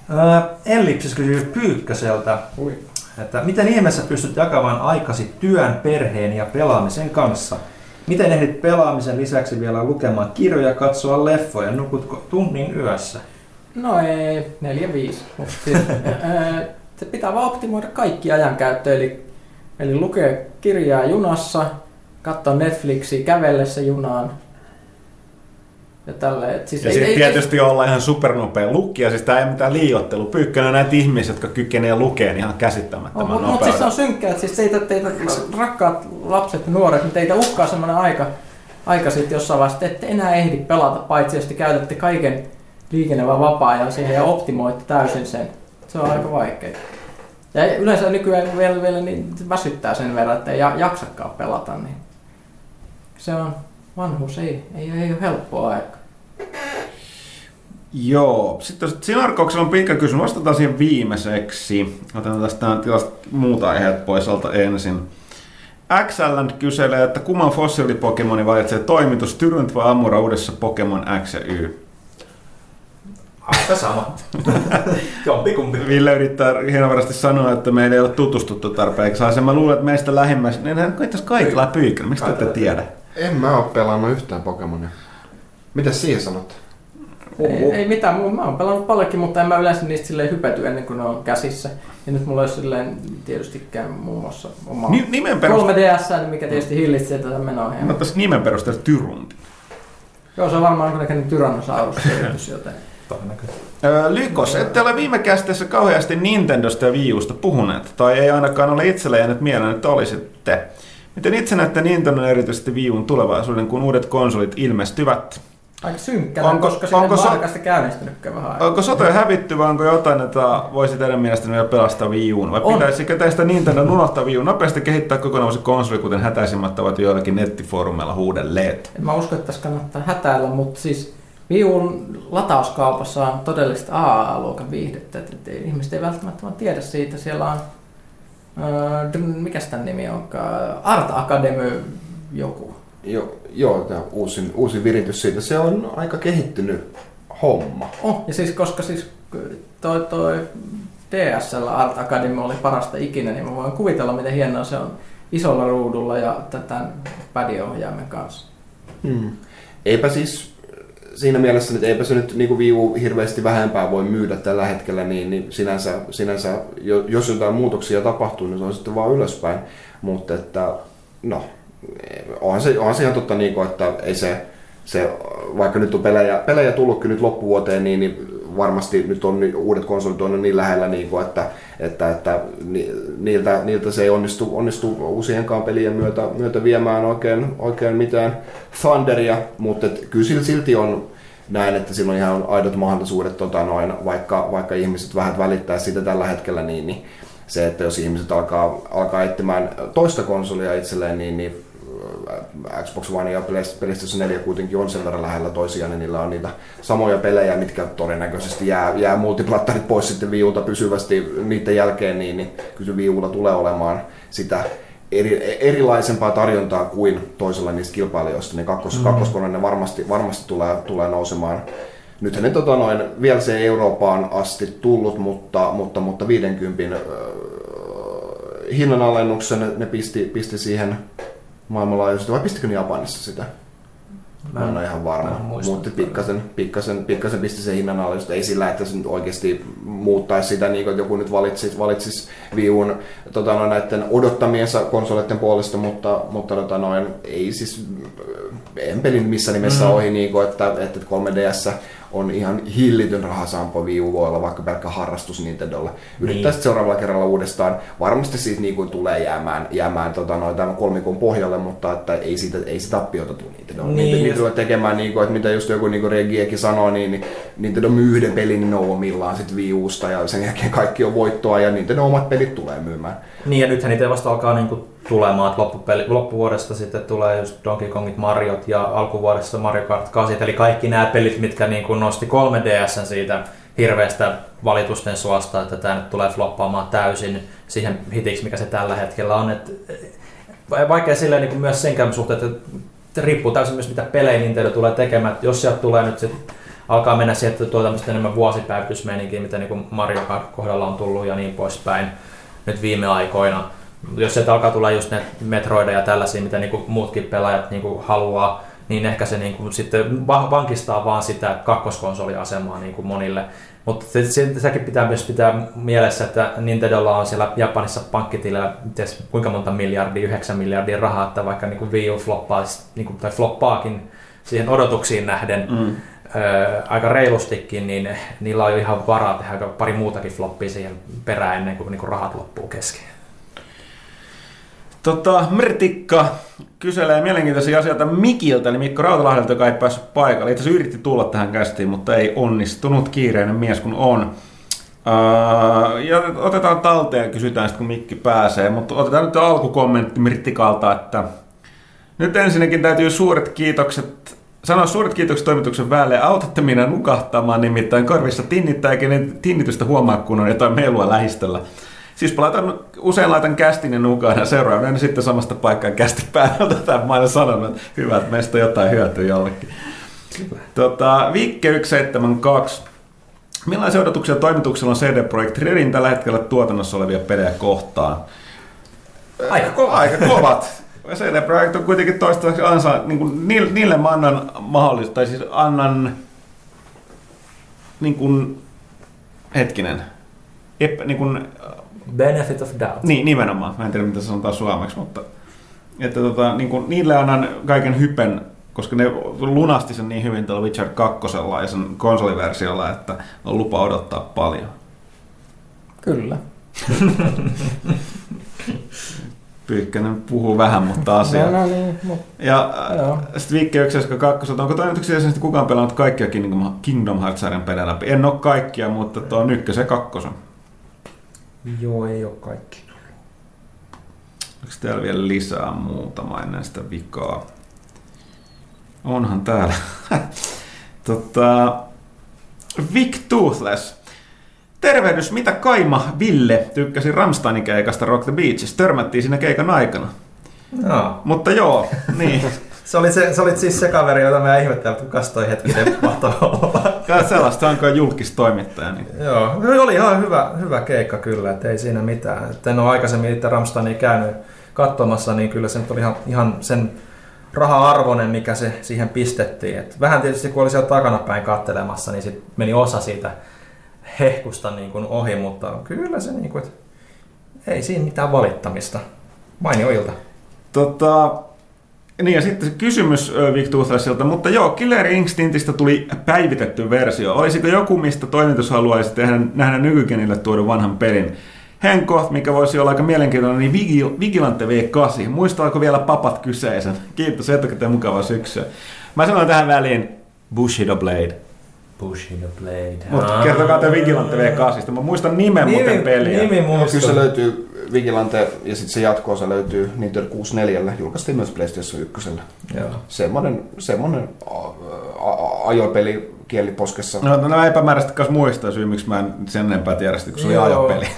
Öö, Ellipsis kysyy Pyykköseltä, Ui. että miten ihmeessä pystyt jakamaan aikasi työn, perheen ja pelaamisen kanssa? Miten ehdit pelaamisen lisäksi vielä lukemaan kirjoja, katsoa leffoja, nukutko tunnin yössä? No ei, 4-5. Mutta siis, ää, se pitää vaan optimoida kaikki ajankäyttö, eli, eli lukee kirjaa junassa, katsoa Netflixiä kävellessä junaan. Ja tälleen. et Siis Ja sitten tietysti olla ihan supernopea lukija, siis tämä ei mitään liiottelu. Pyykkönen on näitä ihmisiä, jotka kykenee lukemaan ihan käsittämättömän Mutta mut siis se on synkkää, että siis teitä, teitä rakkaat lapset ja nuoret, niin teitä uhkaa semmoinen aika, aika sitten jossain vaiheessa, että ette enää ehdi pelata, paitsi jos te käytätte kaiken liikenevän vapaa-ajan siihen ja optimoitte täysin sen. Se on aika vaikea. Ja yleensä nykyään vielä, vielä niin väsyttää sen verran, että ei ja- jaksakaan pelata, niin se on vanhuus, ei, ei, ei ole helppoa aika. Joo, sitten Sinarkoksella on pitkä kysymys, vastataan siihen viimeiseksi. Otetaan tästä tilasta muuta aiheet pois alta ensin. XL kyselee, että kumman fossiilipokemoni valitsee toimitus, Tyrant vai Amura uudessa Pokemon X ja Y? Aika sama. Jompikumpi. Ville yrittää hienovaraisesti sanoa, että meillä ei ole tutustuttu tarpeeksi. Ja mä luulen, että meistä lähimmäisenä, niin nehän kai tässä kaikilla pyykillä, mistä te ette tiedä? En mä oo pelannut yhtään Pokemonia. Mitä siihen sanot? Ei, ei mitään, mä oon pelannut paljonkin, mutta en mä yleensä niistä silleen hypäty ennen kuin ne on käsissä. Ja nyt mulla olisi silleen tietystikään muun muassa oma Ni- nimen perusteella, 3DS, mikä tietysti hillitsee tätä menoa. mä ottaisin nimen perusteella Tyrunti. Joo, se on varmaan jonkinnäköinen Tyrannosaurus-yritys, joten... Todennäköisesti. Öö, Lykos, ette ole viime kästeessä kauheasti Nintendosta ja Wii Usta puhuneet, tai ei ainakaan ole itselle jäänyt mieleen, että olisitte. Miten itse näette Nintendon erityisesti Wii Uun tulevaisuuden, kun uudet konsolit ilmestyvät? Aika synkkänä, Onko- koska sinne onko on so- käynnistynytkään vähän aikaa. Onko sote hävitty vai onko jotain, että voisi teidän mielestä vielä pelastaa Wii Uun? Vai On. pitäisikö teistä Nintendon unohtaa Wii U nopeasti kehittää kokonaan uusi konsoli, kuten hätäisimmät tavat joillakin nettifoorumeilla huudelleet? En mä usko, että tässä kannattaa hätäillä, mutta siis Viun latauskaupassa on todellista AA-luokan viihdettä, että ihmiset ei välttämättä tiedä siitä. Siellä on, äh, mikä tämän nimi on, Art Academy joku. Joo, joo tämä uusi, uusi viritys siitä, se on aika kehittynyt homma. Oh, ja siis koska siis toi, toi DSL Art Academy oli parasta ikinä, niin mä voin kuvitella, miten hienoa se on isolla ruudulla ja tätä padiohjaimen kanssa. Hmm. Eipä siis siinä mielessä, että eipä se nyt niin viivu hirveästi vähempää voi myydä tällä hetkellä, niin, niin sinänsä, sinänsä, jos jotain muutoksia tapahtuu, niin se on sitten vaan ylöspäin. Mutta että, no, onhan se, onhan se ihan totta, niin kuin, että ei se, se, vaikka nyt on pelejä, pelejä tullutkin nyt loppuvuoteen, niin, niin varmasti nyt on uudet konsolit on niin lähellä, niin kuin, että, että, että niiltä, niiltä, se ei onnistu, onnistu uusienkaan pelien myötä, myötä viemään oikein, oikein mitään Thunderia, mutta kyllä silti on näin, että silloin ihan aidot mahdollisuudet, tota noin, vaikka, vaikka ihmiset vähän välittää sitä tällä hetkellä, niin, niin se, että jos ihmiset alkaa, alkaa etsimään toista konsolia itselleen, niin, niin Xbox One ja PlayStation 4 kuitenkin on sen verran lähellä toisiaan, niin niillä on niitä samoja pelejä, mitkä todennäköisesti jää, jää multiplattarit pois sitten viulta pysyvästi niiden jälkeen, niin, niin kyllä viulla tulee olemaan sitä eri, erilaisempaa tarjontaa kuin toisella niistä kilpailijoista, niin kakkos, mm. kakkoskoneinen varmasti, varmasti tulee, tulee nousemaan. Nythän ne tota noin, vielä se Eurooppaan asti tullut, mutta, mutta, mutta 50 äh, hinnanalennuksen ne pisti, pisti siihen maailmanlaajuisesti, vai pistikö ne Japanissa sitä? Mä en ole ihan varma, mutta pikkasen, pikkasen, pikkasen pisti se hinnan alle, ei sillä, että se nyt oikeasti muuttaisi sitä, niin kuin joku nyt valitsisi, valitsisi viun tota, no, näiden odottamiensa konsoleiden puolesta, mutta, mutta tota, noin, ei siis, en pelin missä nimessä mm-hmm. ohi, niin kuin, että, että 3DS on ihan hillitön rahasampo Wii U voi olla vaikka pelkkä harrastus Nintendolle. Yrittää niin. seuraavalla kerralla uudestaan. Varmasti siitä niin kuin tulee jäämään, jäämään tota, noin, tämän kolmikon pohjalle, mutta että ei siitä, ei sitä tappiota tule Nintendo. Niin. Niitä, niitä tulee tekemään, niin kuin, että mitä just joku niin Regiekin sanoi, niin, niin Nintendo myy yhden pelin niin omillaan sitten Wii Usta ja sen jälkeen kaikki on voittoa ja Nintendo omat pelit tulee myymään. Niin ja nythän niitä vasta alkaa niin kuin tulemaan, että loppupeli, loppuvuodesta sitten tulee just Donkey Kongit Mariot ja alkuvuodesta Mario Kart 8, eli kaikki nämä pelit, mitkä niin kuin nosti 3DS siitä hirveästä valitusten suosta, että tämä nyt tulee floppaamaan täysin siihen hitiksi, mikä se tällä hetkellä on. Et, vaikea silleen niin kuin myös senkään suhteen, että riippuu täysin myös mitä pelejä Nintendo tulee tekemään. Jos sieltä tulee nyt sit, alkaa mennä siihen, että tuo tämmöistä enemmän vuosipäivitysmeininkiä, mitä niin kuin Mario Kart kohdalla on tullut ja niin poispäin nyt viime aikoina, jos se alkaa tulla just ne Metroideja ja tällaisia, mitä niinku muutkin pelaajat niinku haluaa, niin ehkä se niinku sitten vankistaa vaan sitä kakkoskonsoliasemaa niinku monille. Mutta sekin pitää myös pitää mielessä, että Nintendolla on siellä Japanissa pankkitilillä kuinka monta miljardia, 9 miljardia rahaa, että vaikka niinku Wii U floppaa, niinku, tai floppaakin siihen odotuksiin nähden mm. ö, aika reilustikin, niin niillä on jo ihan varaa tehdä pari muutakin floppia siihen perään ennen kuin niinku rahat loppuu kesken. Tota, Mertikka kyselee mielenkiintoisia asioita Mikiltä, eli Mikko Rautalahdelta, joka ei päässyt paikalle. Itse yritti tulla tähän kästiin, mutta ei onnistunut. Kiireinen mies kun on. Uh, ja otetaan talteen ja kysytään sitten, kun Mikki pääsee. Mutta otetaan nyt alkukommentti Mirtikalta, että nyt ensinnäkin täytyy suuret kiitokset sanoa suuret kiitokset toimituksen väelle. Autatte minä nukahtamaan, nimittäin korvissa tinnittää, eikä tinnitystä huomaa, kun on jotain melua lähistöllä. Siis laitan, usein laitan kästin ja nukaan ja seuraavan sitten samasta paikkaa kästi päällä. Tätä mä aina sanonut, että hyvä, että meistä jotain hyötyä jollekin. Tota, Vikke 172. Millaisia odotuksia toimituksella on CD Projekt Redin tällä hetkellä tuotannossa olevia pelejä kohtaan? Aika kovat. Aika kovat. CD Projekt on kuitenkin toistaiseksi ansa, niin kuin, niille mä annan mahdollista, tai siis annan niin kuin, hetkinen, ep, niin kuin, Benefit of doubt. Niin, nimenomaan. Mä en tiedä, mitä se sanotaan suomeksi, mutta että tota, niin kuin, niille annan kaiken hypen, koska ne lunasti sen niin hyvin tällä Witcher 2 ja sen konsoliversiolla, että on lupa odottaa paljon. Kyllä. Pyykkänen puhuu vähän, mutta asia. No, no niin, mutta, ja sitten Viikki 1 onko toimituksia sitten kukaan pelannut kaikkia Kingdom, Kingdom Hearts-sarjan pelejä läpi? En ole kaikkia, mutta tuo on ykkösen kakkosen. Joo, ei ole kaikki. Onko täällä vielä lisää muutama ennen sitä vikaa? Onhan täällä. Tota, Vic Toothless. Tervehdys, mitä Kaima Ville tykkäsi Ramsteinin keikasta Rock the Beaches. Törmättiin siinä keikan aikana. Joo. Mutta joo, niin. Se oli, se, se oli siis se kaveri, jota mä ihmettelin, että kukas toi hetkinen mahtoi olla. Sellaista onko julkistoimittaja. Niin. Joo, no oli ihan hyvä, hyvä keikka kyllä, että ei siinä mitään. Et en ole aikaisemmin itse Ramsteinia käynyt katsomassa, niin kyllä se nyt oli ihan, ihan sen raha-arvoinen, mikä se siihen pistettiin. Et vähän tietysti kun oli siellä takanapäin kattelemassa, niin sit meni osa siitä hehkusta niin kuin ohi, mutta kyllä se niin kuin, ei siinä mitään valittamista. Mainio ilta. Tota, niin ja sitten se kysymys Vic Toothlessilta, mutta joo, Killer Instinktistä tuli päivitetty versio. Olisiko joku, mistä toimitus haluaisi tehdä, nähdä nykykenille tuoda vanhan pelin? Henko, mikä voisi olla aika mielenkiintoinen, niin Vigil- Vigilante V8. Muistaako vielä papat kyseisen? Kiitos etukäteen mukavaa syksyä. Mä sanon tähän väliin Bushido Blade. Bushido Blade. Mutta kertokaa te Vigilante V8. Mä muistan nimen muuten peliä. Nimi Joo, muistuu. kyllä se löytyy Vigilante ja sitten se jatkoosa löytyy Nintendo 64. Julkaistiin myös PlayStation 1. Joo. Semmoinen, semmoinen ajopeli kieliposkessa. No, no, no epämääräisesti kanssa muistaa syy, miksi mä en sen enempää tiedä, kun se oli Joo. ajopeli.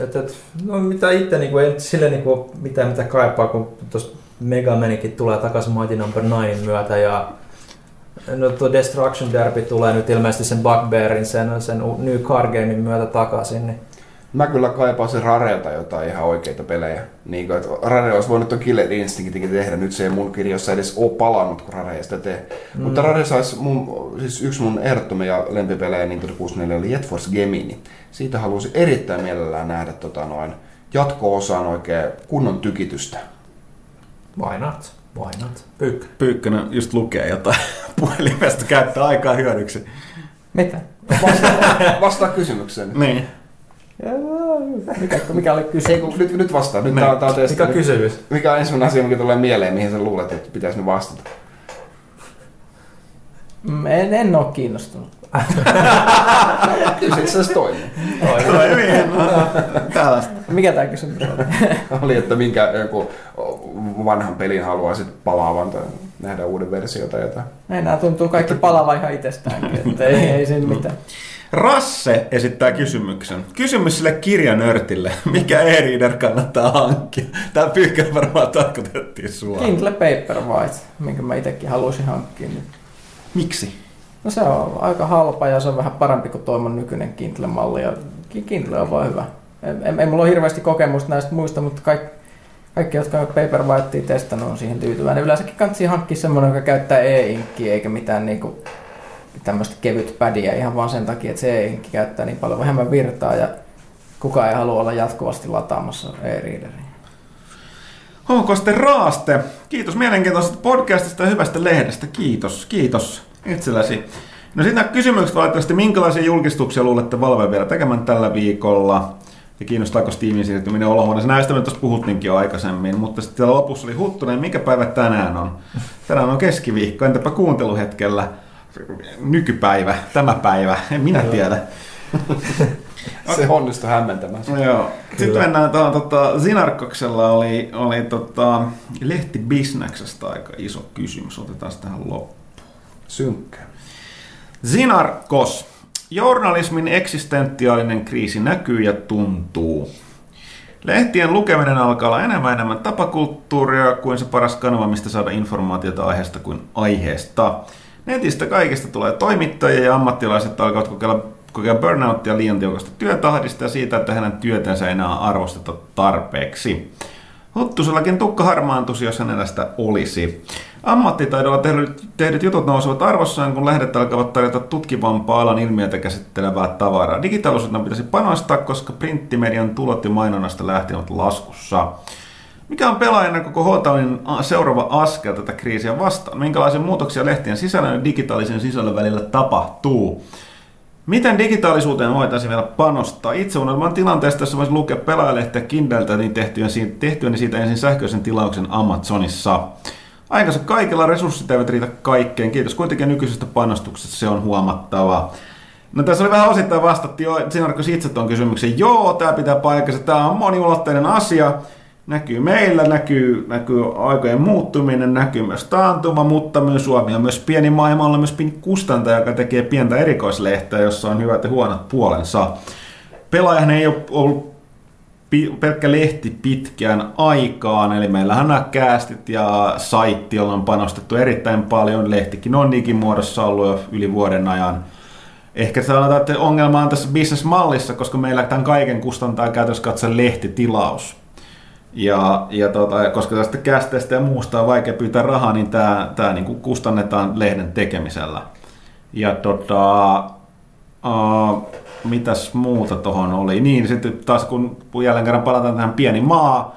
Et, et, no mitä itse niinku, en sille niinku, mitään mitä kaipaa, kun tuossa Mega Manikin tulee takaisin Mighty Number 9 myötä ja no tuo Destruction Derby tulee nyt ilmeisesti sen Bugbearin, sen, sen New Car Gamein myötä takaisin, niin Mä kyllä kaipaan se Rarelta jotain ihan oikeita pelejä. Niin kuin, että Rare olisi voinut tuon Killer Instinctikin tehdä. Nyt se ei mun kirjassa edes ole palannut, kun Rare ei sitä tee. Mm. Mutta Rare saisi mun, siis yksi mun ehdottomia lempipelejä Nintendo 64 oli Jet Force Gemini. Siitä halusi erittäin mielellään nähdä tota noin, jatko-osaan oikein kunnon tykitystä. why not? Why not? Pyykkä. Pyykkönen just lukee jotain puhelimesta, käyttää aikaa hyödyksi. Mitä? Vastaa kysymykseen. Niin. Mikä, mikä oli Ei, kyse? kun nyt, nyt vastaa. Nyt Niin. tää, tää on testi. Mikä kysymys? Mikä on ensimmäinen asia, mikä tulee mieleen, mihin sä luulet, että pitäisi nyt vastata? Mm, En, en ole kiinnostunut. Kyllä se itse asiassa toimii. Toimii. Tällaista. Mikä tämä kysymys oli? Oli, että minkä joku vanhan pelin haluaisit palaavan tai nähdä uuden versiota tai jotain. Ei, nämä tuntuu kaikki palava ihan itsestäänkin, että ei, ei siinä mitään. Rasse esittää kysymyksen. Kysymys sille kirjanörtille. Mikä e-reader kannattaa hankkia? Tää pyykkönen varmaan tarkoitettiin sua. Kindle Paperwhite, minkä mä itsekin haluaisin hankkia. Miksi? No se on aika halpa ja se on vähän parempi kuin tuo nykyinen Kindle-malli. Ja Ki- Kindle on vaan hyvä. Ei, ei mulla ole hirveästi kokemusta näistä muista, mutta kaikki, kaikki jotka on Paperwhitea testannut, on siihen tyytyväinen. Yleensäkin kannattaa hankkia semmoinen, joka käyttää e-inkkiä eikä mitään niinku tämmöistä kevyt pädiä ihan vaan sen takia, että se e-inkki käyttää niin paljon vähemmän virtaa ja kukaan ei halua olla jatkuvasti lataamassa e-readeriin. Onko sitten raaste? Kiitos mielenkiintoisesta podcastista ja hyvästä lehdestä. Kiitos, kiitos itselläsi. No sitten nämä kysymykset valitettavasti, minkälaisia julkistuksia luulette Valve vielä tekemään tällä viikolla? Ja kiinnostaako Steamin siirtyminen olohuoneeseen? Näistä me tuossa puhuttiinkin jo aikaisemmin, mutta sitten lopussa oli Huttunen, mikä päivä tänään on? Tänään on keskiviikko, entäpä kuunteluhetkellä? Nykypäivä, tämä päivä, en minä tiedä. Se onnistui hämmentämään. No joo. Sitten mennään tuohon, tota, Zinarkoksella oli, oli tota, lehti Bisneksestä aika iso kysymys. Otetaan tähän loppuun. Synkkä. Zinarkos. Journalismin eksistentiaalinen kriisi näkyy ja tuntuu. Lehtien lukeminen alkaa olla enemmän enemmän tapakulttuuria kuin se paras kanava, mistä saada informaatiota aiheesta kuin aiheesta. Netistä kaikista tulee toimittajia ja ammattilaiset alkavat kokeilla, kokea burnouttia liian tiukasta työtahdista ja siitä, että hänen työtänsä enää arvosteta tarpeeksi. Huttusellakin tukka harmaantuisi, jos hänellä sitä olisi. Ammattitaidolla tehdyt, tehdyt jutut nousevat arvossaan, kun lehdet alkavat tarjota tutkivampaa alan ilmiötä käsittelevää tavaraa. Digitaalisuuteen pitäisi panostaa, koska printtimedian tulot ja mainonnasta lähtien ovat laskussa. Mikä on pelaajana koko Hotanin seuraava askel tätä kriisiä vastaan? Minkälaisia muutoksia lehtien sisällön ja digitaalisen sisällön välillä tapahtuu? Miten digitaalisuuteen voitaisiin vielä panostaa? Itse unelman tilanteesta, jossa voisi lukea pelaajalehtiä Kindleltä, niin tehtyä, tehtyä siitä ensin sähköisen tilauksen Amazonissa. Aikansa kaikilla resurssit eivät riitä kaikkeen. Kiitos kuitenkin nykyisestä panostuksesta, se on huomattava. No tässä oli vähän osittain vastattiin jo, Sinarkos itse tuon kysymyksen. Joo, tämä pitää paikkansa, tämä on moniulotteinen asia. Näkyy meillä, näkyy, näkyy aikojen muuttuminen, näkyy myös taantuma, mutta myös Suomi on myös pieni maailmalla myös pieni kustantaja, joka tekee pientä erikoislehteä, jossa on hyvät ja huonot puolensa. Pelaajahan ei ole ollut pelkkä lehti pitkään aikaan, eli meillähän nämä käästit ja saitti, jolla on panostettu erittäin paljon. Lehtikin on digimuodossa ollut jo yli vuoden ajan. Ehkä sanotaan, että ongelma on tässä bisnesmallissa, koska meillä tämän kaiken kustantaa käytössä katsoa lehtitilaus. Ja, ja tota, koska tästä kästeestä ja muusta on vaikea pyytää rahaa, niin tämä, tämä niin kuin kustannetaan lehden tekemisellä. Ja tota, uh, mitäs muuta tuohon oli? Niin, sitten taas kun jälleen kerran palataan tähän pieni maa,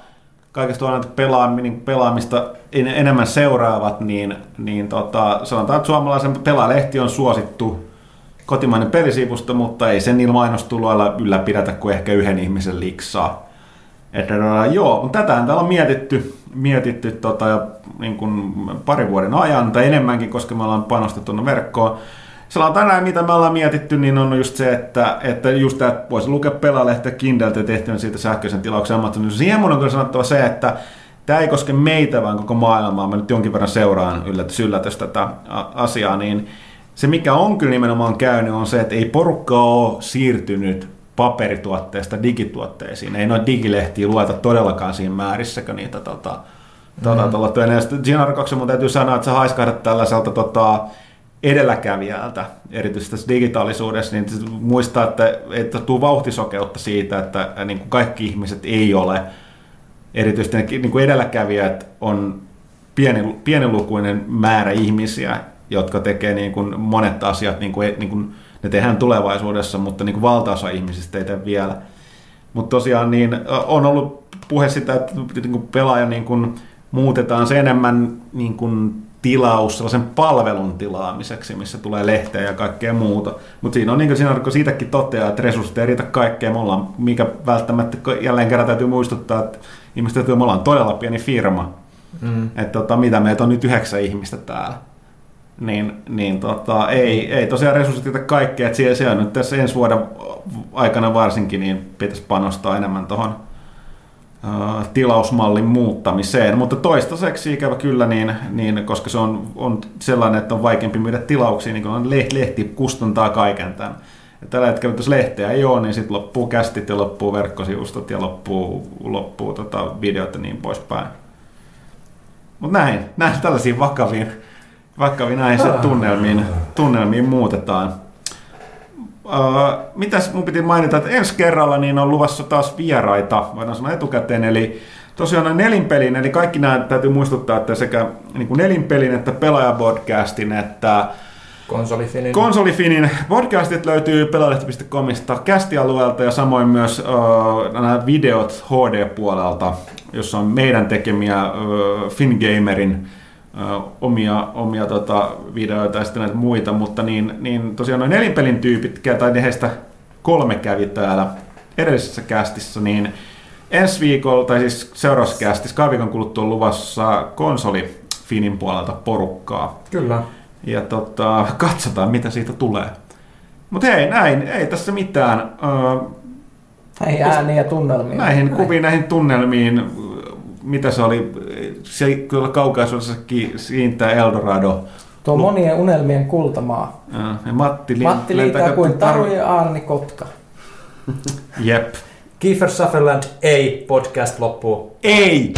kaikesta on pelaamista, pelaamista en, enemmän seuraavat, niin, niin tota, sanotaan, että suomalaisen pelaalehti on suosittu kotimainen pelisivusto, mutta ei sen niillä mainostuloilla ylläpidetä kuin ehkä yhden ihmisen liksaa. Että no, joo, mutta tätähän täällä on mietitty, mietitty tota, niin kuin parin vuoden ajan tai enemmänkin, koska me ollaan panostettu verkkoon. Sanotaan näin, mitä me ollaan mietitty, niin on just se, että, että just tämä, voisi lukea pelalehtä Kindeltä tehtyä siitä sähköisen tilauksen Amazonissa. Siihen mun on kyllä sanottava se, että tämä ei koske meitä, vaan koko maailmaa. Mä nyt jonkin verran seuraan yllätys, yllätys tätä asiaa, niin se mikä on kyllä nimenomaan käynyt on se, että ei porukka ole siirtynyt paperituotteista digituotteisiin. Ei noita digilehtiä lueta todellakaan siinä määrissäkö niitä tota, tota, mm. tota, ja sitten Gina mun täytyy sanoa, että sä haiskahdat tällaiselta tota, edelläkävijältä, erityisesti tässä digitaalisuudessa, niin muistaa, että, että tuu vauhtisokeutta siitä, että niin kuin kaikki ihmiset ei ole, erityisesti niin kuin edelläkävijät on pieni, pienilukuinen määrä ihmisiä, jotka tekee niin kuin monet asiat niin kuin, niin kuin ne tehdään tulevaisuudessa, mutta niin kuin valtaosa ihmisistä ei tee vielä. Mutta tosiaan niin on ollut puhe sitä, että niin kuin pelaaja niin kuin muutetaan se enemmän niin kuin tilaus sellaisen palvelun tilaamiseksi, missä tulee lehteä ja kaikkea muuta. Mutta siinä on niin kuin siinä, kun siitäkin toteaa, että resurssit ei riitä kaikkeen. Me ollaan, mikä välttämättä jälleen kerran täytyy muistuttaa, että ihmiset täytyy, me ollaan todella pieni firma. Mm. Että tota, mitä meitä on nyt yhdeksän ihmistä täällä niin, niin tota, ei, ei tosiaan resurssit kaikkea, että se, on nyt tässä ensi vuoden aikana varsinkin, niin pitäisi panostaa enemmän tuohon tilausmallin muuttamiseen, mutta toistaiseksi ikävä kyllä, niin, niin koska se on, on sellainen, että on vaikeampi myydä tilauksia, niin kun lehti, lehti kustantaa kaiken tämän. Ja tällä hetkellä, jos lehteä ei ole, niin sitten loppuu kästit ja loppuu verkkosivustot ja loppuu, loppuu tota videot ja niin poispäin. Mutta näin, näin tällaisiin vakaviin vaikka näin se tunnelmiin, tunnelmiin muutetaan. Uh, mitäs mun piti mainita, että ensi kerralla niin on luvassa taas vieraita, voidaan sanoa etukäteen, eli tosiaan nelinpelin, eli kaikki nämä täytyy muistuttaa, että sekä niin kuin nelinpelin että pelaajapodcastin, että Konsolifinin. Konsolifinin podcastit löytyy pelaalehti.comista kästialueelta ja samoin myös uh, nämä videot HD-puolelta, jossa on meidän tekemiä uh, Fingamerin omia, omia tota, videoita ja sitten näitä muita, mutta niin, niin tosiaan noin nelinpelin tyypit, tai heistä kolme kävi täällä edellisessä kästissä, niin ensi viikolla, tai siis seuraavassa kästissä, kahden viikon kuluttua luvassa konsoli Finin puolelta porukkaa. Kyllä. Ja tota, katsotaan, mitä siitä tulee. Mutta hei, näin, ei tässä mitään. Näihin ääniin ja tunnelmiin. Näihin kuviin, näihin tunnelmiin mitä se oli, se kyllä kaukaisuudessakin siintää Eldorado. Tuo monien unelmien kultamaa. Ja Matti, Matti liitää kuin Taru ja Arni Kotka. Jep. Kiefer Sutherland, ei, podcast loppuu. Ei!